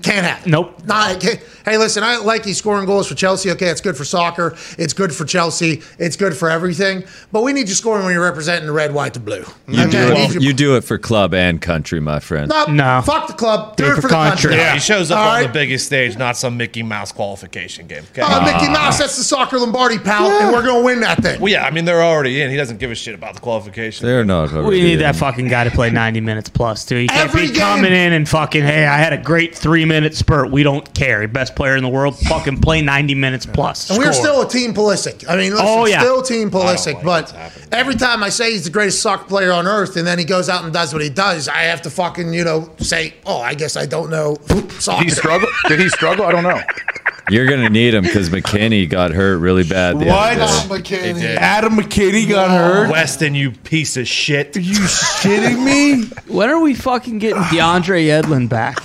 can't happen. Nope. Nah, it can't- hey, listen, I like he's scoring goals for Chelsea. Okay, it's good for soccer. It's good for Chelsea. It's good for everything. But we need you scoring when you're representing the red, white, and blue. You, okay? do We need it, you do it for club and country, my friend. Nope. No. Fuck the club. Do, Do it it for, for the country. country. Yeah. He shows up All on right. the biggest stage, not some Mickey Mouse qualification game. Okay? Uh, Mickey Mouse, that's the soccer Lombardi, pal, and we're going to win that thing. well, yeah, I mean they're already in. He doesn't give a shit about the qualification. They're not. We need in. that fucking guy to play 90 minutes plus, too. He can't Every be game. coming in and fucking, hey, I had a great three minute spurt. We don't care. Best player in the world, fucking play 90 minutes plus. And we're still a team Pulisic. I mean, listen, Oh, yeah. still team Pulisic. like but every time I say he's the greatest soccer player on earth, and then he goes out and does what he does, I have to fucking you know say, oh, I guess I don't know soccer. Did he struggle? Did he struggle? I don't know. <laughs> You're gonna need him because McKennie got hurt really bad. The What? Other day. He did. Adam McKennie got hurt. Weston, you piece of shit. Are you shitting me? <laughs> When are we fucking getting DeAndre Yedlin back?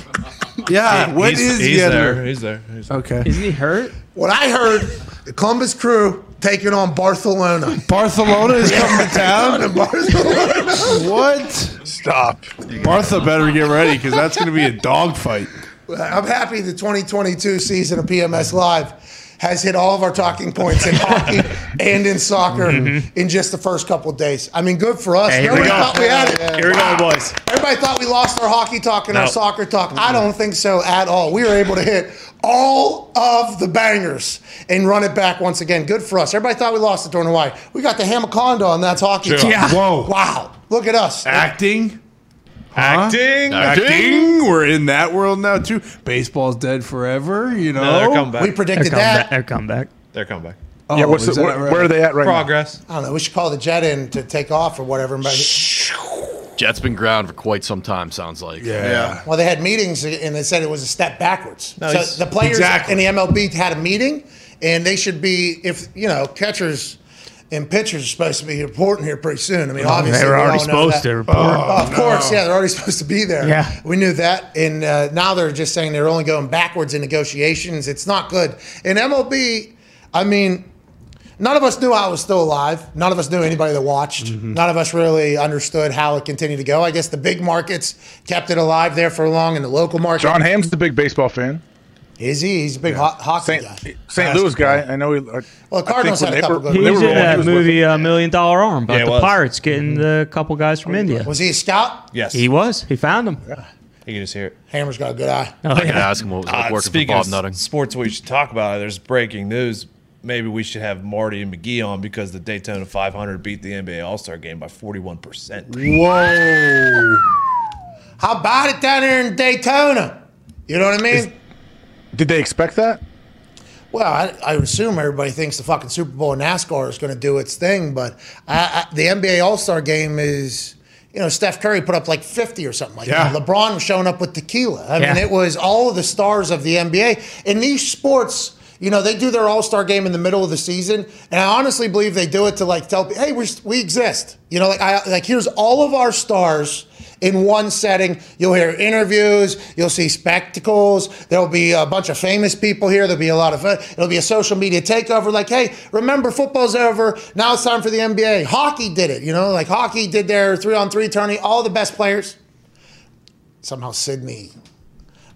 Yeah. What he's, is he's the other- there. He's there. He's there. Okay. Isn't he hurt? What I heard, the Columbus Crew taking on Barcelona. Barcelona is coming to town. <laughs> Barcelona. What? Stop. Martha better get ready because that's going to be a dogfight. I'm happy the 2022 season of PMS Live has hit all of our talking points in hockey <laughs> and in soccer mm-hmm. in just the first couple of days. I mean, good for us. Hey, here we Everybody go. thought we had it. Here we go, boys. Everybody thought we lost our hockey talk and our soccer talk. I don't think so at all. We were able to hit all of the bangers and run it back once again. Good for us. Everybody thought we lost it during Hawaii. We got the Hamaconda and that's hockey. talk. Yeah. Whoa. Wow. Look at us. Acting. Acting. Acting. We're in that world now too. Baseball's dead forever. You know. No, they're coming back. We predicted coming back. that. They're coming back. They're coming back. Oh, yeah, what's is the, that where, right? where are they at right now? Progress. I don't know. We should call the jet in to take off or whatever. But- Jet's been ground for quite some time. Sounds like. Yeah. Well, they had meetings and they said it was a step backwards. No, so he's- the players Exactly. in the MLB had a meeting, and they should be if you know catchers and pitchers are supposed to be reporting here pretty soon. I mean, obviously They were we already all supposed that. to report. Oh, of course, yeah, they're already supposed to be there. Yeah. we knew that, and uh, now they're just saying they're only going backwards in negotiations. It's not good. In MLB, I mean. None of us knew I was still alive. None of us knew anybody that watched. Mm-hmm. None of us really understood how it continued to go. I guess the big markets kept it alive there for long, and the local market. Jon Hamm's the big baseball fan. Is he? He's a big ho- hockey St. guy. St. Louis guy. I know he. I, Well, the Cardinals I had a when couple they good were- He was in that he movie them. uh, Million Dollar Arm about Yeah, the was. Pirates getting the couple guys from India. Was he a scout? Yes. He was. He found them. You can just hear it. Hammer's got a good eye. Oh, <laughs> I can ask him what was like Uh, working for speaking Bob of Nutting. sports, we should talk about. There's breaking news. Maybe we should have Marty and McGee on because the Daytona 500 beat the NBA All Star game by 41 percent. Whoa. How about it down there in Daytona? You know what I mean? Did they expect that? well, I, I assume everybody thinks the fucking Super Bowl and NASCAR is going to do its thing, but I, I, the NBA All Star game is. You know, Steph Curry put up like 50 or something like Yeah. that. LeBron was showing up with tequila. I mean, it was all of the stars of the NBA. In these sports, you know, they do their All Star game in the middle of the season, and I honestly believe they do it to like tell people, hey, we we exist. You know, like I like here's all of our stars in one setting. You'll hear interviews, you'll see spectacles. There'll be a bunch of famous people here. There'll be a lot of uh, it'll be a social media takeover. Like, hey, remember football's over. Now it's time for the NBA. Hockey did it. You know, like hockey did their three on three tourney. All the best players. Somehow Sydney.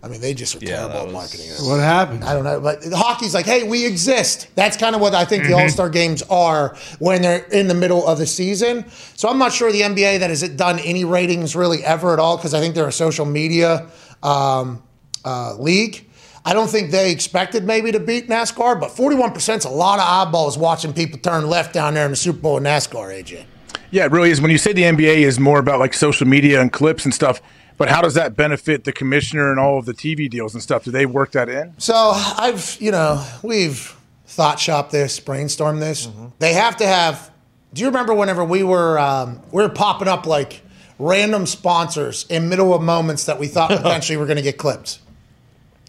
I mean, they just are Yeah, terrible that at was- marketing. What happened? I don't know, but hockey's like, hey, we exist. That's kind of what I think Mm-hmm. the All Star games are when they're in the middle of the season. So I'm not sure the NBA that has it done any ratings really ever at all because I think they're a social media um, uh, league. I don't think they expected maybe to beat NASCAR, but 41% is a lot of eyeballs watching people turn left down there in the Super Bowl in NASCAR, AJ. Yeah, it really is. When you say the NBA is more about like social media and clips and stuff, but how does that benefit the commissioner and all of the TV deals and stuff? Do they work that in? So I've, you know, we've thought shop this, brainstorm this. They have to have. Do you remember whenever we were um, we were popping up like random sponsors in middle of moments that we thought <laughs> potentially were going to get clipped?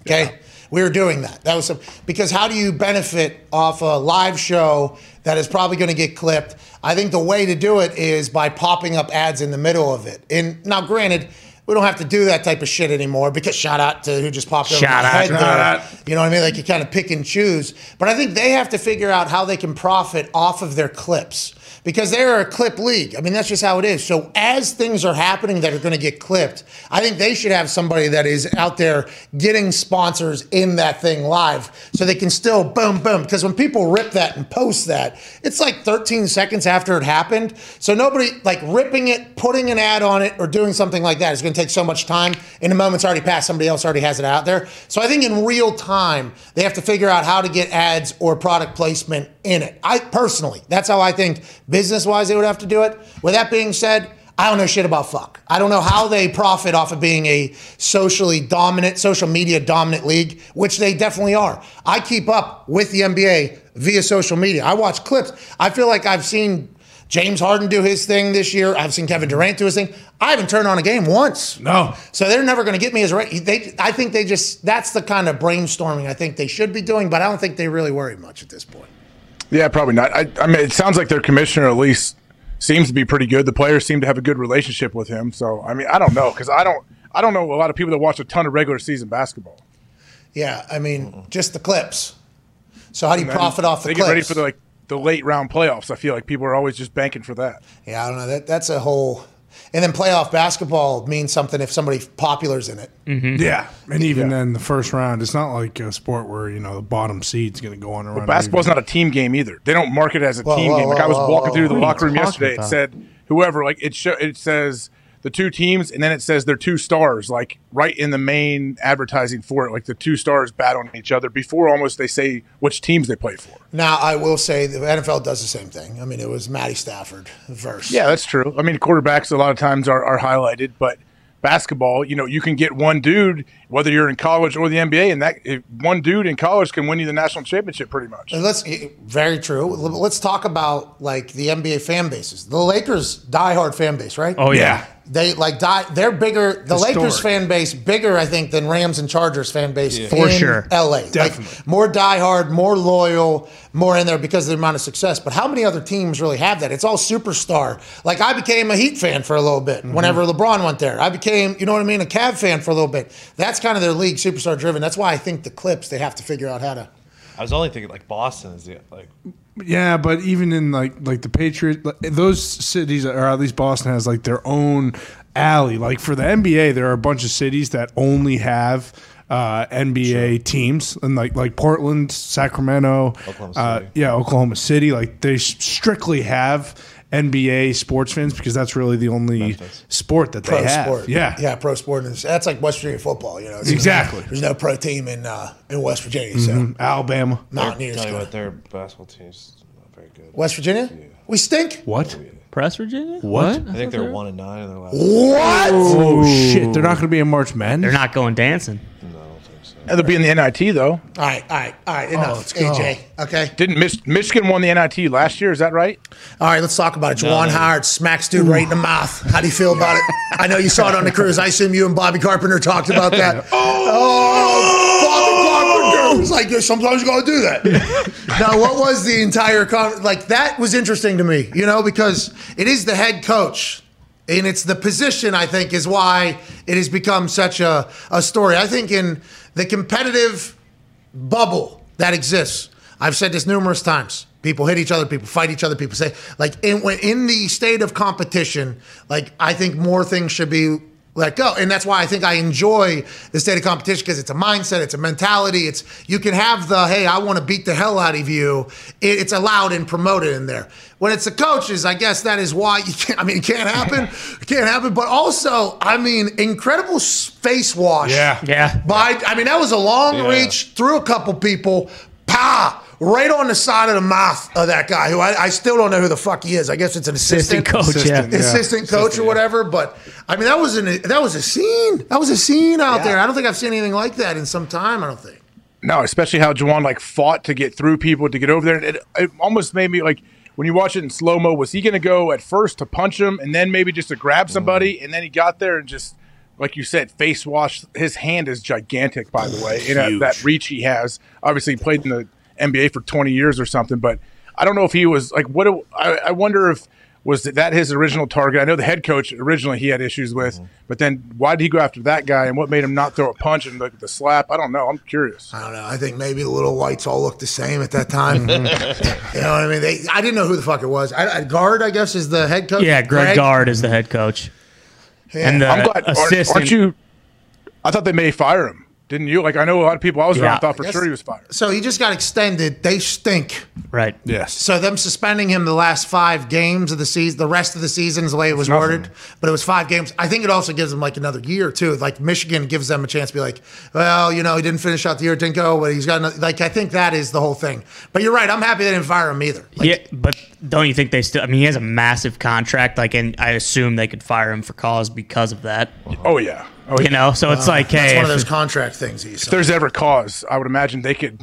Okay. We were doing that. That was some, because how do you benefit off a live show that is probably going to get clipped? I think the way to do it is by popping up ads in the middle of it. And now, granted, we don't have to do that type of shit anymore because shout out to who just popped over my out. head Shout there. out. You know what I mean? Like you kind of pick and choose. But I think they have to figure out how they can profit off of their clips because they're a clip league. I mean, that's just how it is. So as things are happening that are going to get clipped, I think they should have somebody that is out there getting sponsors in that thing live so they can still boom, boom. Because when people rip that and post that, it's like 13 seconds after it happened. So nobody, like ripping it, putting an ad on it, or doing something like that is going to take so much time. In the moment's already passed, somebody else already has it out there. So I think in real time, they have to figure out how to get ads or product placement in it. I personally, that's how I think business wise they would have to do it. With that being said, I don't know shit about fuck. I don't know how they profit off of being a socially dominant, social media dominant league, which they definitely are. I keep up with the NBA via social media. I watch clips. I feel like I've seen James Harden do his thing this year. I've seen Kevin Durant do his thing. I haven't turned on a game once. No. So they're never going to get me as right. They, I think they just that's the kind of brainstorming I think they should be doing, but I don't think they really worry much at this point. Yeah, probably not. I, I mean, it sounds like their commissioner at least seems to be pretty good. The players seem to have a good relationship with him. So, I mean, I don't know because I don't, I don't know a lot of people that watch a ton of regular season basketball. Yeah, I mean, just the clips. So how do you profit off the They clips? get ready for the like the late round playoffs. I feel like people are always just banking for that. Yeah, I don't know. That that's a whole. And then playoff basketball means something if somebody popular's in it. Mm-hmm. Yeah, and even then, the first round, it's not like a sport where you know the bottom seed's going to go on a run. Basketball's not a team game either. They don't market it as a Whoa, team whoa, game. Like I was whoa, walking whoa, through the what are you locker room talking yesterday. It said whoever like it show it says the two teams and then it says their two stars like right in the main advertising for it like the two stars battling each other before almost they say which teams they play for. Now I will say the NFL does the same thing. I mean, it was Matty Stafford verse. Yeah, that's true. I mean, quarterbacks a lot of times are, are highlighted, but basketball, you know, you can get one dude, whether you're in college or the NBA, and that if one dude in college can win you the national championship pretty much. And let's very true. Let's talk about like the NBA fan bases. The Lakers diehard fan base, right? Oh, yeah. They like die. They're bigger. The Historic. Lakers fan base bigger, I think, than Rams and Chargers fan base Yeah. For in sure. LA. Definitely. Like, more diehard, more loyal, more in there because of the amount of success. But how many other teams really have that? It's all superstar. Like I became a Heat fan for a little bit mm-hmm. whenever LeBron went there. I became, you know what I mean, a Cavs fan for a little bit. That's kind of their league, superstar driven. That's why I think the Clips they have to figure out how to. I was only thinking like Boston is the like Yeah, but even in like like the Patriots, like, those cities, or at least Boston, has like their own alley. Like for the NBA, there are a bunch of cities that only have uh, NBA teams, and like like Portland, Sacramento, Oklahoma uh, yeah, Oklahoma City. Like they strictly have NBA sports fans because that's really the only sport that pro they have. sport. Yeah, yeah, pro sport. And that's like West Virginia football. You know, It's- Exactly. There's no pro team in uh, in West Virginia. So Mhm. Alabama, Mountaineers. Tell you go. what, their basketball team's not very good. West Virginia, we stink. What? Press Virginia? What? I think they're one and nine in their last. What? Oh shit! They're not going to be in March Madness. They're not going dancing. And they'll be in the NIT though. All right, all right, all right. Oh, Enough, let's go. AJ. Okay. Didn't Mich- Michigan won the NIT last year? Is that right? All right, let's talk about it. No, Juwan no. Howard smacks dude right in the mouth. How do you feel about it? <laughs> I know you saw it on the cruise. I assume you and Bobby Carpenter talked about that. <laughs> Oh, Bobby Carpenter. It's like, yeah, sometimes you got to do that. <laughs> now, what was the entire con- like? That was interesting to me, you know, because it is the head coach. And it's the position, I think, is why it has become such a, a story. I think in the competitive bubble that exists. I've said this numerous times. People hit each other. People fight each other. People say like in in the state of competition, like I think more things should be let go, and that's why I think I enjoy the state of competition because it's a mindset, it's a mentality. It's you can have the hey, I want to beat the hell out of you. It, it's allowed and promoted in there. When it's the coaches, I guess that is why you can't. I mean, it can't happen. <laughs> It can't happen. But also, I mean, incredible face wash. Yeah. Yeah. By I mean, that was a long Yeah. reach through a couple people. Pa! Right on the side of the mouth of that guy who I, I still don't know who the fuck he is. I guess it's an assistant, Assistant coach, Assistant, yeah. yeah. assistant coach or whatever. But I mean, that was an that was a scene. That was a scene out there. I don't think I've seen anything like that in some time. I don't think. No, especially how Juwan like fought to get through people to get over there. It, it almost made me like when you watch it in slow mo. Was he going to go at first to punch him and then maybe just to grab somebody, mm-hmm. and then he got there and just like you said, face wash. His hand is gigantic, by the way. You know that reach he has. Obviously, he played in the NBA for twenty years or something, but I don't know if he was like what. do- I, I wonder if. Was that his original target? I know the head coach originally he had issues with, mm-hmm. but then why did he go after that guy and what made him not throw a punch and look at the slap? I don't know. I'm curious. I don't know. I think maybe the little whites all looked the same at that time. <laughs> you know what I mean? They, I didn't know who the fuck it was. I, I, Gard, I guess, is the head coach. Yeah, Greg Gard is the head coach. And the I'm glad. Aren't, assistant. aren't you? I thought they may fire him. Didn't you? Like I know a lot of people I was around Yeah. thought for Yes. sure he was fired. So he just got extended. They stink. right. Yes. So them suspending him the last five games of the season, the rest of the season is the way it was worded, but it was five games. I think it also gives them like another year too. Like Michigan gives them a chance to be like, well, you know, he didn't finish out the year, didn't go, but he's got another, like I think that is the whole thing. But you're right. I'm happy they didn't fire him either. Like, yeah, but don't you think they still? I mean, he has a massive contract. Like, and I assume they could fire him for cause because of that. Oh yeah. Oh, You know, so it's like, that's hey, one of those contract things. He's If there's ever cause, I would imagine they could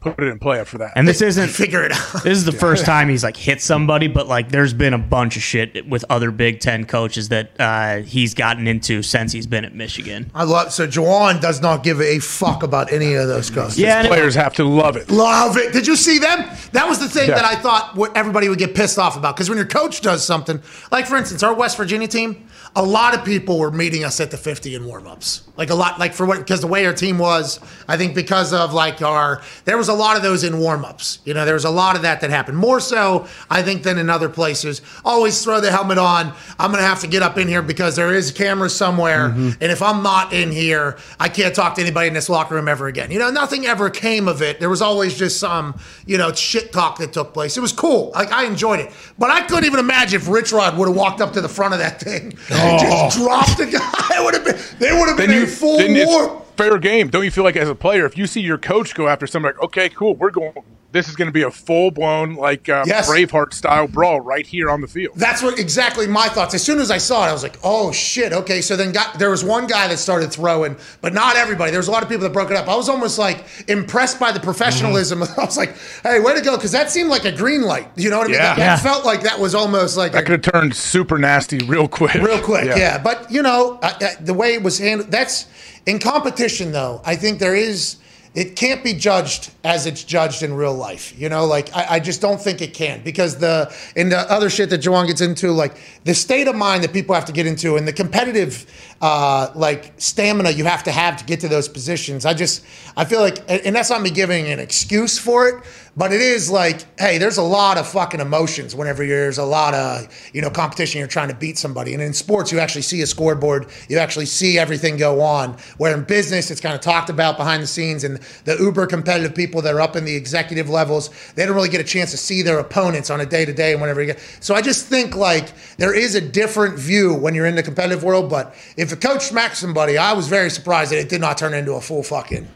put it in play after that. And this isn't figure it out. This is the <laughs> first time he's like hit somebody, but like there's been a bunch of shit with other Big Ten coaches that uh, he's gotten into since he's been at Michigan. I love so Juwan does not give a fuck about any of those coaches. Yeah, and it- Players have to love it. Love it. Did you see them? That was the thing Yeah. that I thought what everybody would get pissed off about. Because when your coach does something, like for instance, our West Virginia team, a lot of people were meeting us at the 50 in warm-ups. Like a lot, like for what, because the way our team was, I think because of like our, there was a lot of those in warm-ups. You know, there was a lot of that that happened. More so, I think, than in other places. Always throw the helmet on. I'm going to have to get up in here because there is a camera somewhere. Mm-hmm. And if I'm not in here, I can't talk to anybody in this locker room ever again. You know, nothing ever came of it. There was always just some, you know, shit talk that took place. It was cool. Like I enjoyed it. But I couldn't even imagine if Rich Rod would have walked up to the front of that thing <laughs> and just dropped the guy. <laughs> It would have been they would have been Then a you full war. Fair game. Don't you feel like as a player, if you see your coach go after somebody, like, okay, cool, we're going. This is going to be a full blown like uh, Yes. Braveheart style brawl right here on the field. That's what exactly my thoughts. As soon as I saw it, I was like, "Oh shit!" Okay, so then got there was one guy that started throwing, but not everybody. There was a lot of people that broke it up. I was almost like impressed by the professionalism. <laughs> I was like, "Hey, way to go!" Because that seemed like a green light. You know what I mean? Yeah. That, that Yeah. felt like that was almost like That a, could have turned super nasty real quick. real quick. <laughs> Yeah. but you know uh, uh, the way it was handled. That's in competition, though. I think there is. It can't be judged as it's judged in real life. You know, like I, I just don't think it can because the in the other shit that Juwan gets into, like the state of mind that people have to get into and the competitive uh, like stamina you have to have to get to those positions. I just I feel like, and and that's not me giving an excuse for it, but it is like, hey, there's a lot of fucking emotions whenever there's a lot of you know competition. You're trying to beat somebody, and in sports, you actually see a scoreboard, you actually see everything go on. Where in business, it's kind of talked about behind the scenes, and the uber competitive people that are up in the executive levels, they don't really get a chance to see their opponents on a day to day and whenever you get. So I just think like there is a different view when you're in the competitive world. But if a coach smacks somebody, I was very surprised that it did not turn into a full fucking.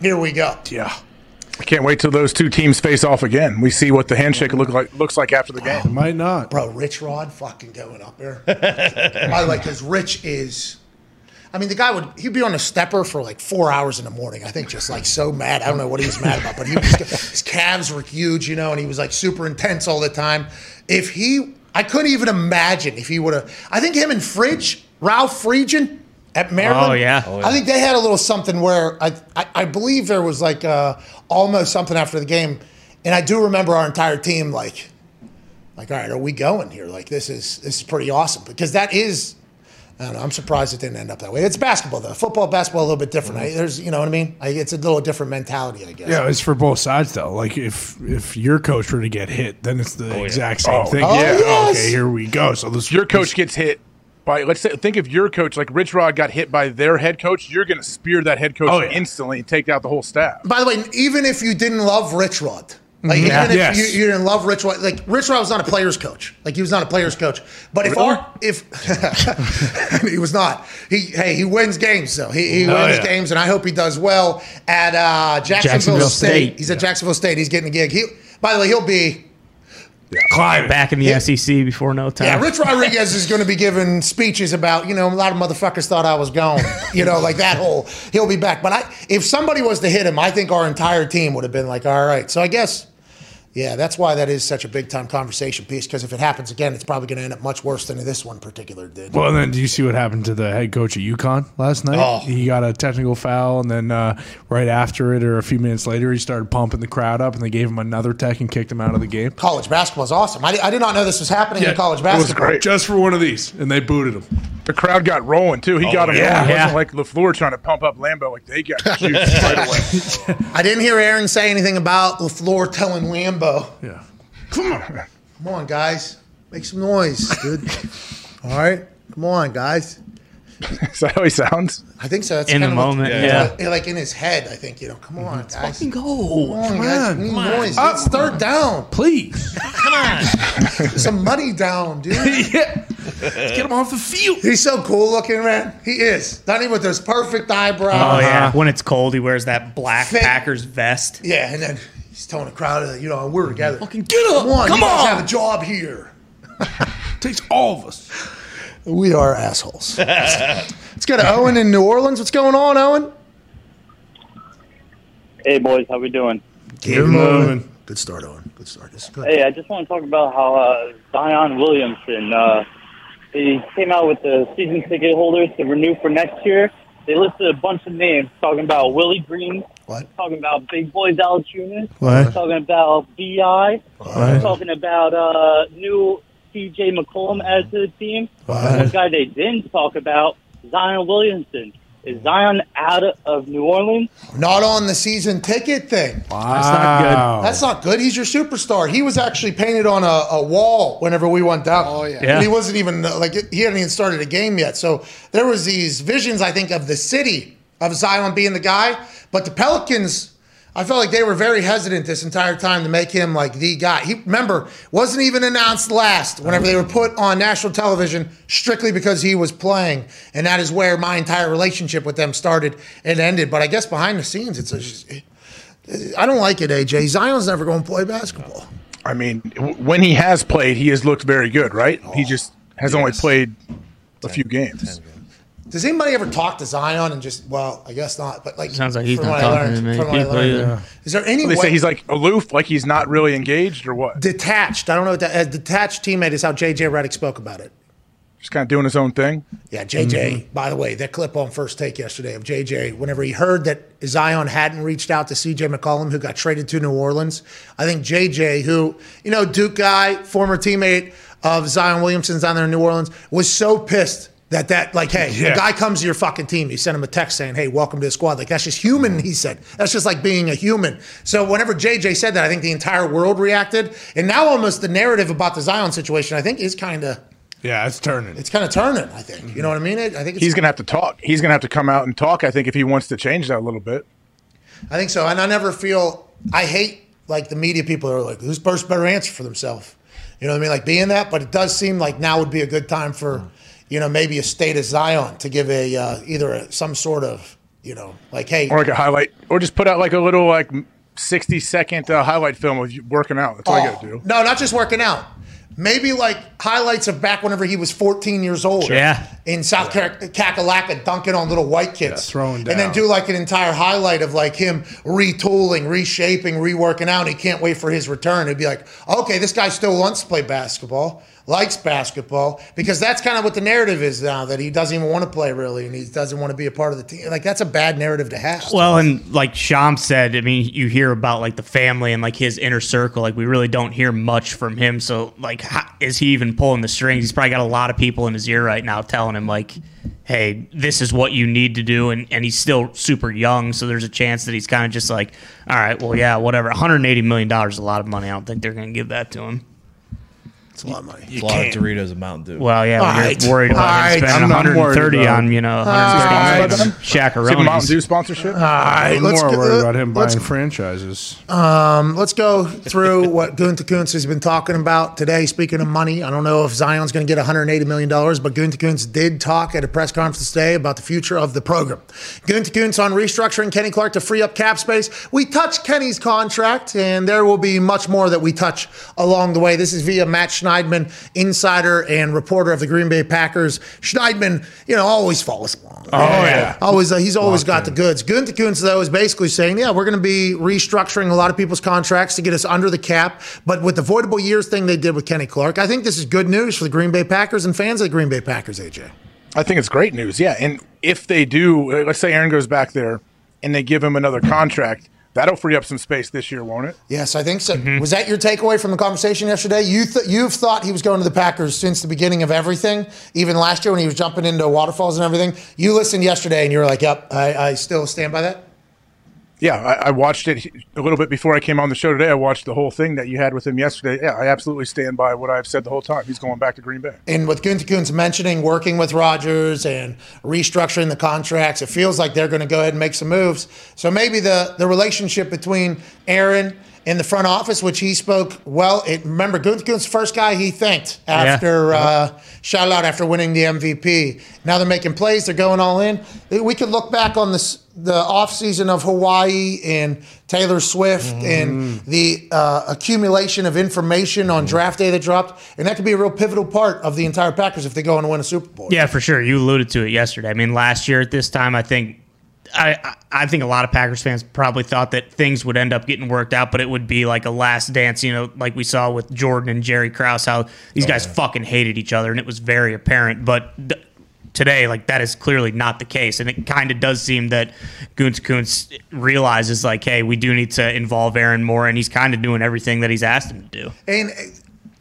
Here we go. Yeah. I can't wait till those two teams face off again. We see what the handshake look like looks like after the game. Might not. Bro, Rich Rod fucking going up there. By <laughs> the way, because Rich is. I mean, the guy would he'd be on a stepper for like four hours in the morning. I think just like so mad. I don't know what he was mad about, but he was, <laughs> his calves were huge, you know, and he was like super intense all the time. If he, I couldn't even imagine if he would have. I think him and Fridge, Ralph Friedgen at Maryland. Oh, yeah. I think they had a little something where I, I, I believe there was like uh, almost something after the game, and I do remember our entire team like like, all right, are we going here? Like, this is this is pretty awesome because that is. I don't know. I'm surprised it didn't end up that way. It's basketball though. Football, basketball, a little bit different. I, there's, you know what I mean. I, it's a little different mentality, I guess. Yeah, it's for both sides though. Like if if your coach were to get hit, then it's the exact same Oh, thing. oh, yeah. yes. Okay, here we go. So this Your coach gets hit by let's say think if your coach like Rich Rod got hit by their head coach, you're going to spear that head coach Oh, yeah. instantly and take out the whole staff. By the way, even if you didn't love Rich Rod, like Yeah. even if Yes. you, you didn't love Rich Rod, like Rich Rod was not a player's coach. Like he was not a player's coach. But if Really? our if <laughs> he was not, he hey he wins games though. He, he Oh, wins yeah. games, and I hope he does well at uh, Jacksonville, Jacksonville State. State. He's at Jacksonville State. He's getting a gig. He by the way, he'll be. Climb back in the SEC before no time. Yeah, Rich Rodriguez is going to be giving speeches about, you know, a lot of motherfuckers thought I was gone, <laughs> you know, like that whole, he'll be back. But I, if somebody was to hit him, I think our entire team would have been like, all right. So I guess, yeah, that's why that is such a big time conversation piece. Because if it happens again, it's probably going to end up much worse than this one particular did. Well, and then do you see what happened to the head coach at UConn last night? Oh. He got a technical foul, and then uh, right after it, or a few minutes later, he started pumping the crowd up, and they gave him another tech and kicked him out of the game. college basketball is awesome. I, I did not know this was happening in college it was basketball. great. Just for one of these, and they booted him. The crowd got rolling too. He got him yeah. rolling. It Yeah. wasn't like LaFleur trying to pump up Lambo. Like they got <laughs> juiced right away. I didn't hear Aaron say anything about LaFleur telling Lambo, Yeah. Come on. Come on, guys. Make some noise, dude. <laughs> All right? Come on, guys. Is that how he sounds? I think so. That's In kind the of what- moment, yeah. yeah. Like in his head, I think, you know, come on, guys. Fucking go. Come on, guys. on. We Come on. noise. Uh, It's third down. Please. Come on. Some money down, dude. <laughs> yeah. Let's get him off the field. He's so cool looking, man. He is. Not even with those perfect eyebrows. Oh yeah. When it's cold, he wears that black Fit. Packers vest. Yeah, and then he's telling the crowd, uh, you know, we're together. Fucking get up. Come on, Come you guys on. have a job here. <laughs> Takes all of us. We are assholes. <laughs> Let's go to Owen in New Orleans. What's going on, Owen? Hey boys, how we doing? Keep it moving. Good start, Owen. Good start. This is good. Hey, I just want to talk about how uh, Zion Williamson, uh, he came out with the season ticket holders to renew for next year. They listed a bunch of names talking about Willie Green, What? talking about Big Boy Valanciunas, What? talking about Bi, What? talking about uh, new CJ McCollum as to the team. What? One guy they didn't talk about, Zion Williamson. Is Zion out of New Orleans? Not on the season ticket thing. Wow. That's not good. That's not good. He's your superstar. He was actually painted on a, a wall whenever we went down. Oh yeah. Yeah. He wasn't even uh, like he hadn't even started a game yet. So there was these visions, I think, of the city of Zion being the guy, but the Pelicans. I felt like they were very hesitant this entire time to make him like the guy. He remember wasn't even announced last whenever they were put on national television strictly because he was playing, and that is where my entire relationship with them started and ended. But I guess behind the scenes, it's a, I don't like it, AJ. Zion's never going to play basketball. I mean, when he has played, he has looked very good, right? He oh, just has only played a few games. Does anybody ever talk to Zion and just? Well, I guess not. But like, Sounds like he's from not what I talking to learned- many from people learned, either. Is there any They way say he's like aloof, like he's not really engaged, or what? detached? I don't know what that. A detached teammate is how JJ Redick spoke about it. Just kind of doing his own thing. Yeah, JJ. Mm-hmm. By the way, that clip on first take yesterday of JJ, whenever he heard that Zion hadn't reached out to CJ McCollum, who got traded to New Orleans, I think JJ, who you know, Duke guy, former teammate of Zion Williamson's down there in New Orleans, was so pissed. That that like, hey, Yeah. a guy comes to your fucking team. You send him a text saying, "Hey, welcome to the squad." Like that's just human. He said that's just like being a human. So whenever JJ said that, I think the entire world reacted, and now almost the narrative about the Zion situation, I think, is kind of Yeah, it's turning. it's kind of turning. I think you know what I mean. I think it's, He's going to have to talk. He's going to have to come out and talk. I think if he wants to change that a little bit. I think so. And I never feel I hate like the media people are like, who's first better answer for themselves? You know what I mean? Like being that, but it does seem like now would be a good time for, you know, maybe a state of Zion to give a uh, either a, some sort of, you know, like hey, or like a highlight, or just put out like a little like sixty second uh, highlight film of you working out. That's all you got to Oh, do. No, not just working out. Maybe like highlights of back whenever he was 14 years old. Yeah. In South Car- Kakalaka, dunking on little white kids. throwing And then do like an entire highlight of like him retooling, reshaping, reworking out. He can't wait for his return. It'd be like, okay, this guy still wants to play basketball, likes basketball, because that's kind of what the narrative is now that he doesn't even want to play really and he doesn't want to be a part of the team. Like that's a bad narrative to have. Well, and like Sham said, I mean, you hear about like the family and like his inner circle. Like we really don't hear much from him. So like, how, is he even pulling the strings? He's probably got a lot of people in his ear right now telling him like, "Hey, this is what you need to do," and and he's still super young, so there's a chance that he's kind of just like, "All right, well, yeah, whatever." 180 million dollars is a lot of money. I don't think they're going to give that to him. It's a lot of money. It's a lot of Doritos and Mountain Dew. Well, yeah, All when right. you're worried about All him right. spending I'm not worried 130 about- on you know 130 right. on See the Mountain Chacaronis. Dew sponsorship. All right, I'm let's more go- worried about him let's- buying franchises. Um, let's go through <laughs> what Gutekunst has been talking about today. Speaking of money, I don't know if Zion's going to get 180 million dollars, but Gutekunst did talk at a press conference today about the future of the program. Gutekunst on restructuring Kenny Clark to free up cap space. We touched Kenny's contract, and there will be much more that we touch along the way. This is via Matt Schneidman, insider and reporter of the Green Bay Packers. Schneidman, you know, always follows along. Oh, yeah. Always, uh, he's always got the goods. Gunther though, is basically saying, yeah, we're going to be restructuring a lot of people's contracts to get us under the cap. But with the voidable years thing they did with Kenny Clark, I think this is good news for the Green Bay Packers and fans of the Green Bay Packers, AJ. I think it's great news. Yeah, and if they do, uh, let's say Aaron goes back there and they give him another contract, that'll free up some space this year, won't it? Yes, I think so. Mm-hmm. Was that your takeaway from the conversation yesterday? You th- you've thought he was going to the Packers since the beginning of everything, even last year when he was jumping into waterfalls and everything. You listened yesterday and you were like, "Yep, I, I still stand by that." Yeah, I, I watched it a little bit before I came on the show today. I watched the whole thing that you had with him yesterday. Yeah, I absolutely stand by what I've said the whole time. He's going back to Green Bay. And with Gutekunst mentioning working with Rodgers and restructuring the contracts, it feels like they're going to go ahead and make some moves. So maybe the, the relationship between Aaron and the front office, which he spoke well. It, remember, Gutekunst, the first guy he thanked after uh, shout out after winning the MVP. Now they're making plays. They're going all in. We could look back on this the offseason of Hawaii and Taylor Swift and the uh, accumulation of information on draft day that dropped, and that could be a real pivotal part of the entire Packers if they go and win a Super Bowl. Yeah, for sure. You alluded to it yesterday. I mean, last year at this time, I think I, I- think a lot of Packers fans probably thought that things would end up getting worked out, but it would be like a last dance, you know, like we saw with Jordan and Jerry Krause, how these oh, guys fucking hated each other, and it was very apparent. But th- today, like that is clearly not the case, and it kind of does seem that Guntz Kuntz realizes like, hey, we do need to involve Aaron more, and he's kind of doing everything that he's asked him to do. And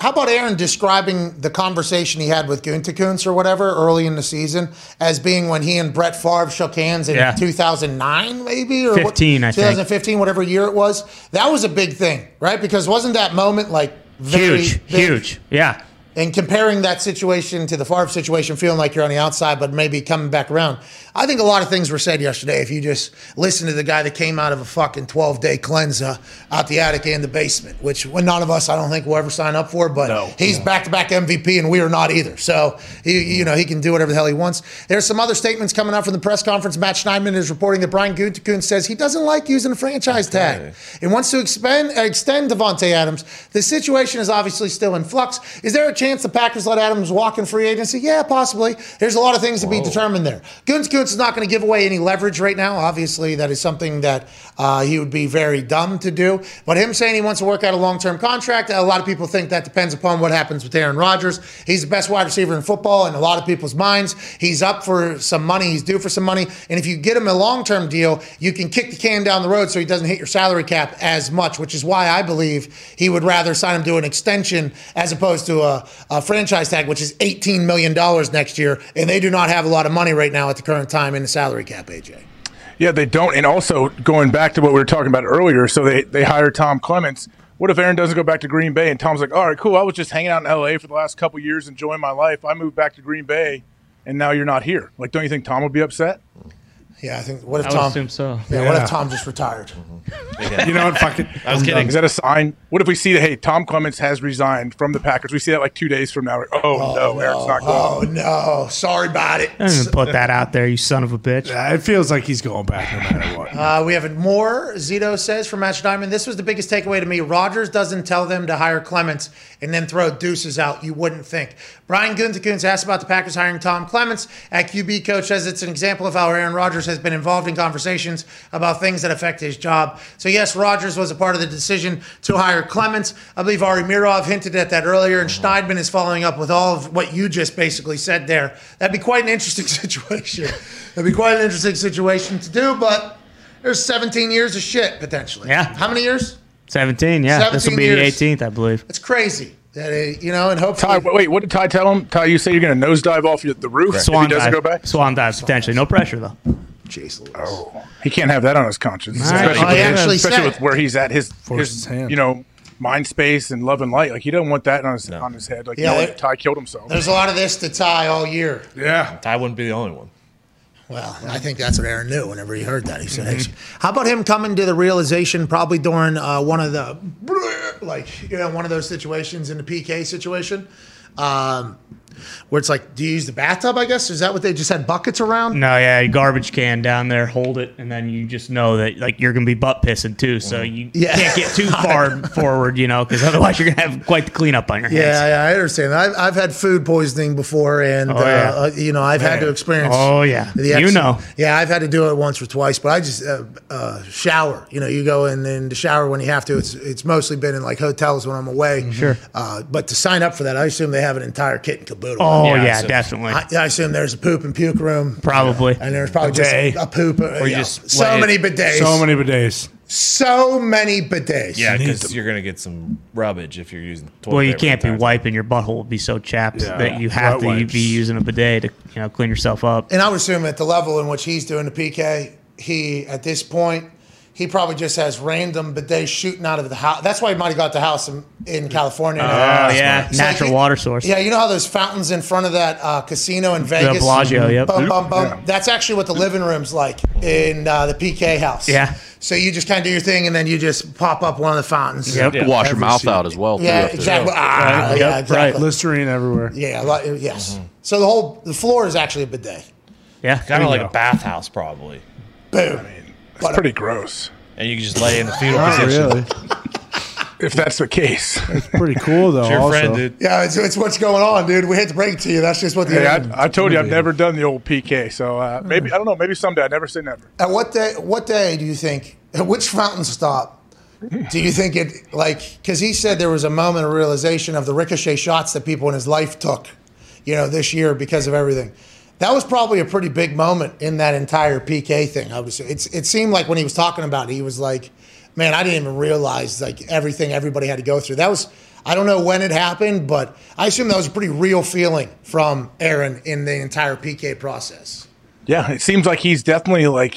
how about Aaron describing the conversation he had with Gunther or whatever early in the season as being when he and Brett Favre shook hands in Yeah. 2009, maybe? Or what- 15, I think. 2015, whatever year it was. That was a big thing, right? Because wasn't that moment like very Huge, big? huge, yeah. And comparing that situation to the Favre situation, feeling like you're on the outside, but maybe coming back around. I think a lot of things were said yesterday. If you just listen to the guy that came out of a fucking 12 day cleanse uh, out the attic and the basement, which when none of us, I don't think, will ever sign up for, but he's back to back MVP and we are not either. So, he, you know, he can do whatever the hell he wants. There's some other statements coming out from the press conference. Matt Schneidman is reporting that Brian Gutekunst says he doesn't like using a franchise tag and wants to expand, extend Davante Adams. The situation is obviously still in flux. Is there a chance the Packers let Adams walk in free agency? Yeah, possibly. There's a lot of things to be determined there. Guntz Is not going to give away any leverage right now. Obviously, that is something that uh, he would be very dumb to do. But him saying he wants to work out a long term contract, a lot of people think that depends upon what happens with Aaron Rodgers. He's the best wide receiver in football in a lot of people's minds. He's up for some money, he's due for some money. And if you get him a long term deal, you can kick the can down the road so he doesn't hit your salary cap as much, which is why I believe he would rather sign him to an extension as opposed to a, a franchise tag, which is $18 million next year. And they do not have a lot of money right now at the current time in the salary cap, AJ. Yeah, they don't. And also going back to what we were talking about earlier, so they they hire Tom Clements. What if Aaron doesn't go back to Green Bay and Tom's like, all right, cool. I was just hanging out in L.A. for the last couple years, enjoying my life. I moved back to Green Bay, and now you're not here. Like, don't you think Tom would be upset? Yeah, I think. What if I would Tom? assume so. Yeah, What Yeah. if Tom just retired? <laughs> You know what? Fucking. I was kidding. Is that a sign? What if we see that? Hey, Tom Clements has resigned from the Packers. We see that like two days from now. Like, oh, no, Eric's not going. Oh no, sorry about it. Don't even put that out there, you son of a bitch. Yeah, it feels like he's going back no matter what. Uh, we have more. Zito says from Matt Schneidman. This was the biggest takeaway to me. Rodgers doesn't tell them to hire Clements and then throw deuces out. You wouldn't think. Brian Gutekunst asked about the Packers hiring Tom Clements. At QB coach says it's an example of how Aaron Rodgers has been involved in conversations about things that affect his job. So yes, Rodgers was a part of the decision to hire Clements. I believe Ari Meirov hinted at that earlier, and Schneidman is following up with all of what you just basically said there. That'd be quite an interesting <laughs> situation. That'd be quite an interesting situation to do, but there's 17 years of shit potentially. Yeah. How many years? 17, yeah. This will be years. the 18th, I believe. It's crazy. That uh, you know, and hopefully. Ty, wait, what did Ty tell him? Ty, you say you're going to nosedive off the roof Swan if he doesn't dive. go back? Swan dive, potentially. No pressure, though. Jeez Oh, he can't have that on his conscience, All right. especially, Oh, he with, actually especially with where he's at. His, his his hand. you know, mind space and love and light. Like he doesn't want that on his on his head. Like Yeah, you know, there- Ty killed himself. There's a lot of this to Ty all year. Yeah. Ty wouldn't be the only one. Well, I think that's what Aaron knew whenever he heard that. He said, hey, "How about him coming to the realization probably during uh, one of the like you know one of those situations in the PK situation, um, where it's like, do you use the bathtub? I guess is that what they just had buckets around? No, yeah, garbage can down there, hold it, and then you just know that like you're gonna be butt pissing too, so you Yeah. can't get too <laughs> far forward, you know, because otherwise you're gonna have quite the cleanup on your hands. Yeah, yeah, I understand. I've, I've had food poisoning before, and Oh, yeah. uh, uh, you know I've had to experience. Oh, yeah. You know. Yeah, I've had to do it once or twice, but I just uh, uh, shower. You know, you go in in the shower when you have to. It's it's mostly been in like hotels when I'm away. Sure. Uh, but to sign up for that, I assume they have an entire kit and caboodle. Oh Yeah, yeah, so- definitely, I, I assume there's a poop and puke room. probably. And there's probably Bidet. just a poop. Uh, or you just so lay it- many bidets. So many bidets. So many bidets. Yeah, because you're gonna get some rubbish if you're using. Toilet Well, you paper can't be sometimes. wiping your butthole will be so chapped Yeah. that you have Wet to wipes. be using a bidet to you know clean yourself up. And I would assume at the level in which he's doing the PK, he at this point, he probably just has random bidets shooting out of the house. That's why he might have got the house in, in California. Oh yeah, So natural he- water source. Yeah, you know how those fountains in front of that uh, casino in Vegas? The Bellagio, yep. Bum, bum, bum. That's actually what the living room's like in uh, the PK house. Yeah. So you just kind of do your thing, and then you just pop up one of the fountains. Yep. You wash your mouth seat. out as well. Yeah, after- exactly. Ah, Right, yeah, yep, exactly. right. Listerine everywhere. Yeah, li- yes. So the whole the floor is actually a bidet. Yeah, Kind of like go. a bathhouse, probably. Boom. It's pretty gross. And you can just lay in the fetal Not position. really. <laughs> if that's the case. It's pretty cool though. It's your also. friend, dude. Yeah, it's, it's what's going on, dude. We hate to break it to you. That's just what the Hey, I, I told you I've never done the old PK, so uh, maybe I don't know. Maybe someday. I never say never. At what day? What day do you think? At which fountain stop? Do you think it like? Because he said there was a moment of realization of the ricochet shots that people in his life took, you know, this year because of everything. That was probably a pretty big moment in that entire PK thing. Obviously, it's it seemed like when he was talking about it, he was like, "Man, I didn't even realize like everything everybody had to go through." That was. I don't know when it happened, but I assume that was a pretty real feeling from Aaron in the entire PK process. Yeah, it seems like he's definitely like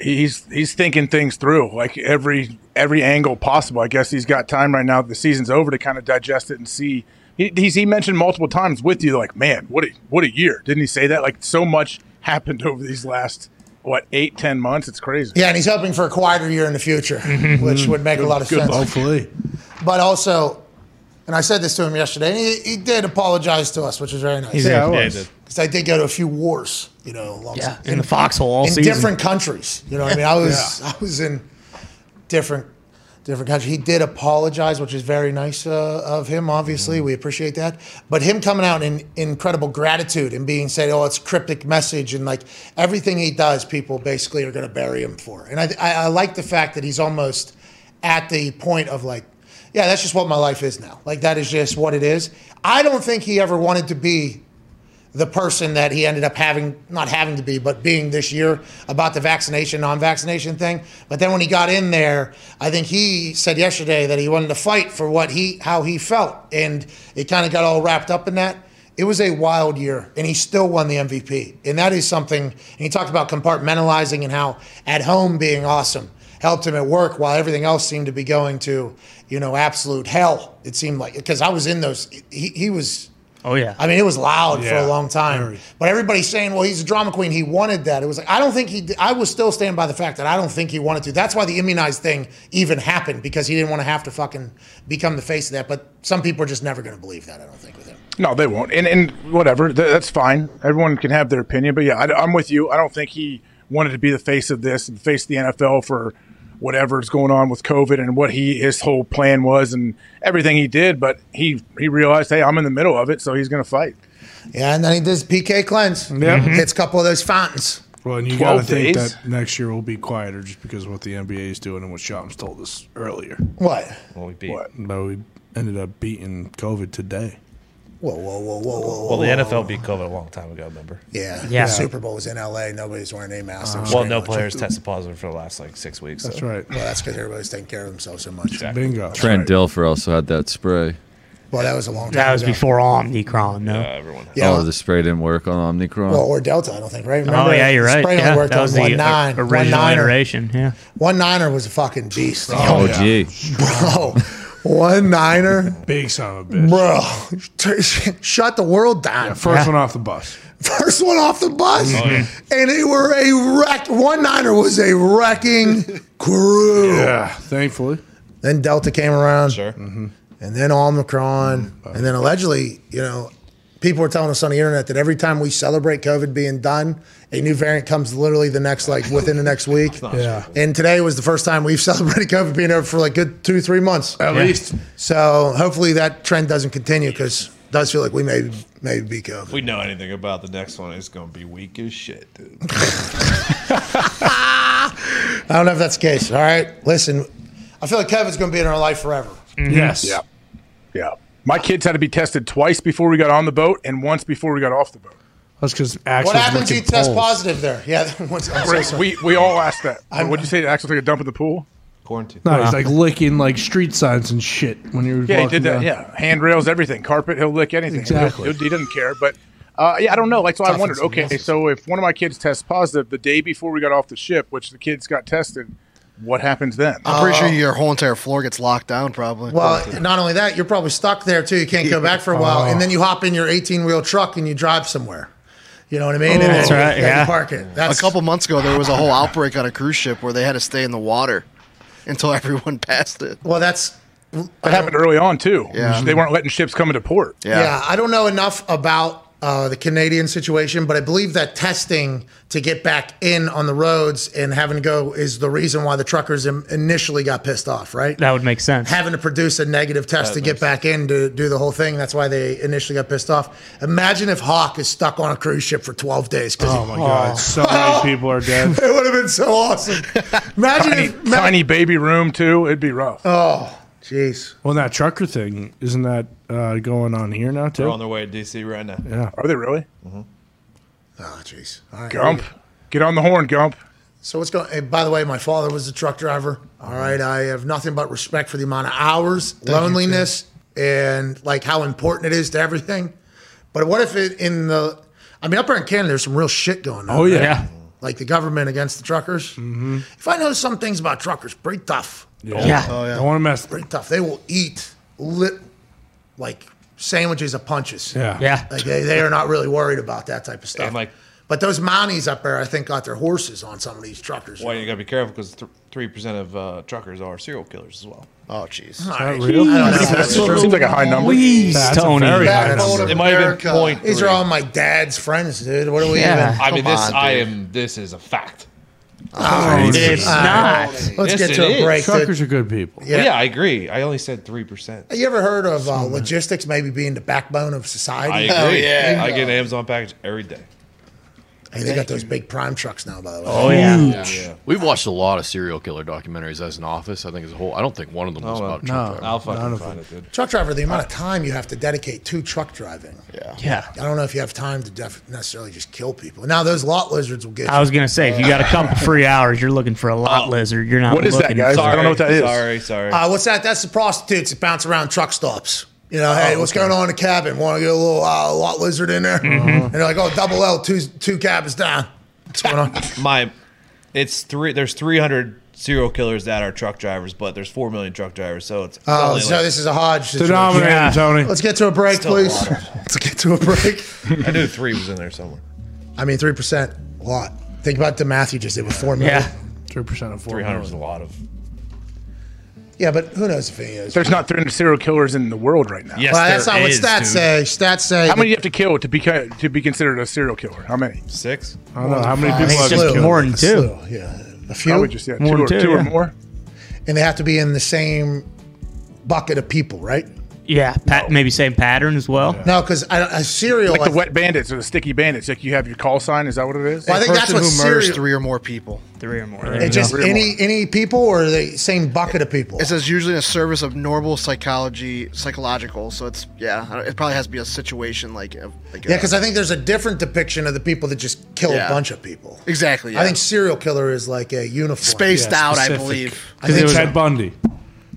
he's he's thinking things through, like every every angle possible. I guess he's got time right now. The season's over to kind of digest it and see. He, he's, he mentioned multiple times with you, like, man, what a what a year! Didn't he say that? Like, so much happened over these last what eight ten months. It's crazy. Yeah, and he's hoping for a quieter year in the future, <laughs> mm-hmm. which would make a lot of Good sense. luck. Hopefully. But also, and I said this to him yesterday, and he, he did apologize to us, which was very nice. He did. Yeah, he was. did. Because I did go to a few wars, you know, along Yeah, in the foxhole all in season. different countries. You know what I mean? I <laughs> was I was in different different countries. He did apologize, which is very nice uh, of him. Obviously, we appreciate that. But him coming out in incredible gratitude and being said, "Oh, it's cryptic message," and like everything he does, people basically are going to bury him for. And I, I, I like the fact that he's almost at the point of like, yeah, that's just what my life is now. Like that is just what it is. I don't think he ever wanted to be the person that he ended up having, not having to be, but being this year about the vaccination, non vaccination thing. But then when he got in there, I think he said yesterday that he wanted to fight for what he, how he felt. And it kind of got all wrapped up in that. It was a wild year, and he still won the MVP. And that is something, and he talked about compartmentalizing and how at home being awesome helped him at work while everything else seemed to be going to, you know, absolute hell. It seemed like, because I was in those, he, he was. Oh yeah. I mean, it was loud for a long time. very. But everybody's saying, well, he's a drama queen. He wanted that. It was like, I don't think he, did- I was still standing by the fact that I don't think he wanted to. That's why the immunized thing even happened because he didn't want to have to fucking become the face of that. But some people are just never going to believe that, I don't think, with him. No, they won't. And and whatever, th- that's fine. Everyone can have their opinion. But yeah, I, am with you. I don't think he wanted to be the face of this and face the NFL for whatever's going on with COVID and what he his whole plan was and everything he did. But he he realized, hey, I'm in the middle of it, so he's going to fight. Yeah, and then he does PK cleanse. Yeah. Mm-hmm. Hits a couple of those fountains. Well, and you got to 12 think days? that next year will be quieter just because of what the NBA is doing and what Shams told us earlier. What? Well, we beat. What? But we ended up beating COVID today. Whoa, whoa, whoa, whoa, whoa. Well, the whoa, NFL whoa. beat COVID a long time ago. Remember? Yeah, Yeah. The Super Bowl was in LA. Nobody's wearing a mask. They were well, no a bunch of- players tested positive for the last like six weeks. That's so. right. Well, that's because everybody's taking care of themselves so much. Bingo. Trent Dilfer also had that spray. Well, that was a long time ago. That was ago. before Omnicron, no? everyone. Yeah. Oh, the spray didn't work on Omnicron. Well, or Delta, I don't think, right? oh yeah, you're right. Spray Yeah, only worked that on was one the nine. uh, one original niner. iteration. Yeah. One niner was a fucking beast. oh, gee. <laughs> bro. One niner, Big son of a bitch. bro. <laughs> Shut the world down. First one off the bus. <laughs> First one off the bus, mm-hmm. Oh, and they were a wreck. One niner was a wrecking <laughs> crew. Yeah, thankfully. Then Delta came around. Sure. Mm-hmm. and then Omicron, mm-hmm. and then allegedly, you know, people are telling us on the internet that every time we celebrate COVID being done, a new variant comes literally the next, like within the next week. Yeah. And today was the first time we've <laughs> celebrated COVID being over for like good two, three months At least. So hopefully that trend doesn't continue because it does feel like we may may be COVID. If we know anything about the next one, it's going to be weak as shit, dude. <laughs> <laughs> I don't know if that's the case. All right, listen, I feel like COVID's going to be in our life forever. Mm-hmm. Yes. Yeah, yeah. My kids had to be tested twice before we got on the boat and once before we got off the boat. That's because actually What happens if you test poles. positive there? Yeah, <laughs> once- I'm so we we all asked that. What'd you say? Axel took a dump in the pool. Quarantine. No, he's like licking like street signs and shit when you're Yeah, he did that. down. Yeah, handrails, everything, carpet. He'll lick anything. Exactly. He'll- he doesn't care. But uh, yeah, I don't know. Like, so I wondered. Okay, so if one of my kids tests positive the day before we got off the ship, which the kids got tested, what happens then? I'm pretty sure oh. your whole entire floor gets locked down, probably. Well, not only that, you're probably stuck there too. You can't go back for a while, Oh. and then you hop in your 18 wheel truck and you drive somewhere. You know what I mean? Oh, and That's you- right, you yeah. park it. That's a couple months ago, there was a whole outbreak on a cruise ship where they had to stay in the water until <laughs> everyone passed it. Well, that's That happened early on too. Yeah. they weren't letting ships come into port. Yeah. yeah. I don't know enough about uh, the Canadian situation, but I believe that testing to get back in on the roads and having to go is the reason why the truckers im- initially got pissed off, right? That would make sense. Having to produce a negative test That to get back in to do the whole thing. That's why they initially got pissed off. Imagine if Hawk is stuck on a cruise ship for 12 days. 'cause Oh he- my god, so many people are dead. <laughs> It would have been so awesome. Imagine tiny, if. tiny baby room too. It'd be rough. Oh, jeez. Well, that trucker thing isn't that uh, going on here now too? They're on their way to DC right now. Yeah. Are they really? Oh, jeez. All right. Gump, get on the horn, Gump. So what's going? Hey, by the way, my father was a truck driver. All mm-hmm. right, I have nothing but respect for the amount of hours, loneliness, and like how important it is to everything. But what if it in the? I mean, up here in Canada, there's some real shit going on. Oh, yeah. right? Yeah. Like the government against the truckers. Mm-hmm. If I know some things about truckers, pretty tough. Yeah. Oh, yeah. Don't wanna mess- Pretty tough. They will eat lit like sandwiches of punches. Yeah. Yeah. Like they, they are not really worried about that type of stuff. And like, but those Mounties up there, I think, got their horses on some of these truckers. well, you got to be careful because three percent of uh, truckers are serial killers as well. Oh, jeez. All right. real? I don't. That's true. Seems like a high number. Please, That's Tony. very high number. It might have been point These three. are all my dad's friends, dude. What are we Yeah. even? I mean, this on, I am. This is a fact. Oh, It's all not. Let's Yes, get to a is. break. dude. Truckers are good people. Yeah. Yeah. yeah, I agree. I only said three percent. Have you ever heard of uh, logistics maybe being the backbone of society? I Hell agree. yeah. I get an Amazon package every day. Hey, they got those big prime trucks now, by the way. Oh yeah. We've watched a lot of serial killer documentaries as an office. I think as a whole. I don't think one of them was Oh, about no. truck driving. I'll fucking None find it, dude. Truck driver, the amount of time you have to dedicate to truck driving. Yeah. Yeah. I don't know if you have time to def- necessarily just kill people. Now those lot lizards will get. I was gonna say if you got a couple free hours, you're looking for a lot lizard. You're not. What is that, looking guys? for- I don't know what that is. Sorry, sorry. Uh, what's that? That's the prostitutes that bounce around truck stops. You know, hey, what's going on in the cabin? Want to get a little uh, lot lizard in there? And they're like, oh, double L, two two cabins down. What's going on? <laughs> My, it's three. There's 300 serial killers that are truck drivers, but there's four million truck drivers, so it's Oh, only so like- this is a Hodge situation. Denominator, Yeah. Tony. Let's get to a break, Still please. lot. <laughs> Let's get to a break. I knew three was in there somewhere. I mean, three percent, a lot. Think about the math you just did with four million. Yeah. Three percent of four. 300 is a lot of. Yeah, but who knows if he is? There's not 300 serial killers in the world right now. Yes, well, that's there not what is, stats dude. say. Stats say How many do you have to kill to be to be considered a serial killer? How many? Six. I don't know how many people think have just killed. more than two. slew, Yeah, a few, Probably just yeah, More two, or, than two two, or more. and they have to be in the same bucket of people, right? Yeah. Pat, maybe same pattern as well. No, because a serial Like like, the wet bandits or the sticky bandits. Like you have your call sign. Is that what it is? Well, I think that's Person what who murders serial. three or more people. Three or more. It's just Three or any any people or the same bucket of people. It says usually in a service of normal psychology, psychological. So it's yeah, I don't- it probably has to be a situation like like Yeah, because I think there's a different depiction of the people that just kill Yeah. a bunch of people. exactly. Yeah. I think serial killer is like a uniform. spaced Yeah, out. I specific. believe. I think Ted so. Bundy.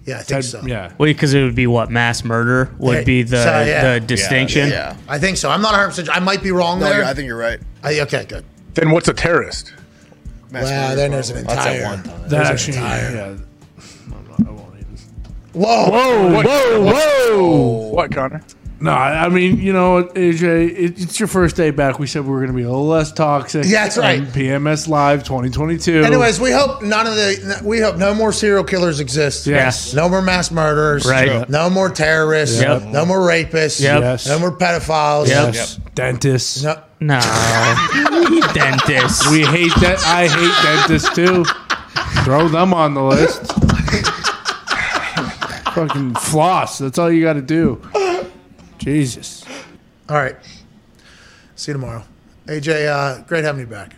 Yeah, I think Ted, so. Yeah. Well, because it would be what mass murder would Yeah, be the so, yeah. the distinction. Yeah. I think so. I'm not 100. percent I might be wrong No, there. you're, I think you're right. I- okay, good. Then what's a terrorist? Mass Well, murder, then there's an That's entire. at one time. That There's an actually. entire- Yeah. I'm not- I won't even. Whoa, Whoa, whoa, whoa! What, Connor? No, I I mean, you know, AJ, it's your first day back. We said we were going to be a little less toxic. Yeah, that's right. on PMS Live 2022. Anyways, we hope none of the. We hope no more serial killers exist. Yes. No more mass murderers. Right. No more terrorists. Yep. No more rapists. Yep. Yes. No more pedophiles. Yep. yes. dentists. No. No. <laughs> Dentist. We hate that. I hate dentists too. Throw them on the list. <laughs> Fucking floss. That's all you got to do. Jesus. All right. See you tomorrow. AJ, uh, great having you back.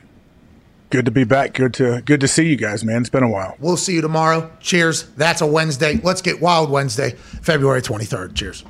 Good to be back. Good to good to see you guys, man. It's been a while. We'll see you tomorrow. Cheers. That's a Wednesday. Let's get wild Wednesday, February 23rd. Cheers.